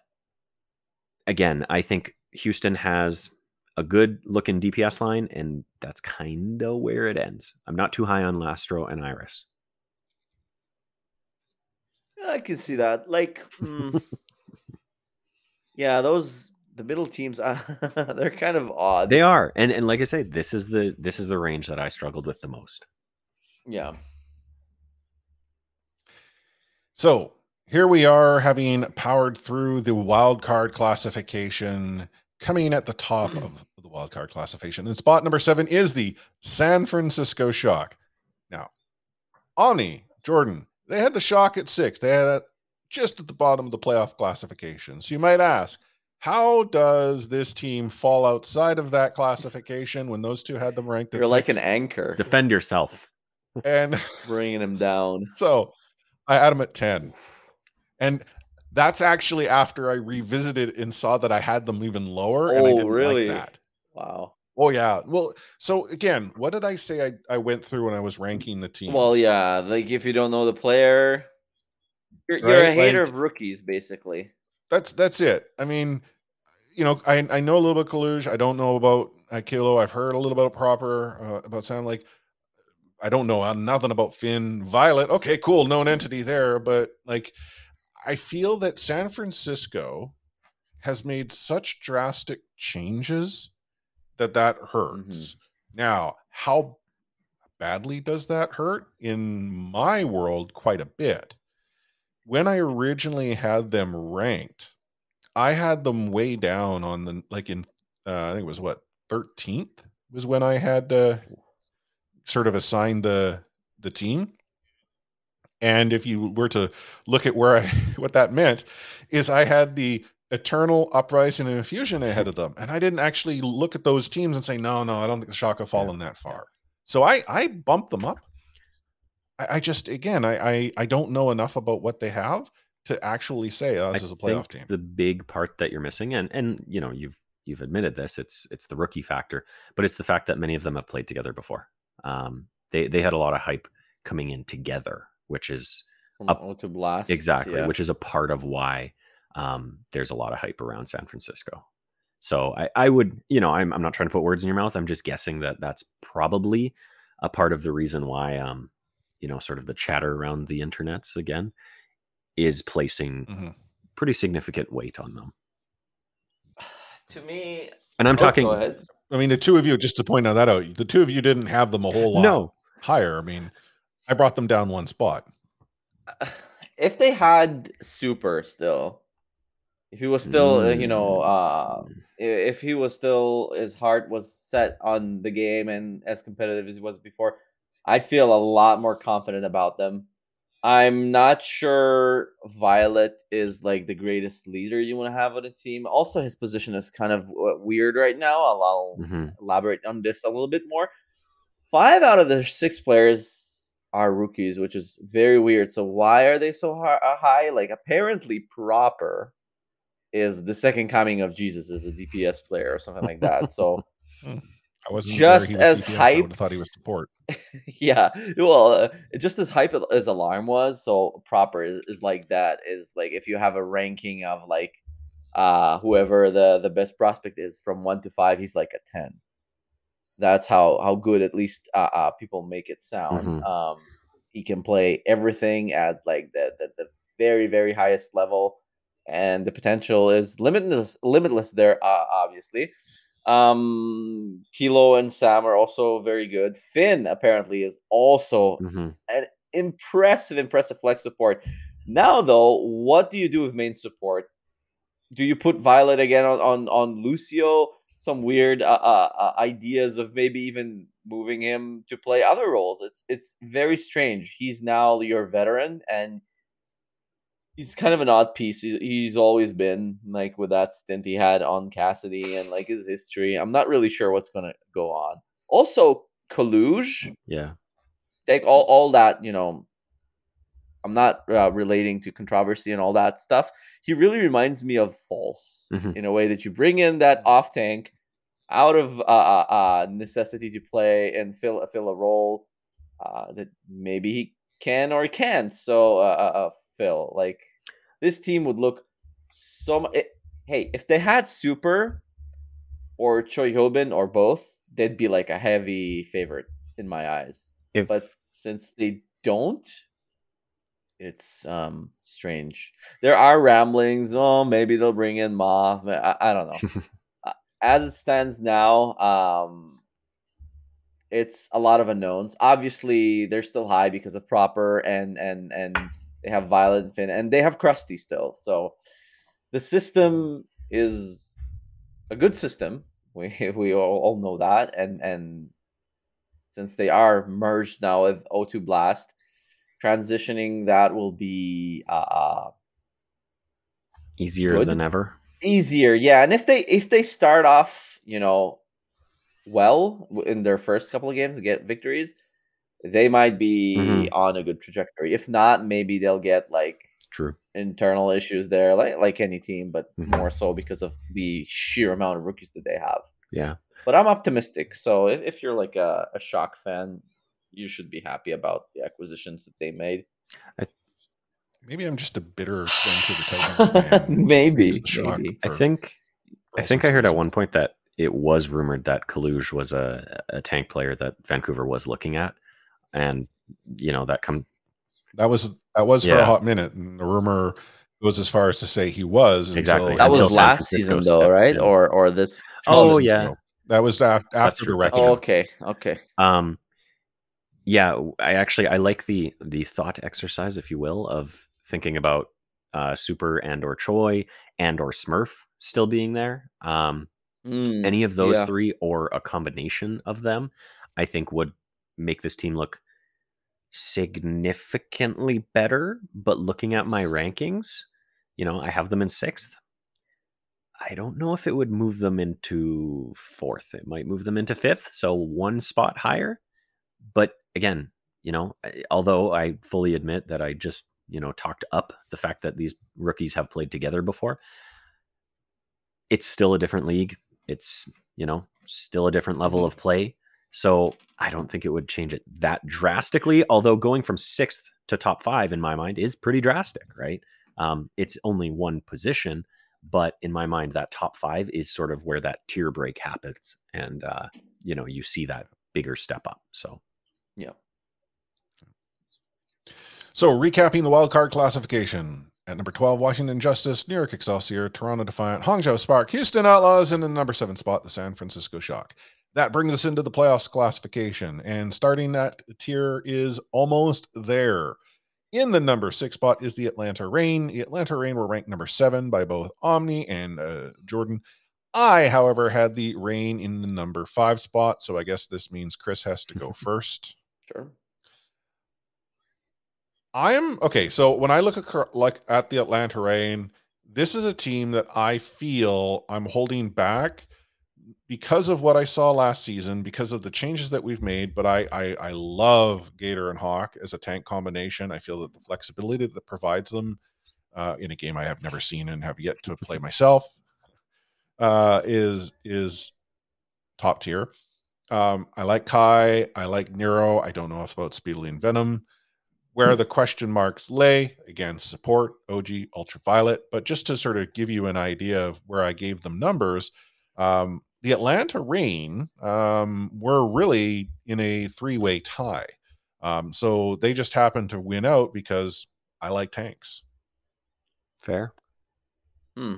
again, I think Houston has a good looking DPS line, and that's kind of where it ends. I'm not too high on Lastro and Iris. I can see that. Like, mm, yeah, those the middle teams, uh, they're kind of odd. They are, and and like I say, this is the this is the range that I struggled with the most. yeah. So here we are having powered through the wild card classification, coming in at the top of the wildcard classification. And spot number seven is the San Francisco Shock. Now, Ani, Jordan, they had the Shock at six. They had it just at the bottom of the playoff classification. So you might ask, how does this team fall outside of that classification when those two had them ranked? At You're like an anchor, Defend yourself. and bringing him down. so I had them at ten, and that's actually after I revisited and saw that I had them even lower. and I Oh, didn't really? Like that. Wow. Oh yeah. Well, so again, what did I say I, I went through when I was ranking the teams? Well, yeah. Like if you don't know the player, you're, you're a hater like- of rookies, basically. That's that's it. I mean, you know, I I know a little bit Coluge. I don't know about Akilo. I've heard a little bit proper uh, about sound like I don't know uh, nothing about Finn Violet. Okay, cool, known entity there, but like I feel that San Francisco has made such drastic changes that that hurts. Now, how badly does that hurt? In my world, quite a bit. When I originally had them ranked, I had them way down on the like in uh, I think it was what 13th was when I had uh, sort of assigned the the team. And if you were to look at where I what that meant is I had the Eternal Uprising and Infusion ahead of them. And I didn't actually look at those teams and say, no, no, I don't think the Shock have fallen that far. So I I bumped them up. I, I just again I, I I don't know enough about what they have to actually say oh, this I is a playoff team. The big part that you're missing, and and you know you've you've admitted this, it's it's the rookie factor, but it's the fact that many of them have played together before. Um, they they had a lot of hype coming in together, which is From Up- O2 Blast. exactly yeah. which is a part of why um, there's a lot of hype around San Francisco. So I, I would, you know, I'm, I'm not trying to put words in your mouth. I'm just guessing that that's probably a part of the reason why, um, you know, sort of the chatter around the internets again is placing Mhm. pretty significant weight on them. to me, And I'm oh, talking, Go ahead. I mean, the two of you, just to point out that out, the two of you didn't have them a whole lot no, higher. I mean, I brought them down one spot. If they had Super still, if he was still, uh, you know, uh, Mm. if he was still his heart was set on the game and as competitive as he was before, I'd feel a lot more confident about them. I'm not sure Violet is like the greatest leader you want to have on a team. Also, his position is kind of uh, weird right now. I'll, I'll Mhm. elaborate on this a little bit more. Five out of the six players are rookies, which is very weird. So why are they so uh, high? Like apparently, proper is the second coming of Jesus as a DPS player or something like that. So I wasn't Just was as DPS. I thought he was support. yeah, well, uh, just as hype as alarm was, so proper is, is like that. Is like if you have a ranking of like uh whoever the the best prospect is from one to five, he's like a ten. That's how how good at least uh, uh people make it sound. Mhm. Um, he can play everything at like the, the the very very highest level, and the potential is limitless limitless there. Uh, obviously. Um, Kilo and Sam are also very good. Finn apparently is also Mhm. impressive, impressive flex support. Now, though, what do you do with main support? Do you put Violet again on on, on Lucio? Some weird uh, uh, uh, ideas of maybe even moving him to play other roles. It's it's very strange. He's now your veteran, and he's kind of an odd piece. He's, he's always been like with that stint he had on Cassidy and like his history. I'm not really sure what's gonna go on. Also, Coluge yeah. take all all that you know i'm not uh, relating to controversy and all that stuff. He really reminds me of false Mhm. in a way that you bring in that off tank out of uh, uh, uh, necessity to play and fill fill a role uh, that maybe he can or can't. So uh, uh, uh, fill like this team would look so mu- it, hey if they had super or choi Hyobin or both they'd be like a heavy favorite in my eyes. If but since they don't it's um strange. There are ramblings oh maybe they'll bring in ma i, I don't know. As it stands now um it's a lot of unknowns. Obviously they're still high because of proper and and and they have violet and Finn, and they have crusty still. So the system is a good system. We we all, all know that, and and since they are merged now with O2 Blast, transitioning that will be uh, uh Easier Good. than ever. easier. Yeah, and if they if they start off, you know, well in their first couple of games to get victories, they might be Mhm. on a good trajectory. If not, maybe they'll get like True. internal issues there, like like any team, but Mhm. more so because of the sheer amount of rookies that they have. Yeah. But I'm optimistic. So if, if you're like a, a shock fan, you should be happy about the acquisitions that they made. Maybe I'm just a bitter Vancouver Titans fan. maybe, It's the shock. maybe. I think I think I of heard at one point that it was rumored that Coluge was a, a tank player that Vancouver was looking at, and you know that come That was that was for a hot minute, and the rumor goes as far as to say he was Exactly. until- That Until was last Francisco season, though, stepped right? in. Or or this? Oh yeah. ago. that was after, after the true, wreck. that's Oh, okay, okay. Um, yeah, I actually I like the the thought exercise, if you will, of thinking about uh, Super and or Choi and or Smurf still being there. Um, Mm, any of those yeah. three or a combination of them, I think would make this team look significantly better. But looking at my rankings, you know, I have them in sixth. I don't know if it would move them into fourth. It might move them into fifth, so one spot higher. But again, you know, although I fully admit that I just, you know, talked up the fact that these rookies have played together before, it's still a different league. It's, you know, still a different level of play. So I don't think it would change it that drastically. Although going from sixth to top five in my mind is pretty drastic, right? Um, it's only one position, but in my mind, that top five is sort of where that tier break happens, and uh, you know, you see that bigger step up. So Yeah. So, recapping the wild card classification at number 12, Washington Justice, New York Excelsior, Toronto Defiant, Hangzhou Spark, Houston Outlaws, and in the number seven spot, the San Francisco Shock. That brings us into the playoffs classification. And starting that tier is almost there. In the number six spot is the Atlanta Reign. The Atlanta Reign were ranked number seven by both Omni and uh, Jordan. I, however, had the Reign in the number five spot. So I guess this means Chris has to go first. Sure. I am okay. So when I look at like at the Atlanta Reign, this is a team that I feel I'm holding back because of what I saw last season, because of the changes that we've made. But I I, I love Gator and Hawk as a tank combination. I feel that the flexibility that provides them uh, in a game I have never seen and have yet to play myself uh, is is top tier. Um, I like Kai. I like Nero. I don't know enough about Speedily and Venom where the question marks lay again support og ultraviolet but just to sort of give you an idea of where i gave them numbers um, the atlanta reign um, were really in a three-way tie um, so they just happened to win out because i like tanks fair. Hmm.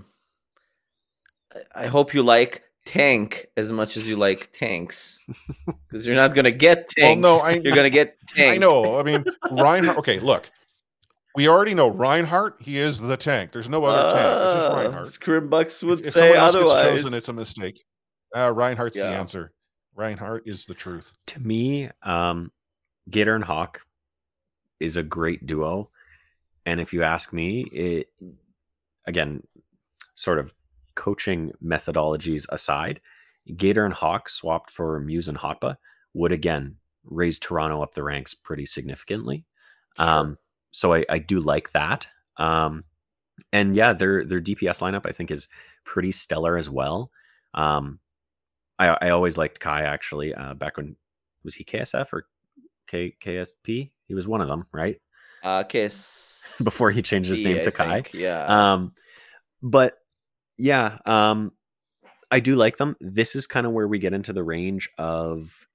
I- I hope you like tank as much as you like tanks, because you're not gonna get Well, tanks. no, I- you're gonna get tank. i know i mean reinhardt okay look we already know reinhardt he is the tank there's no other tank it's just Ah, reinhardt Scrimbucks would if, if say someone else gets otherwise. chosen it's a mistake uh, reinhardt's the Yeah. answer reinhardt is the truth to me, um, Gator and Hawk is a great duo. And if you ask me, it again, sort of coaching methodologies aside, Gator and Hawk swapped for Muse and Hotba would again raise Toronto up the ranks pretty significantly. Um, so I, I do like that. Um, and yeah, their their DPS lineup I think is pretty stellar as well. Um, I I always liked Kai actually. Uh, back when was he KSF or K KSP? He was one of them, right? Uh, kiss Before he changed his name I to Kai. Yeah. Um, but yeah, um, I do like them. This is kind of where we get into the range of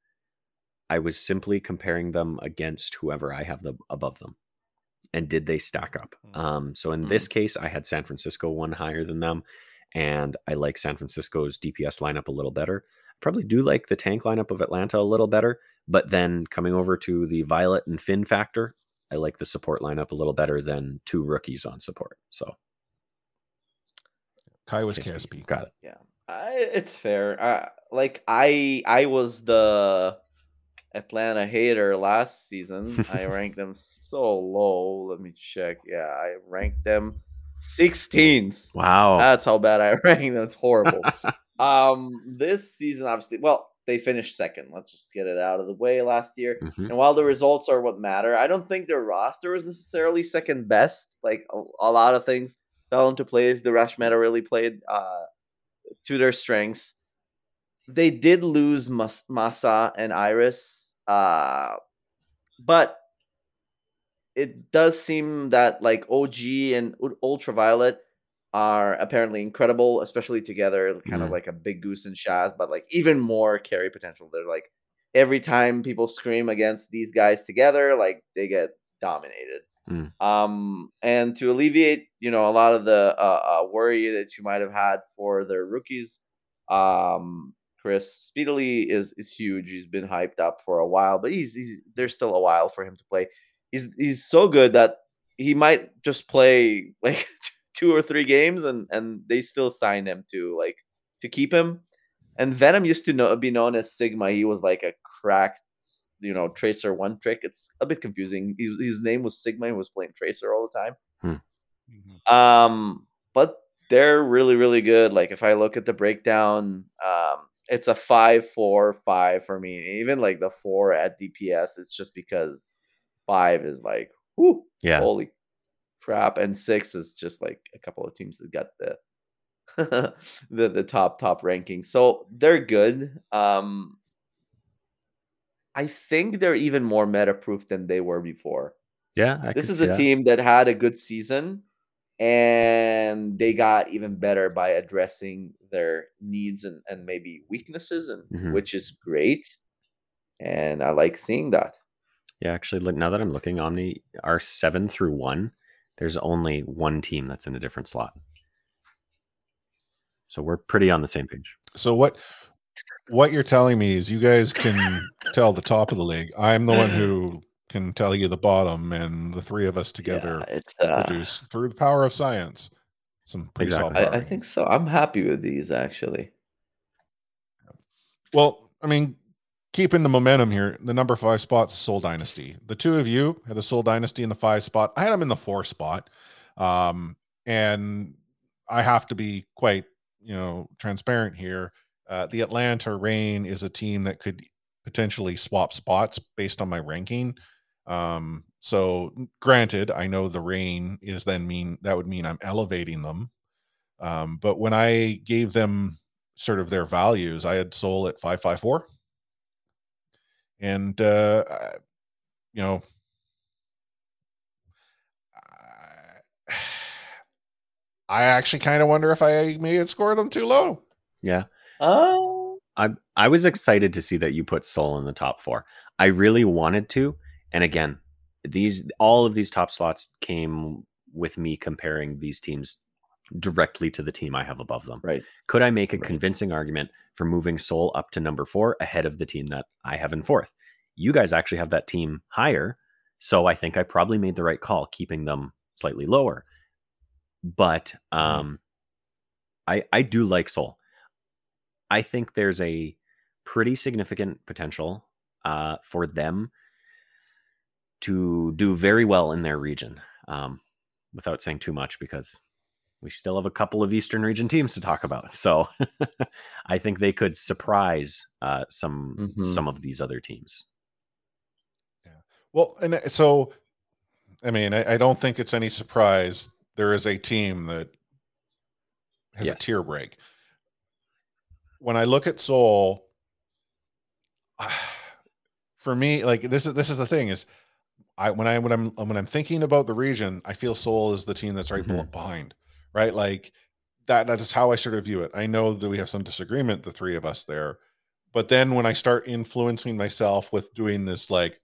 I was simply comparing them against whoever I have the above them. And did they stack up? Mm. Um, so in this case, I had San Francisco one higher than them, and I like San Francisco's DPS lineup a little better. I probably do like the tank lineup of Atlanta a little better, but then coming over to the Violet and Finn factor, I like the support lineup a little better than two rookies on support. So kai was KSP. ksp Got it. I, it's fair. Uh, like I, I was the Atlanta hater last season. I ranked them so low. Let me check. Yeah, I ranked them 16th. Wow. That's how bad I ranked them. It's horrible. um, this season, obviously, well, they finished second. Let's just get it out of the way last year. Mhm. And while the results are what matter, I don't think their roster is necessarily second best. Like a, a lot of things fell into place. The Rush Meta really played uh, to their strengths. They did lose Mas- Masaa and Iris, uh, but it does seem that like OG and Ultraviolet are apparently incredible, especially together, kind of like a BigGoose and Shaz, but like even more carry potential. They're like every time people scream against these guys together, like they get dominated. Mm. Um, and to alleviate, you know, a lot of the uh, uh, worry that you might have had for their rookies, um, Chris Speedily is is huge. He's been hyped up for a while, but he's he's there's still a while for him to play. He's he's so good that he might just play like two or three games and and they still sign him to like to keep him. And Venom used to know, be known as Sigma. He was like a cracked, you know, Tracer one trick. It's a bit confusing. He, his name was Sigma. He was playing Tracer all the time. Um, but they're really, really good. Like if I look at the breakdown, um, it's a five, four, five for me. Even like the four at DPS, it's just because five is like, whoo, Yeah. holy crap, and six is just like a couple of teams that got the the the top top ranking. So they're good. Um, I think they're even more meta proof than they were before Yeah. I this is a that. team that had a good season and they got even better by addressing their needs and, and maybe weaknesses and Mhm. which is great and i like seeing that Yeah, actually, look now that I'm looking, Omni, our seven through one, there's only one team that's in a different slot. So we're pretty on the same page. So what what you're telling me is you guys can tell the top of the league. I'm the one who can tell you the bottom, and the three of us together yeah, it's uh, produce through the power of science some pretty Exactly. solid. I, I think so i'm happy with these actually Well, I mean, keeping the momentum here, the number five spot's Seoul Dynasty. The two of you had the Seoul Dynasty in the five spot. I had them in the four spot. Um, and I have to be quite, you know, transparent here. Uh, the Atlanta Reign is a team that could potentially swap spots based on my ranking. Um, so granted, I know the reign is then mean that would mean I'm elevating them. Um, but when I gave them sort of their values, I had Seoul at 554. And, uh, I- you know, I- I actually kind of wonder if I may have scored them too low. Yeah. Oh I I was excited to see that you put Seoul in the top four. I really wanted to, and again, these all of these top slots came with me comparing these teams directly to the team I have above them. right Could I make a Right. convincing argument for moving Seoul up to number four ahead of the team that I have in fourth? You guys actually have that team higher, so I think I probably made the right call keeping them slightly lower. But um, I I do like Seoul. I think there's a pretty significant potential uh, for them to do very well in their region. Um, without saying too much, because we still have a couple of Eastern region teams to talk about. So I think they could surprise uh, some Mhm. some of these other teams. Yeah. Well, and uh, so, I mean, I, I don't think it's any surprise there is a team that has Yes. a tier break. When I look at Seoul, for me, like this is this is the thing is, I when I when I'm when I'm thinking about the region, I feel Seoul is the team that's right Mhm. behind, right? Like that that is how I sort of view it. I know that we have some disagreement, the three of us there, but then when I start influencing myself with doing this like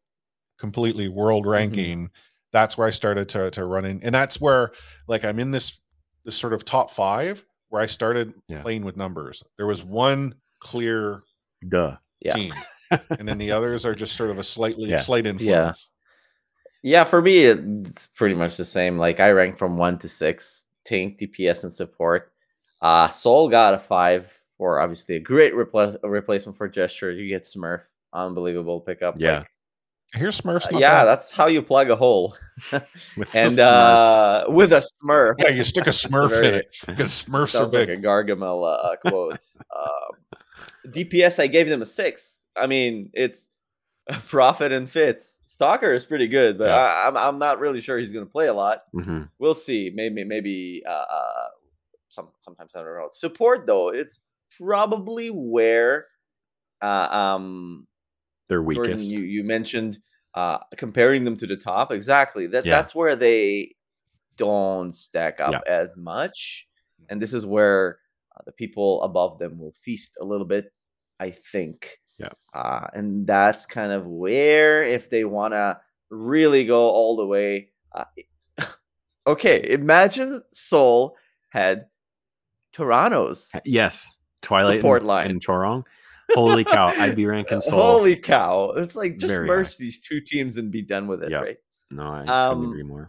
completely world ranking, that's where I started to to run in, and that's where like I'm in this this sort of top five where I started Yeah. playing with numbers. There was one clear Duh. Yeah. team, and then the others are just sort of a slightly Yeah. slight influence. Yeah, for me, it's pretty much the same. Like I rank from one to six, tank, DPS, and support. Uh Seoul got a five for obviously a great repla- a replacement for Gesture. You get Smurf, unbelievable pickup. Yeah. Like, Here's Smurfs. uh, yeah, bad. that's how you plug a hole, With and Smurf. uh, with a Smurf. yeah. You stick a Smurf in it because Smurfs are Sounds like big. a Gargamel uh, uh, quote. um, DPS, I gave them a six. I mean, it's profit and fits. Stalker is pretty good, but Yeah. I, I'm I'm not really sure he's going to play a lot. Mhm. We'll see. Maybe maybe uh, uh, some sometimes I don't know. Support though, it's probably where uh, um Their Jordan, weakest. you, you mentioned uh, comparing them to the top. Exactly. That Yeah. that's where they don't stack up Yeah. as much, and this is where uh, the people above them will feast a little bit. I think. Yeah. Uh, and that's kind of where, if they want to really go all the way. Uh, okay, imagine Seoul had Toronto's Yes. Twilight line. and Chorong. Holy cow. I'd be ranking Seoul. Holy cow! It's like just Very merge high. these two teams and be done with it, Yeah. right? no, I Um, couldn't agree more.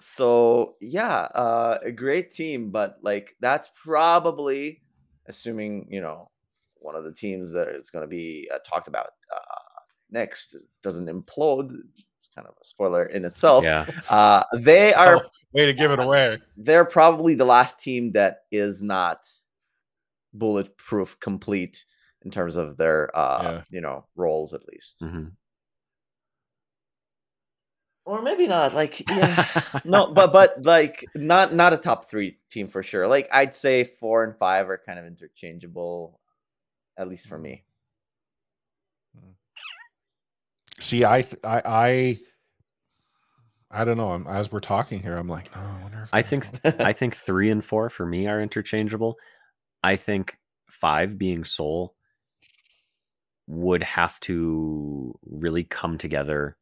So yeah, uh, a great team, but like that's probably assuming you know one of the teams that is going to be uh, talked about uh, next doesn't implode. It's kind of a spoiler in itself. Yeah. Uh, they are Oh, way to give it away. they're probably the last team that is not bulletproof complete in terms of their uh, Yeah. you know roles at least, Mhm. or maybe not. Like yeah. no, but but like not not a top three team for sure. Like I'd say four and five are kind of interchangeable, at least for me. See, I, th- I, I, I don't know. I'm, as we're talking here, I'm like, no, I wonder. If I think I think three and four for me are interchangeable. I think five being Seoul would have to really come together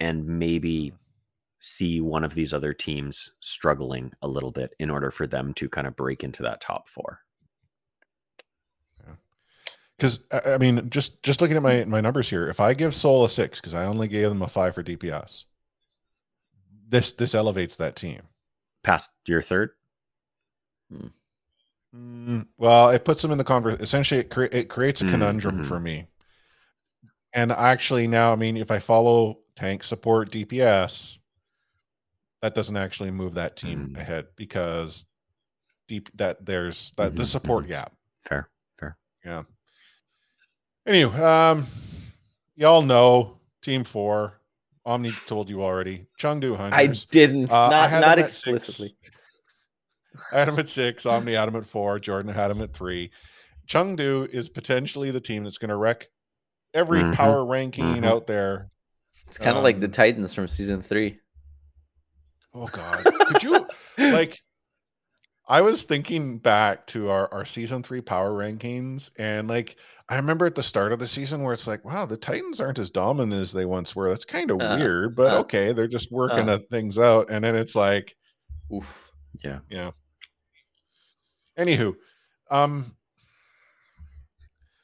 and maybe mm-hmm. see one of these other teams struggling a little bit in order for them to kind of break into that top four. because I I mean, just just looking at my my numbers here, if I give Seoul a six, because I only gave them a five for DPS, this this elevates that team. Past your third? Hmm. Mm, well, it puts them in the conversation. Essentially, it, cre- it creates a Mm, conundrum mhm. for me. And actually, now, I mean, if I follow tank support DPS, that doesn't actually move that team Mm. ahead because deep that there's that the Mhm, support gap. Fair, fair. Yeah. Anyway, um, y'all know Team Four. Omni told you already. Chengdu I didn't, Uh, not had not explicitly. six. Explicitly. I had him at six. Omni Adam at four. Jordan had him at three. Chengdu is potentially the team that's going to wreck every Mhm, power ranking mhm. out there. It's kind of like the Um, Titans from season three. Oh God, could you like? I was thinking back to our our season three power rankings, and like I remember at the start of the season where it's like, wow, the Titans aren't as dominant as they once were. That's kind of Uh, weird, but uh, okay, they're just working uh, things out, and then it's like, Oof. Yeah. Yeah. Anywho, um,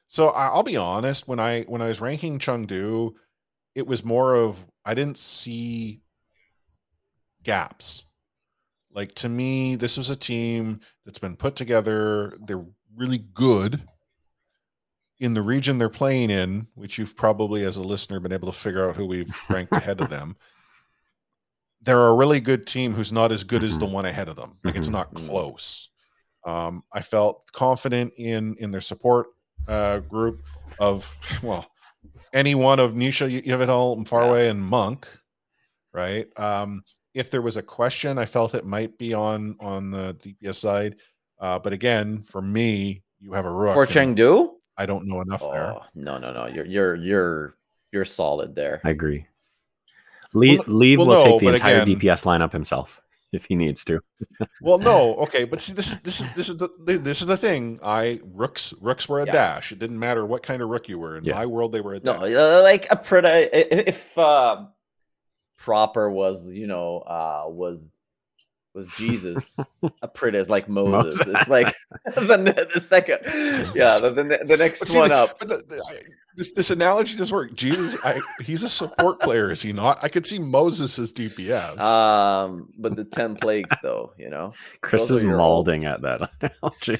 so I'll be honest. When I when I was ranking Chengdu, it was more of I didn't see gaps. Like to me, this was a team that's been put together. They're really good in the region they're playing in, which you've probably, as a listener, been able to figure out who we've ranked ahead of them. They're a really good team who's not as good as the Mhm. one ahead of them. Like it's Mhm. not Mhm. close. Um, I felt confident in in their support uh, group of well, any one of Nisha Yveltal, Farway, and Monk, right? Um, if there was a question, I felt it might be on on the DPS side, uh, but again, for me, you have a rook. For and Chengdu? I don't know enough there. Oh no no no! You're you're you're you're solid there. I agree. Lee, Well, Lee well, will no, take the entire again- DPS lineup himself if he needs to. Well, no, okay, but see, this is this is this is the this is the thing. I rooks rooks were a Yeah. dash. It didn't matter what kind of rook you were. In Yeah. my world, they were a No, dash. uh, like a pretty. If uh, proper was you know uh was was Jesus, a pretty is like Moses. Moses. It's like the, the second, yeah, the, the, the next see, one the- up. But the, the, I, this this analogy does work. Jesus, I, he's a support player, is he not? I could see Moses as DPS. Um, but the ten plagues, though, you know. Chris Those is are mauling at that analogy.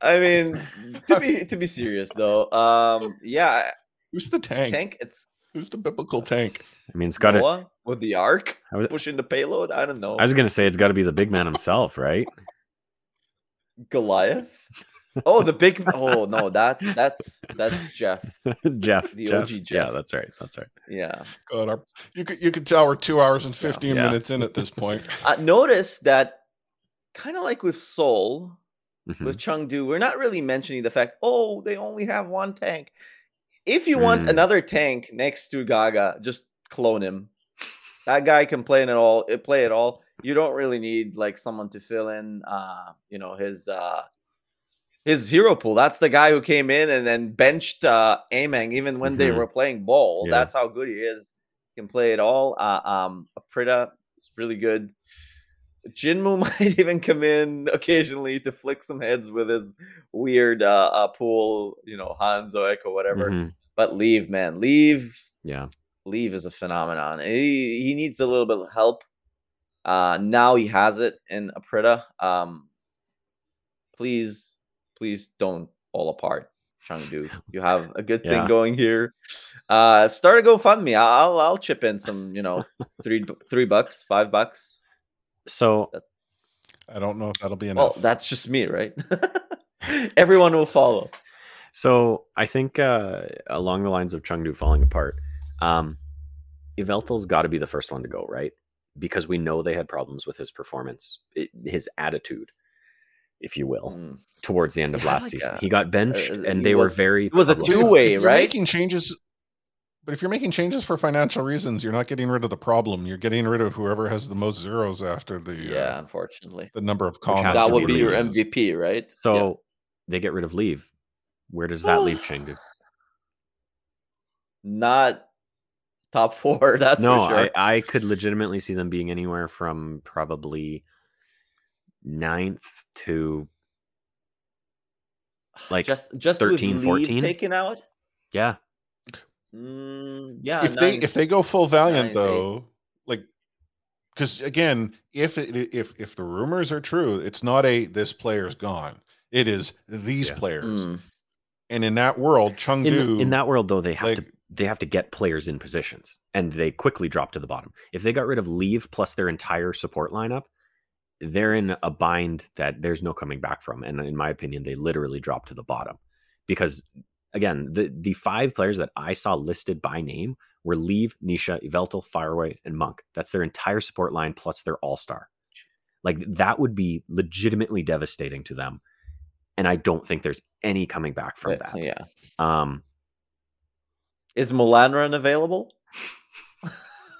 I mean, to be to be serious though, um, yeah, Who's the tank? tank. It's Who's the biblical tank? I mean, it's got to. Noah with the ark I was, pushing the payload. I don't know. I was gonna say it's got to be the big man himself, right? Goliath. Oh, the big. Oh no, that's that's that's Jeff. Jeff, The Jeff. OG Yeah, that's right. That's right. Yeah. God, our, you could you could tell we're two hours and fifteen Yeah. minutes in at this point. Uh, notice that, kind of like with Seoul, Mhm. with Chengdu, we're not really mentioning the fact. Oh, they only have one tank. If you want Mm. another tank next to Gaga, just clone him. That guy can play it all. It play it all. You don't really need like someone to fill in. Uh, you know his uh his hero pool. That's the guy who came in and then benched uh Ameng even when they Mhm. were playing ball. Yeah. That's how good he is. He Can play it all. Uh, um, Aprita is really good. Jinmu might even come in occasionally to flick some heads with his weird uh, uh pool, you know, Hanzo or whatever. Mhm. But leave, man, leave, Yeah. leave is a phenomenon. He he needs a little bit of help. Uh, now he has it in Aprita. Um, please, please don't fall apart, Chengdu. You have a good Yeah. thing going here. Uh, start a GoFundMe. I'll I'll chip in some, you know, three three bucks, five bucks. So I don't know if that'll be Well, enough. that's just me, right? Everyone will follow. So I think uh, along the lines of Chengdu falling apart, um, Yveltal's got to be the first one to go, right? Because we know they had problems with his performance, i his attitude, if you will, Mm. towards the end of Yeah, last like, season. uh, he got benched, uh, and they was- were very. it was a public. But if- two-way, right? Making changes, but if you're making changes for financial reasons, you're not getting rid of the problem. You're getting rid of whoever has the most zeros after the Yeah, uh, unfortunately. the number of has comments. That would be be your. MVP, right? So Yeah. they get rid of Leave. Where does that leave Chengdu? not top four, that's no, for sure. I, I could legitimately see them being anywhere from probably ninth to like just just 13, with 14? taken out. yeah. Mm, yeah, if they if they go full valiant nine, though, like because again, if it, if if the rumors are true, it's not a this player's gone. It is these Yeah. players, Mm, and in that world, In, Chengdu in that world though, they have to they have to get players in positions and they quickly drop to the bottom. If they got rid of leave plus their entire support lineup, they're in a bind that there's no coming back from. And in my opinion, they literally drop to the bottom because again, the the five players that I saw listed by name were Leave, Nisha, Yveltal, Farway, and Monk. That's their entire support line plus their all star. Like that would be legitimately devastating to them. And I don't think there's any coming back from that. yeah. Um, Is Mulanran available?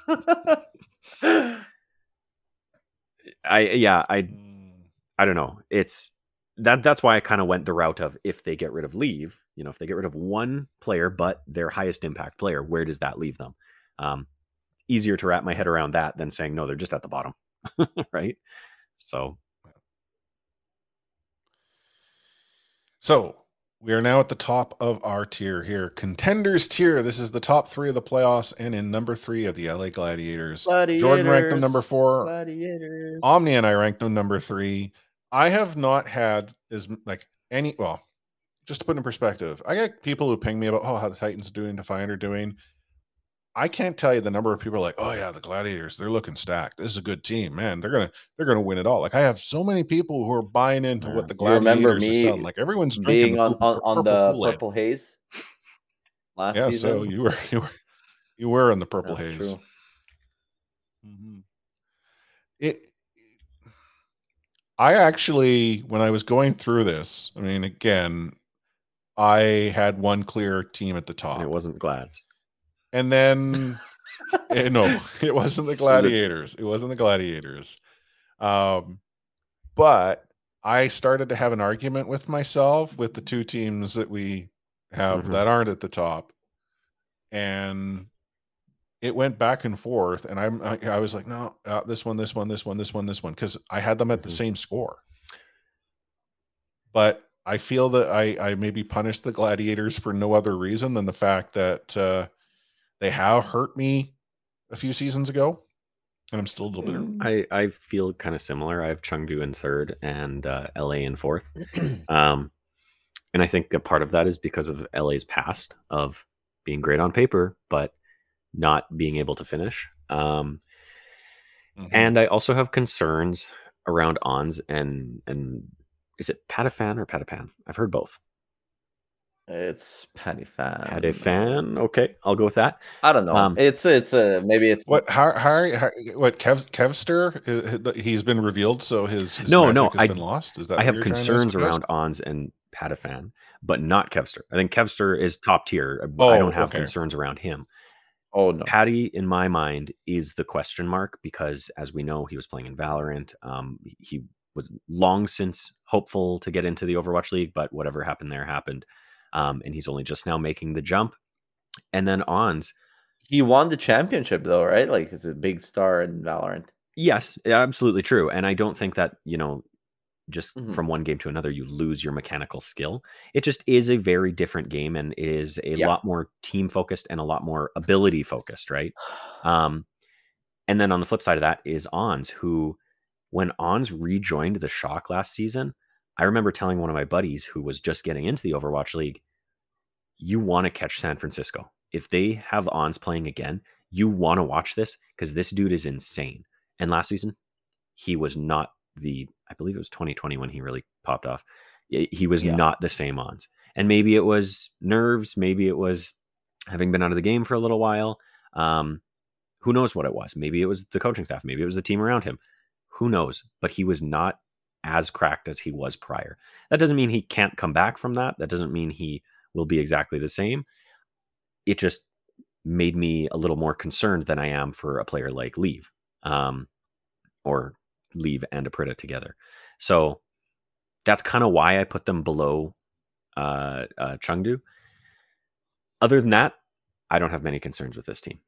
I yeah, I Mm, I don't know. It's that that's why I kind of went the route of if they get rid of leave, you know, if they get rid of one player but their highest impact player, where does that leave them? Um easier to wrap my head around that than saying no, they're just at the bottom. right? So, So we are now at the top of our tier here. Contenders tier. This is the top three of the playoffs, and in number three of the LA Gladiators. Jordan ranked them number four. Gladiators. Omni and I ranked them number three. I have not had as like any. Well, just to put in perspective, I get people who ping me about oh how the Titans doing, Defiant are doing. I can't tell you the number of people like oh yeah the Gladiators they're looking stacked. This is a good team, man. They're gonna they're gonna win it all. Like I have so many people who are buying into Yeah. what the Gladiators are selling. Like everyone's drinking being on, on, on the Kool-Aid. purple haze last Yeah, season. so you were you were you were in the purple That's haze. true. Mhm. It. I actually, when I was going through this, I mean, again, I had one clear team at the and top, it wasn't Glads. And then eh, no, it wasn't the Gladiators. It wasn't the Gladiators. Um, but I started to have an argument with myself with the two teams that we have Mhm. that aren't at the top, and it went back and forth. And I'm I, I was like, no, uh, this one, this one, this one, this one, this one, because I had them at the Mhm. same score. But I feel that I I maybe punished the gladiators for no other reason than the fact that uh, they have hurt me a few seasons ago, and I'm still a little bitter. Mm. I, I feel kind of similar. I have Chengdu in third and uh, LA in fourth. Um, and I think a part of that is because of LA's past of being great on paper, but not being able to finish. Um, Mhm. and I also have concerns around Ons and and is it Patafan or Patapan? I've heard both. It's Patty Fan. Patafan, okay, I'll go with that. I don't know. Um, it's it's a maybe it's What how, how, how what Kev Kevster uh, he's been revealed so his, his No, magic no, has I- been lost is that I have you're trying to concerns around Ons and Patafan, but not Kevster. I think Kevster is top tier. Oh, I don't have okay. concerns around him. Oh no. Patty, in my mind, is the question mark because, as we know, he was playing in Valorant. Um, he was long since hopeful to get into the Overwatch League, but whatever happened there happened. Um, and he's only just now making the jump. And then Ons, He won the championship though, right? Like he's a big star in Valorant. yes, absolutely true. And I don't think that, you know, just Mhm. from one game to another, you lose your mechanical skill. It just is a very different game and is a Yeah. lot more team focused and a lot more ability focused, right? Um, and then on the flip side of that is Ons, who, when Ons rejoined the Shock last season, I remember telling one of my buddies who was just getting into the Overwatch League, you want to catch San Francisco. If they have Ons playing again, you want to watch this because this dude is insane. And last season, he was not the, I believe it was 2020 when he really popped off. He was Yeah. not the same Ons. And maybe it was nerves, maybe it was having been out of the game for a little while. Um, who knows what it was? Maybe it was the coaching staff, maybe it was the team around him. Who knows? But he was not as cracked as he was prior. That doesn't mean he can't come back from that. That doesn't mean he will be exactly the same. It just made me a little more concerned than I am for a player like Leave, um, or Leave and Aprita together. So that's kind of why I put them below uh, uh, Chengdu. Other than that, I don't have many concerns with this team.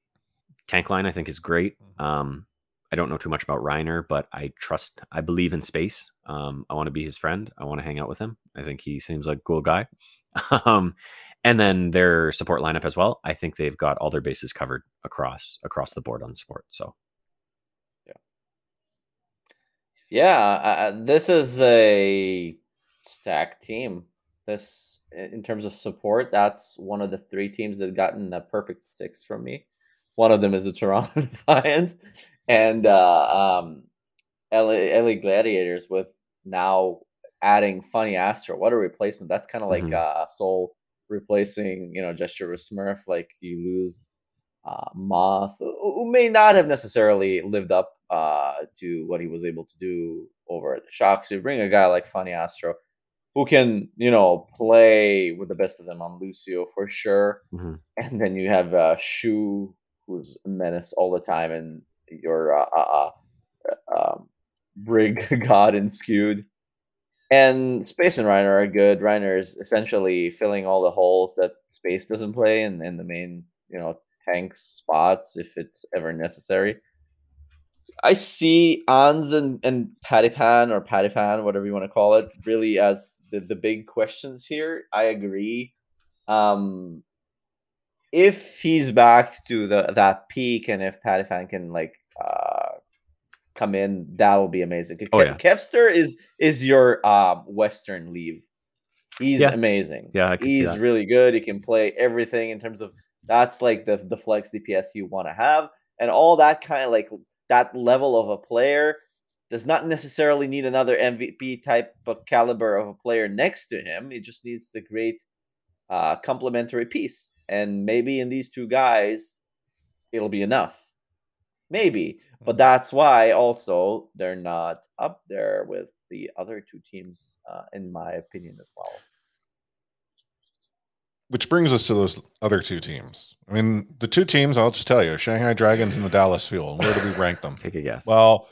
Tank line, I think, is great. Um, I don't know too much about Reiner, but I trust, I believe in space. Um, I want to be his friend. I want to hang out with him. I think he seems like a cool guy. um, and then their support lineup as well. I think they've got all their bases covered across across the board on support. So Yeah, uh, this is a stacked team. This, in terms of support, that's one of the three teams that gotten a perfect six from me. One of them is the Toronto Defiant, and uh, um, LA, LA Gladiators with now adding FunnyAstro. What a replacement! That's kind of like Mhm. uh, Seoul replacing, you know, Gesture with Smurf. Like you lose uh, Moth, who may not have necessarily lived up uh, to what he was able to do over at the Shock. So you bring a guy like FunnyAstro, who can, you know, play with the best of them on Lucio for sure. Mhm. And then you have uh, Shu, who's a menace all the time, and your uh, uh, uh, um, Brig God and Skewed. And Space and Reiner are good. Reiner is essentially filling all the holes that Space doesn't play in, in the main, you know, tank spots if it's ever necessary. I see Ans and, and Patipan or Patiphan, whatever you want to call it, really as the, the big questions here. I agree. Um, if he's back to the that peak and if Patiphan can like uh come in, that'll be amazing. Ke- Oh, yeah. Kevster is is your um Western leave. He's Yeah. amazing. Yeah, I can see He's that. really good. He can play everything in terms of that's like the the flex DPS you want to have, and all that kind of like that level of a player does not necessarily need another MVP type of caliber of a player next to him. He just needs the great uh, complementary piece, and maybe in these two guys, it'll be enough. Maybe, but that's why also they're not up there with the other two teams, uh, in my opinion, as well. Which brings us to those other two teams. I mean, the two teams, I'll just tell you, Shanghai Dragons and the Dallas Fuel. Where do we rank them? take a guess. Well,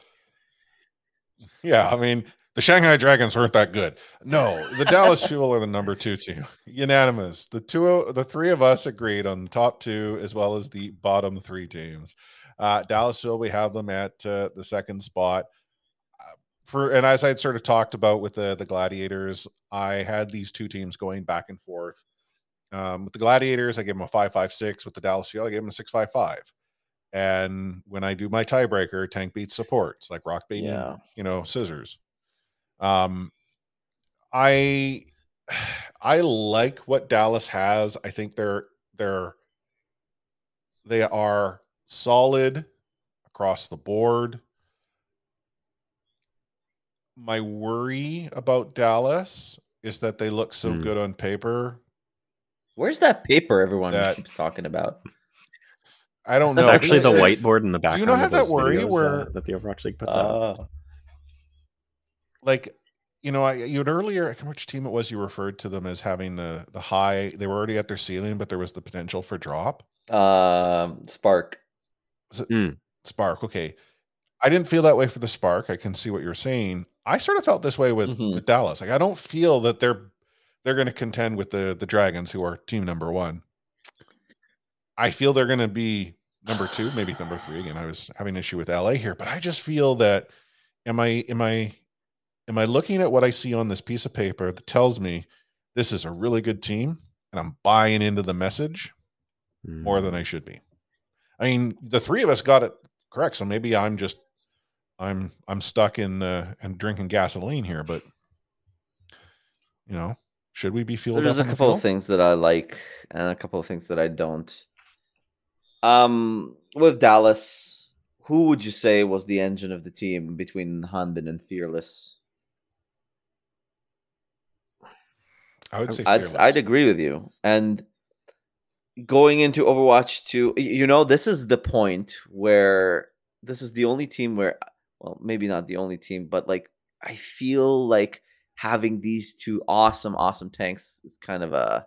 yeah, I mean, the Shanghai Dragons weren't that good. No, the Dallas Fuel are the number two team, unanimous. The two, the three of us agreed on the top two as well as the bottom three teams. Uh, Dallas Fuel, we have them at uh, the second spot. Uh, for and as I'd sort of talked about with the the Gladiators, I had these two teams going back and forth. Um, with the Gladiators, I gave them a five five six. With the Dallas Fuel, I gave them a six five five. And when I do my tiebreaker, tank beats support. It's like rock beating, Yeah. you know, scissors. Um, I I like what Dallas has. I think they're they're they are solid across the board. My worry about Dallas is that they look so Hmm. good on paper. Where's that paper everyone That- keeps talking about? I don't know. It's actually the Uh, whiteboard in the back. you background. not of have that worry videos, where- uh, that the Overwatch League puts out? Like you know, I you had earlier. I can't remember which team it was. You referred to them as having the the high. They were already at their ceiling, but there was the potential for drop. um, Spark. Spark. Okay, I didn't feel that way for the Spark. I can see what you're saying. I sort of felt this way with, Mhm. with Dallas. Like I don't feel that they're they're going to contend with the the Dragons, who are team number one. I feel they're going to be number two, maybe number three. Again, I was having an issue with LA here, but I just feel that am I am I am I looking at what I see on this piece of paper that tells me this is a really good team, and I'm buying into the message more than Mm. I should be. I mean, the three of us got it correct, so maybe I'm just I'm I'm stuck in uh and drinking gasoline here, but you know, should we be fueled There's a on the couple of things that I like and a couple of things that I don't. Um, with Dallas, who would you say was the engine of the team between Hanbin and Fearless? I would say I'd. I'd agree with you. And going into Overwatch 2, you know, this is the point where this is the only team where, well, maybe not the only team, but like I feel like having these two awesome, awesome tanks is kind of a,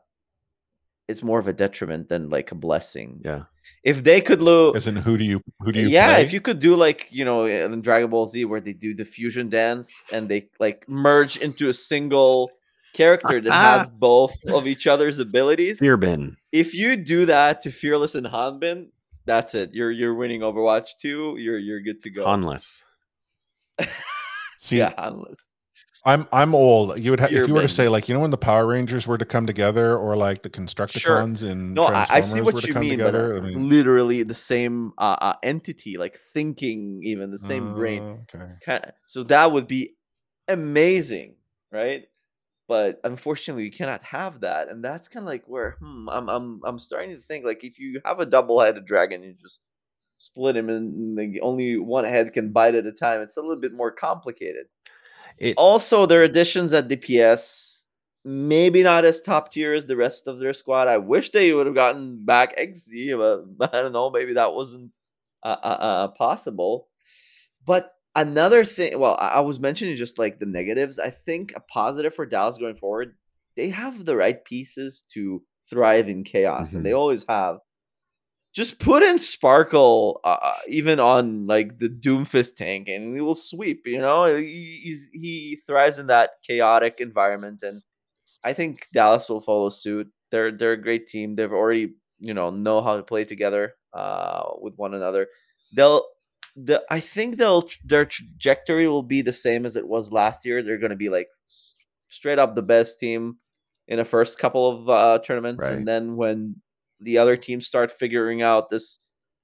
it's more of a detriment than like a blessing. Yeah. If they could lose, As in, who do you who do you? yeah, play? if you could do like you know in Dragon Ball Z where they do the fusion dance and they like merge into a single character that has both of each other's abilities. Beer bin. If you do that to Fearless and Hanbin, that's it. You're you're winning Overwatch 2. You're you're good to go. Conless. see, yeah, Hanless. I'm I'm old. You would ha- if You're were to say like you know when the Power Rangers were to come together, or like the Constructicons and No, I, I see Transformers were what to you come mean, together. but I uh, mean, literally the same uh, uh, entity, like thinking, even the same brain. uh, Okay. Kind so that would be amazing, right? But unfortunately, you cannot have that, and that's kind of like where hmm, I'm I'm I'm starting to think like if you have a double-headed dragon, you just split him, and like, only one head can bite at a time. It's a little bit more complicated. It, Also, their additions at DPS maybe not as top tier as the rest of their squad. I wish they would have gotten back XZ, but I don't know. Maybe that wasn't uh, uh, uh, possible. But another thing, well, I, was mentioning just like the negatives. I think a positive for Dallas going forward, they have the right pieces to thrive in chaos, and they always have. Just put in Sparkle, uh, uh, even on like the Doomfist tank, and he will sweep. You know, he, he's, he thrives in that chaotic environment, and I think Dallas will follow suit. They're they're a great team. They've already you know know how to play together uh, with one another. They'll the I think they'll their trajectory will be the same as it was last year. They're going to be like straight up the best team in the first couple of uh, tournaments, Right. and then when the other teams start figuring out this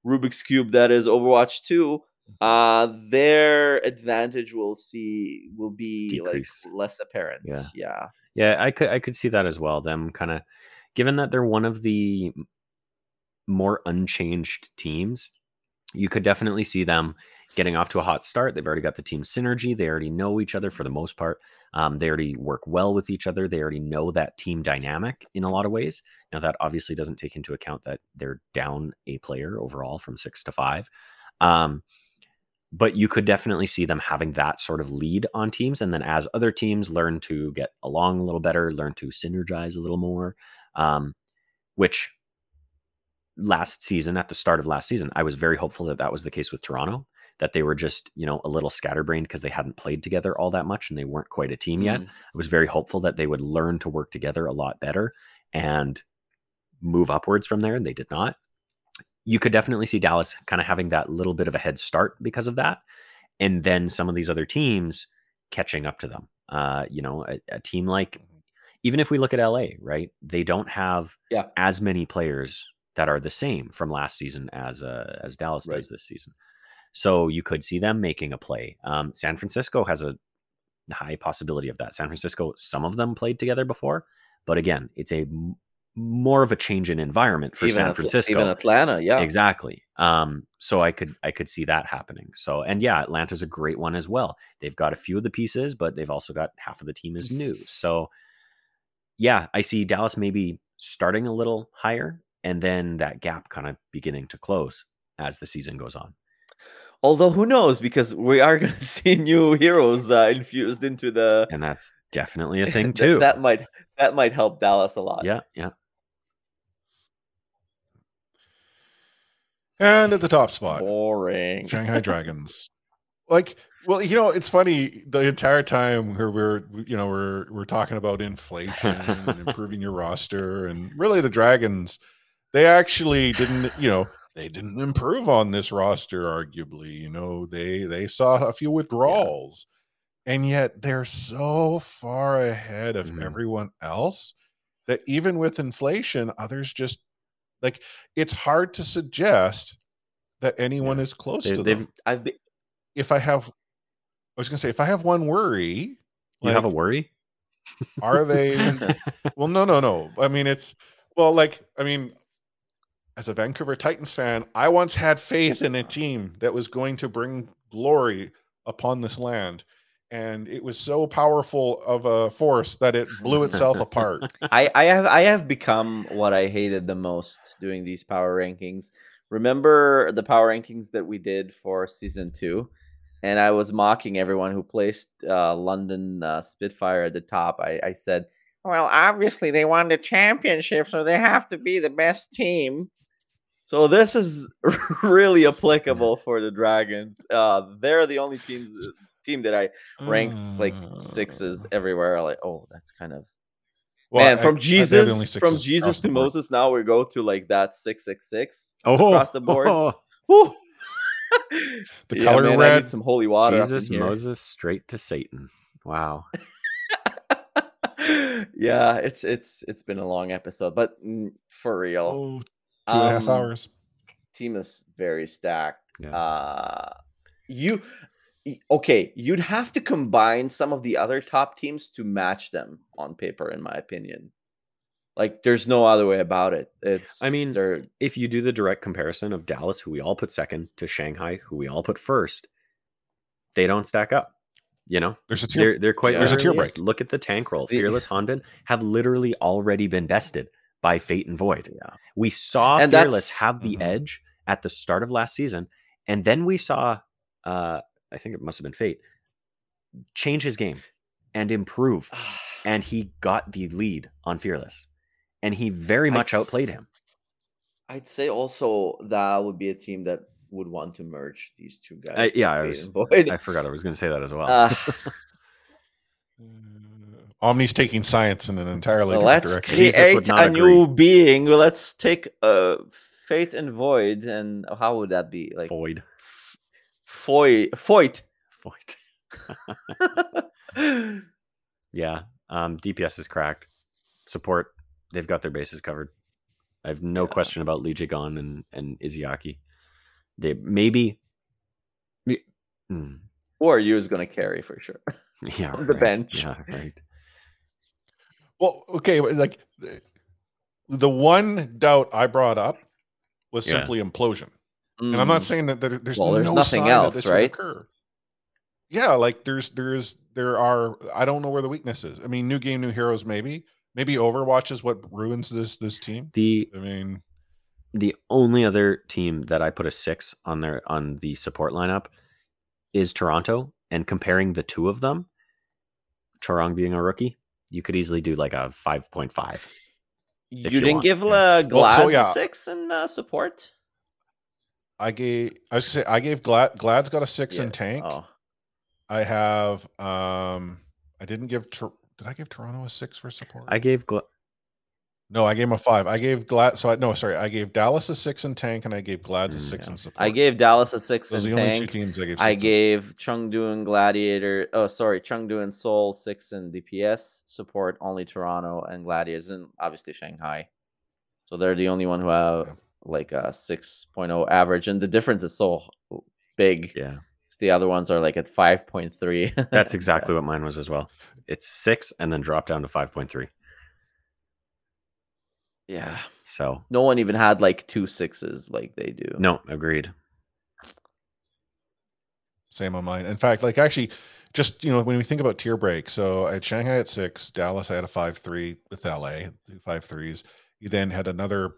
Rubik's cube that is Overwatch Two, uh, their advantage will see will be Decrease. like less apparent. Yeah. yeah. Yeah, I could I could see that as well. Them kind of given that they're one of the more unchanged teams, you could definitely see them getting off to a hot start. They've already got the team synergy. They already know each other for the most part. Um, they already work well with each other. They already know that team dynamic in a lot of ways. Now that obviously doesn't take into account that they're down a player overall from six to five. Um, but you could definitely see them having that sort of lead on teams and then as other teams learn to get along a little better learn to synergize a little more um, which last season at the start of last season i was very hopeful that that was the case with toronto that they were just you know a little scatterbrained because they hadn't played together all that much and they weren't quite a team yet Mm. i was very hopeful that they would learn to work together a lot better and move upwards from there and they did not you could definitely see Dallas kind of having that little bit of a head start because of that. And then some of these other teams catching up to them. Uh, you know, a, a team like Mhm. even if we look at LA, right? They don't have Yeah. as many players that are the same from last season as uh, as Dallas Right. does this season. So you could see them making a play. Um, San Francisco has a high possibility of that. San Francisco, some of them played together before, but again, it's a m- more of a change in environment for even San Atl- Francisco. even Atlanta, yeah. Exactly. Um, so I could I could see that happening. So and yeah, Atlanta's a great one as well. They've got a few of the pieces, but they've also got half of the team is new. So yeah, I see Dallas maybe starting a little higher and then that gap kind of beginning to close as the season goes on. Although who knows, because we are going to see new heroes uh, infused into the And that's definitely a thing Th- too. that might that might help Dallas a lot. yeah, yeah. And at the top spot, Boring. Shanghai Dragons. Like, well, you know, it's funny the entire time where we're, you know, we're we're talking about inflation and improving your roster, and really the Dragons, they actually didn't, you know, they didn't improve on this roster. Arguably, you know, they they saw a few withdrawals, and yet they're so far ahead of Mhm. everyone else that even with inflation, others just like it's hard to suggest that anyone Yeah. is close They, to them I've been, if I have, I was gonna say, if I have one worry, you have a worry? are they? well, no, no, no. I mean, it's well, like, I mean, as a Vancouver Titans fan, I once had faith in a team that was going to bring glory upon this land, and it was so powerful of a force that it blew itself apart. I, I have I have become what I hated the most doing these power rankings. Remember the power rankings that we did for season two, and I was mocking everyone who placed uh, London uh, Spitfire at the top. I, I said, "Well, obviously they won the championship, so they have to be the best team." So this is really applicable for the Dragons. Uh, they're the only team team that I ranked like sixes Uh, everywhere. Like, oh, that's kind of well, man I- from I- jesus from jesus to moses now we go to like that 666 Oh, across the board. Whew. The Yeah, color man, I red. need some holy water Jesus. Moses, straight to Satan. Wow. yeah it's it's it's been a long episode but mm, for real Oh, two and a half um, hours. team is very stacked Yeah. uh you okay you'd have to combine some of the other top teams to match them on paper in my opinion like there's no other way about it it's I mean, if you do the direct comparison of Dallas, who we all put second, to Shanghai, who we all put first, they don't stack up. You know, There's a tier. they're they're quite Yeah. There's a tier break. Look at the tank roll. Fearless Hanbin have literally already been bested by Fate and Void. yeah We saw And Fearless have the Mhm. edge at the start of last season, and then we saw, uh, I think it must have been Fate, change his game and improve, and he got the lead on Fearless, and he very much I'd outplayed s- him. I'd say also that would be a team that would want to merge these two guys. I, yeah, I was. I forgot I was going to say that as well. Uh, Omni's taking science in an entirely different let's direction. Jesus create would not a new being. Let's take uh, Fate and Void, and how would that be? Like Void. f- Foy, Foyt. Void. Yeah. Um, DPS is cracked. Support, they've got their bases covered. I have no Yeah. question about LeeJaeGon and, and Izayaki. They maybe. me- Hmm, or you is gonna carry for sure. yeah, On the right, bench. Yeah, right. Well, okay, like the- one doubt I brought up was Yeah. simply implosion, and I'm not Mm. saying that there, there's Well, there's no nothing that else, right? occur. Yeah, like there's there's there are I don't know where the weakness is. I mean, new game, new heroes, maybe maybe Overwatch is what ruins this this team. The I mean, the only other team that I put a six on their on the support lineup is Toronto. And comparing the two of them, Chorong being a rookie, you could easily do like a five point five. You if you didn't want, give yeah. uh, Well, Glads so, yeah. a six in uh, support. I gave I was gonna say I gave Glad Glad's got a six in tank. Oh, I have um I didn't give did I give Toronto a six for support? I gave Gla- No, I gave him a five. I gave Glad. So I no, sorry, I gave Dallas a six and tank, and I gave Glads a Mm, six yeah. in support. I gave Dallas a six those are in the only two teams I gave. I sixes. gave Chengdu and Gladiator. Oh, sorry, Chengdu and Seoul six and DPS support. Only Toronto and Gladiators, and obviously Shanghai. So they're the only one who have Yeah. like a 6.0 average, and the difference is so big. Yeah. The other ones are like at 5.3. That's exactly Yes. what mine was as well. It's six and then drop down to 5.3. Yeah. So, No one even had like two sixes like they do. no, agreed. Same on mine. In fact, like actually, just you know, when we think about tier break, so at Shanghai at six, Dallas I had a five three with LA, two five threes. You then had another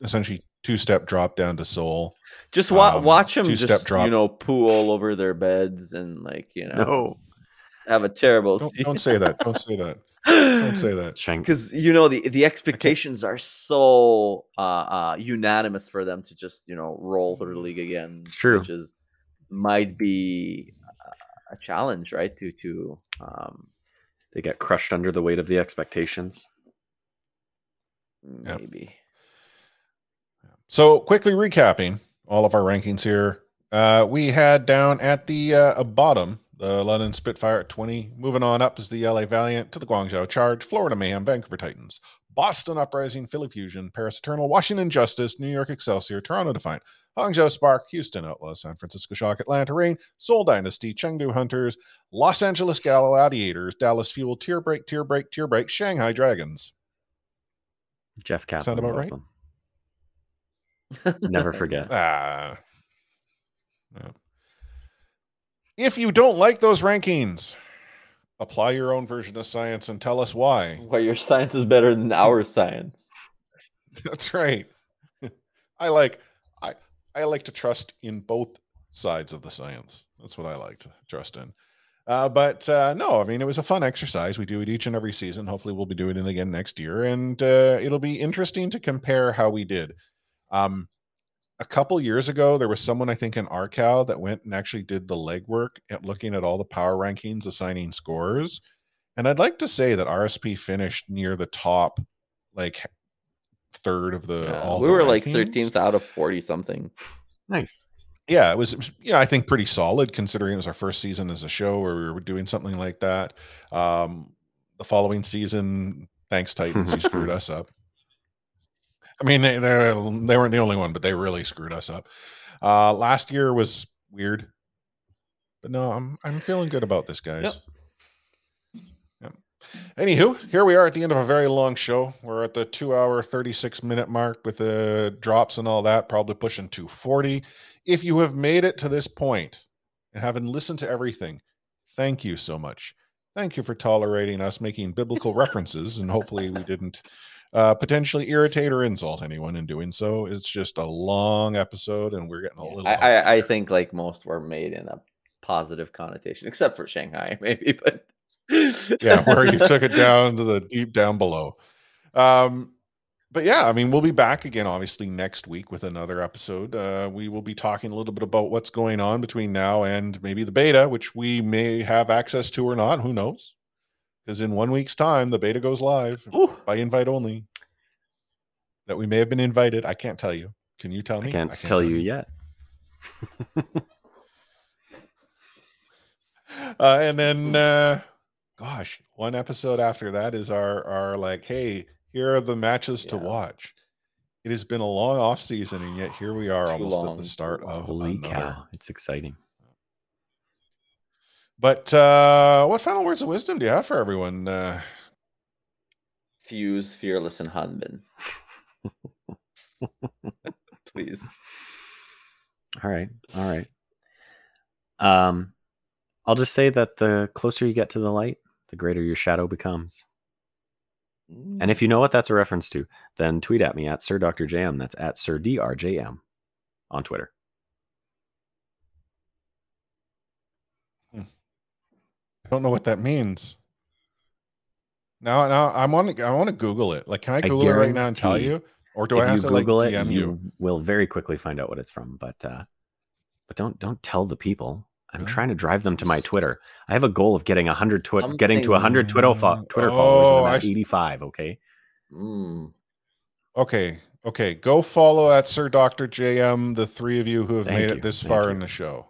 essentially two step drop down to Seoul. Just wa- Um, watch them just drop. you know poo all over their beds and like you know No. have a terrible Don't, don't say that. Don't say that. Don't Don't say that. Shank. because you know the the expectations are so uh, uh unanimous for them to just you know roll through the league again It's true. which is might be uh, a challenge right to to um They get crushed under the weight of the expectations. Yep. maybe So quickly recapping all of our rankings here. Uh, we had down at the uh, bottom the London Spitfire at 20. Moving on up is the LA Valiant to the Guangzhou Charge, Florida Mayhem, Vancouver Titans, Boston Uprising, Philly Fusion, Paris Eternal, Washington Justice, New York Excelsior, Toronto Defiant, Hangzhou Spark, Houston Outlaws, San Francisco Shock, Atlanta Reign, Seoul Dynasty, Chengdu Hunters, Los Angeles Gladiators, Dallas Fuel, Tier Break, Tier Break, Tier Break, Shanghai Dragons. Jeff Kaplan. Sound about right? Never forget. Ah. Yeah. If you don't like those rankings, apply your own version of science and tell us why. why your science is better than our science That's right. I like I I like to trust in both sides of the science. That's what I like to trust in. Uh, but uh, no, I mean it was a fun exercise. We do it each and every season. Hopefully, we'll be doing it again next year, and uh, it'll be interesting to compare how we did. Um, a couple years ago, there was someone I think in Arcal that went and actually did the legwork at looking at all the power rankings, assigning scores. And I'd like to say that RSP finished near the top, like third of the. Yeah, all we the were like 13th out of 40 something Nice. yeah, it was, it was, yeah, I think pretty solid considering it was our first season as a show where we were doing something like that. Um, the following season, thanks Titans, you screwed us up. I mean, they, they they weren't the only one, but they really screwed us up. Uh, last year was weird, but no, I'm I'm feeling good about this, guys. Yep. Anywho, here we are at the end of a very long show. We're at the two hour, 36 minute mark with the drops and all that, probably pushing 240. If you have made it to this point and haven't listened to everything, thank you so much. Thank you for tolerating us making biblical references, and hopefully we didn't uh, potentially irritate or insult anyone in doing so. It's just a long episode, and we're getting a little. I, I i think like most were made in a positive connotation except for shanghai maybe but yeah, where you took it down to the deep down below. Um, but yeah, I mean, we'll be back again, obviously, next week with another episode. Uh, we will be talking a little bit about what's going on between now and maybe the beta, which we may have access to or not. Who knows? Because in one week's time, the beta goes live Ooh, by invite only. That we may have been invited. I can't tell you. Can you tell me? I can't tell you yet. uh, and then uh gosh one episode after that is our our like hey here are the matches to watch it has been a long off season and yet here we are Too almost at the start of Holy another. cow. It's exciting. But uh what final words of wisdom do you have for everyone uh fuse fearless and hanbin please All right. All right. Um, I'll just say that the closer you get to the light, the greater your shadow becomes. And if you know what that's a reference to, then tweet at me at Sir Dr. JM. That's at Sir DRJM on Twitter. Don't know what that means now now i want to i want to google it like can i I google it right now and tell you or do if i have you to Google like it, dm you, you, will very quickly find out what it's from. But uh, but don't don't tell the people. I'm trying to drive them to my Twitter. I have a goal of getting hundred twi- getting to Something- hundred Twitter fo- Twitter Oh, followers. I And s- I'm at 85. Okay. Mm. Okay, okay. Go follow at Sir Doctor JM. The three of you who have Thank made you, it this thank far you. in the show.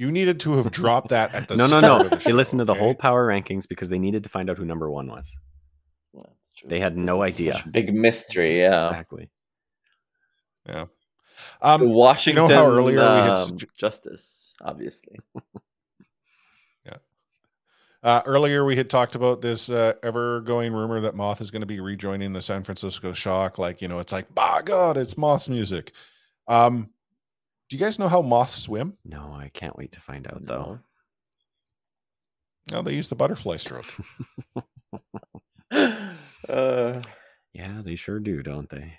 You needed to have dropped that at the no, no, start no. of the They listened to the whole power rankings because they needed to find out who number one was. That's. They had no is idea. such a big mystery. Yeah. Exactly. Yeah. Um, Washington earlier we had um, sugge- justice, obviously. Uh, earlier, we had talked about this uh, ever-going rumor that Moth is going to be rejoining the San Francisco Shock. Like, you know, it's like, by God, it's Moth's music. Um, do you guys know how moths swim? No, I can't wait to find out though. No, they use the butterfly stroke. uh, Yeah, they sure do, don't they?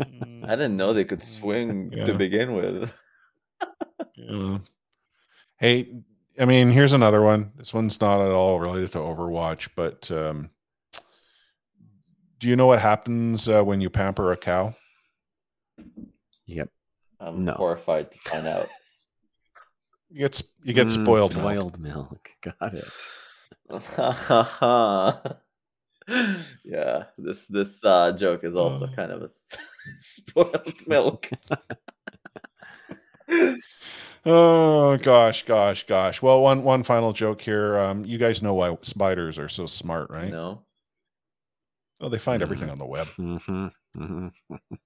I didn't know they could swing Yeah. to begin with. Yeah. Hey, I mean, here's another one. This one's not at all related to Overwatch, but um, do you know what happens uh, when you pamper a cow? Yep. I'm No. horrified to find out. You get you get Mm, spoiled. milk. Spoiled milk. Got it. yeah, this this uh, joke is also Uh. kind of a spoiled milk. Oh gosh, gosh, gosh. Well, one one final joke here. Um, you guys know why spiders are so smart, right? No, Oh, they find everything Mhm. on the web. hmm hmm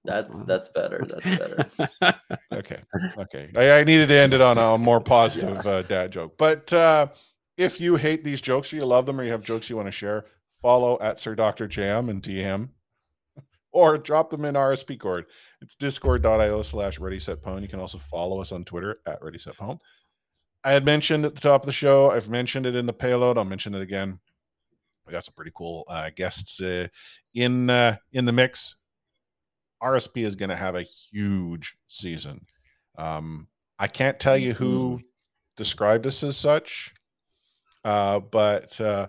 that's that's better. That's better. Okay, okay. I, I needed to end it on a more positive uh, dad joke. But uh, if you hate these jokes, or you love them, or you have jokes you want to share, follow at Sir Doctor Jam and DM, or drop them in RSP cord. It's discord.io slash ready set pwn. You can also follow us on Twitter at ready set pwn. I had mentioned at the top of the show. I've mentioned it in the payload. I'll mention it again. We got some pretty cool uh, guests uh, in uh, in the mix. RSP is going to have a huge season. Um, I can't tell you who described us as such, uh, but uh,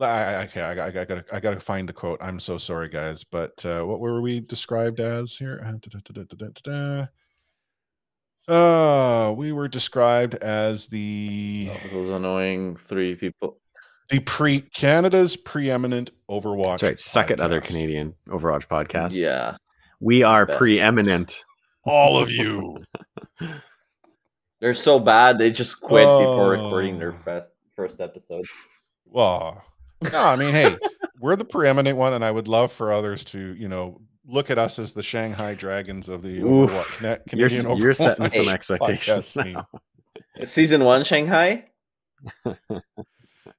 I, I, okay, I, I, I gotta I gotta find the quote. I'm so sorry, guys, but uh, what were we described as here? Uh, da, da, da, da, da, da, da. Uh, we were described as the Oh, those annoying three people. the pre Canada's preeminent Overwatch. That's right. Suck it, other. Canadian Overwatch podcast. Yeah, We are Best. preeminent. All of you. they're so bad they just quit before recording their Oh. first first episode. Well, no, I mean, hey, we're the preeminent one, and I would love for others to, you know, look at us as the Shanghai Dragons of the Oof. Overwatch, Ca- You're, Canadian s- you're setting some expectations now. Season one, Shanghai. Uh,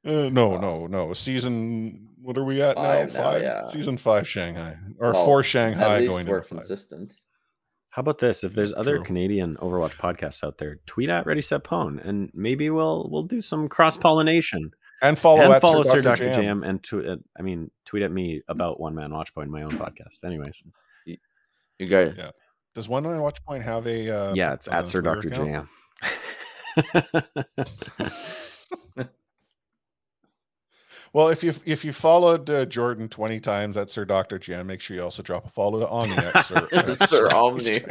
no, no, no. Season, what are we at Five now? now, Five. yeah. Season five, Shanghai, or Well, four At Shanghai least going we're into five. consistent. How about this? If there's other True. Canadian Overwatch podcasts out there, tweet at Ready Set Pwn, and maybe we'll we'll do some cross pollination And follow and at follow Sir Sir Dr. Jam. Jam, and tweet. At, I mean, tweet at me about One Man Watch Point, my own podcast. Anyways, You guys, Yeah. Does One Man Watch Point have a? Uh, yeah, it's uh, at Sir Doctor? Jam. Well, if you if you followed uh, Jordan twenty times at Sir Doctor Jam, make sure you also drop a follow to Omni at Sir, at Sir Omni.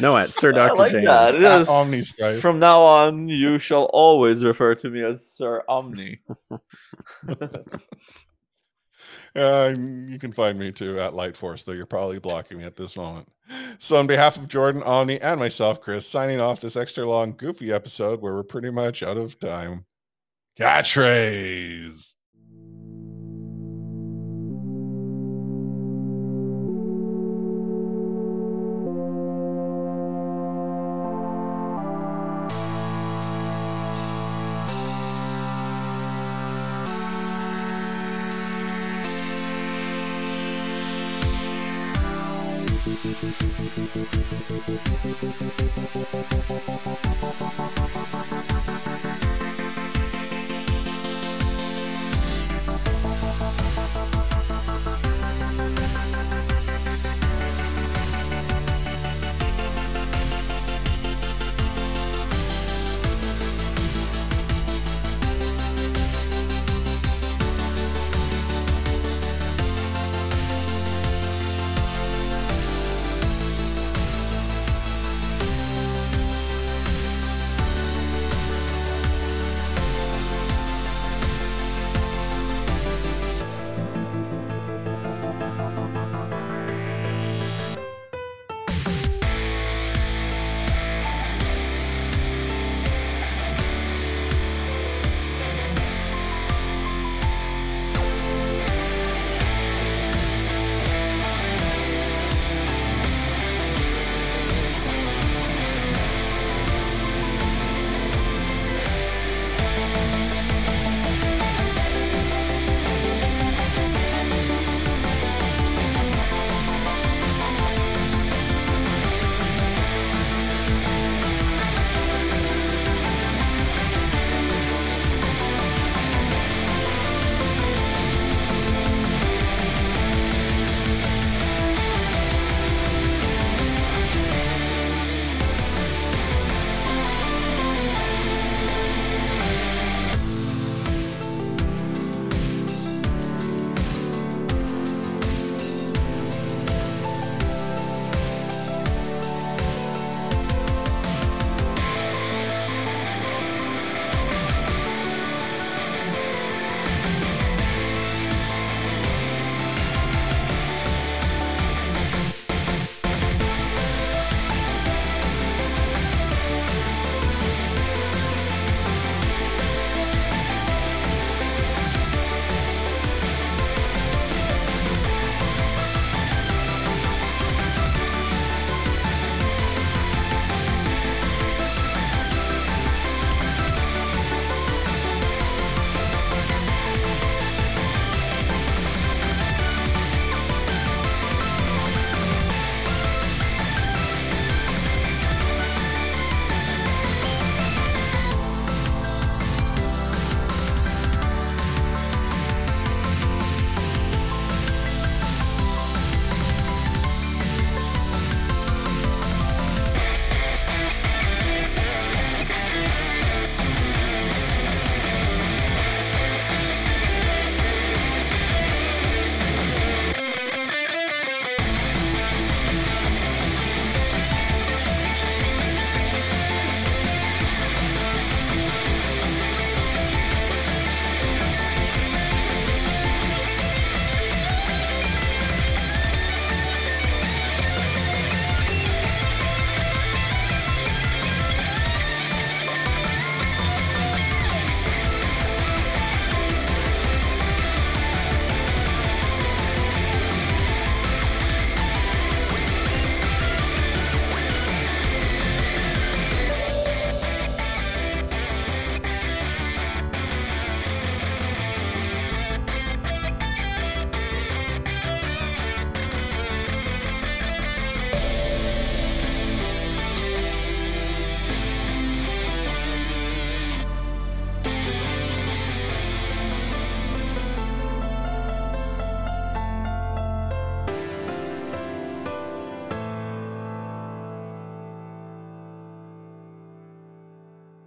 no, at Sir Doctor like Jam. that. It At is- Omni Skype. From now on, you shall always refer to me as Sir Omni. Uh, you can find me too at Light Force, though you're probably blocking me at this moment. So, on behalf of Jordan, Omni, and myself, Chris, signing off this extra long, goofy episode where we're pretty much out of time. Catchphrase.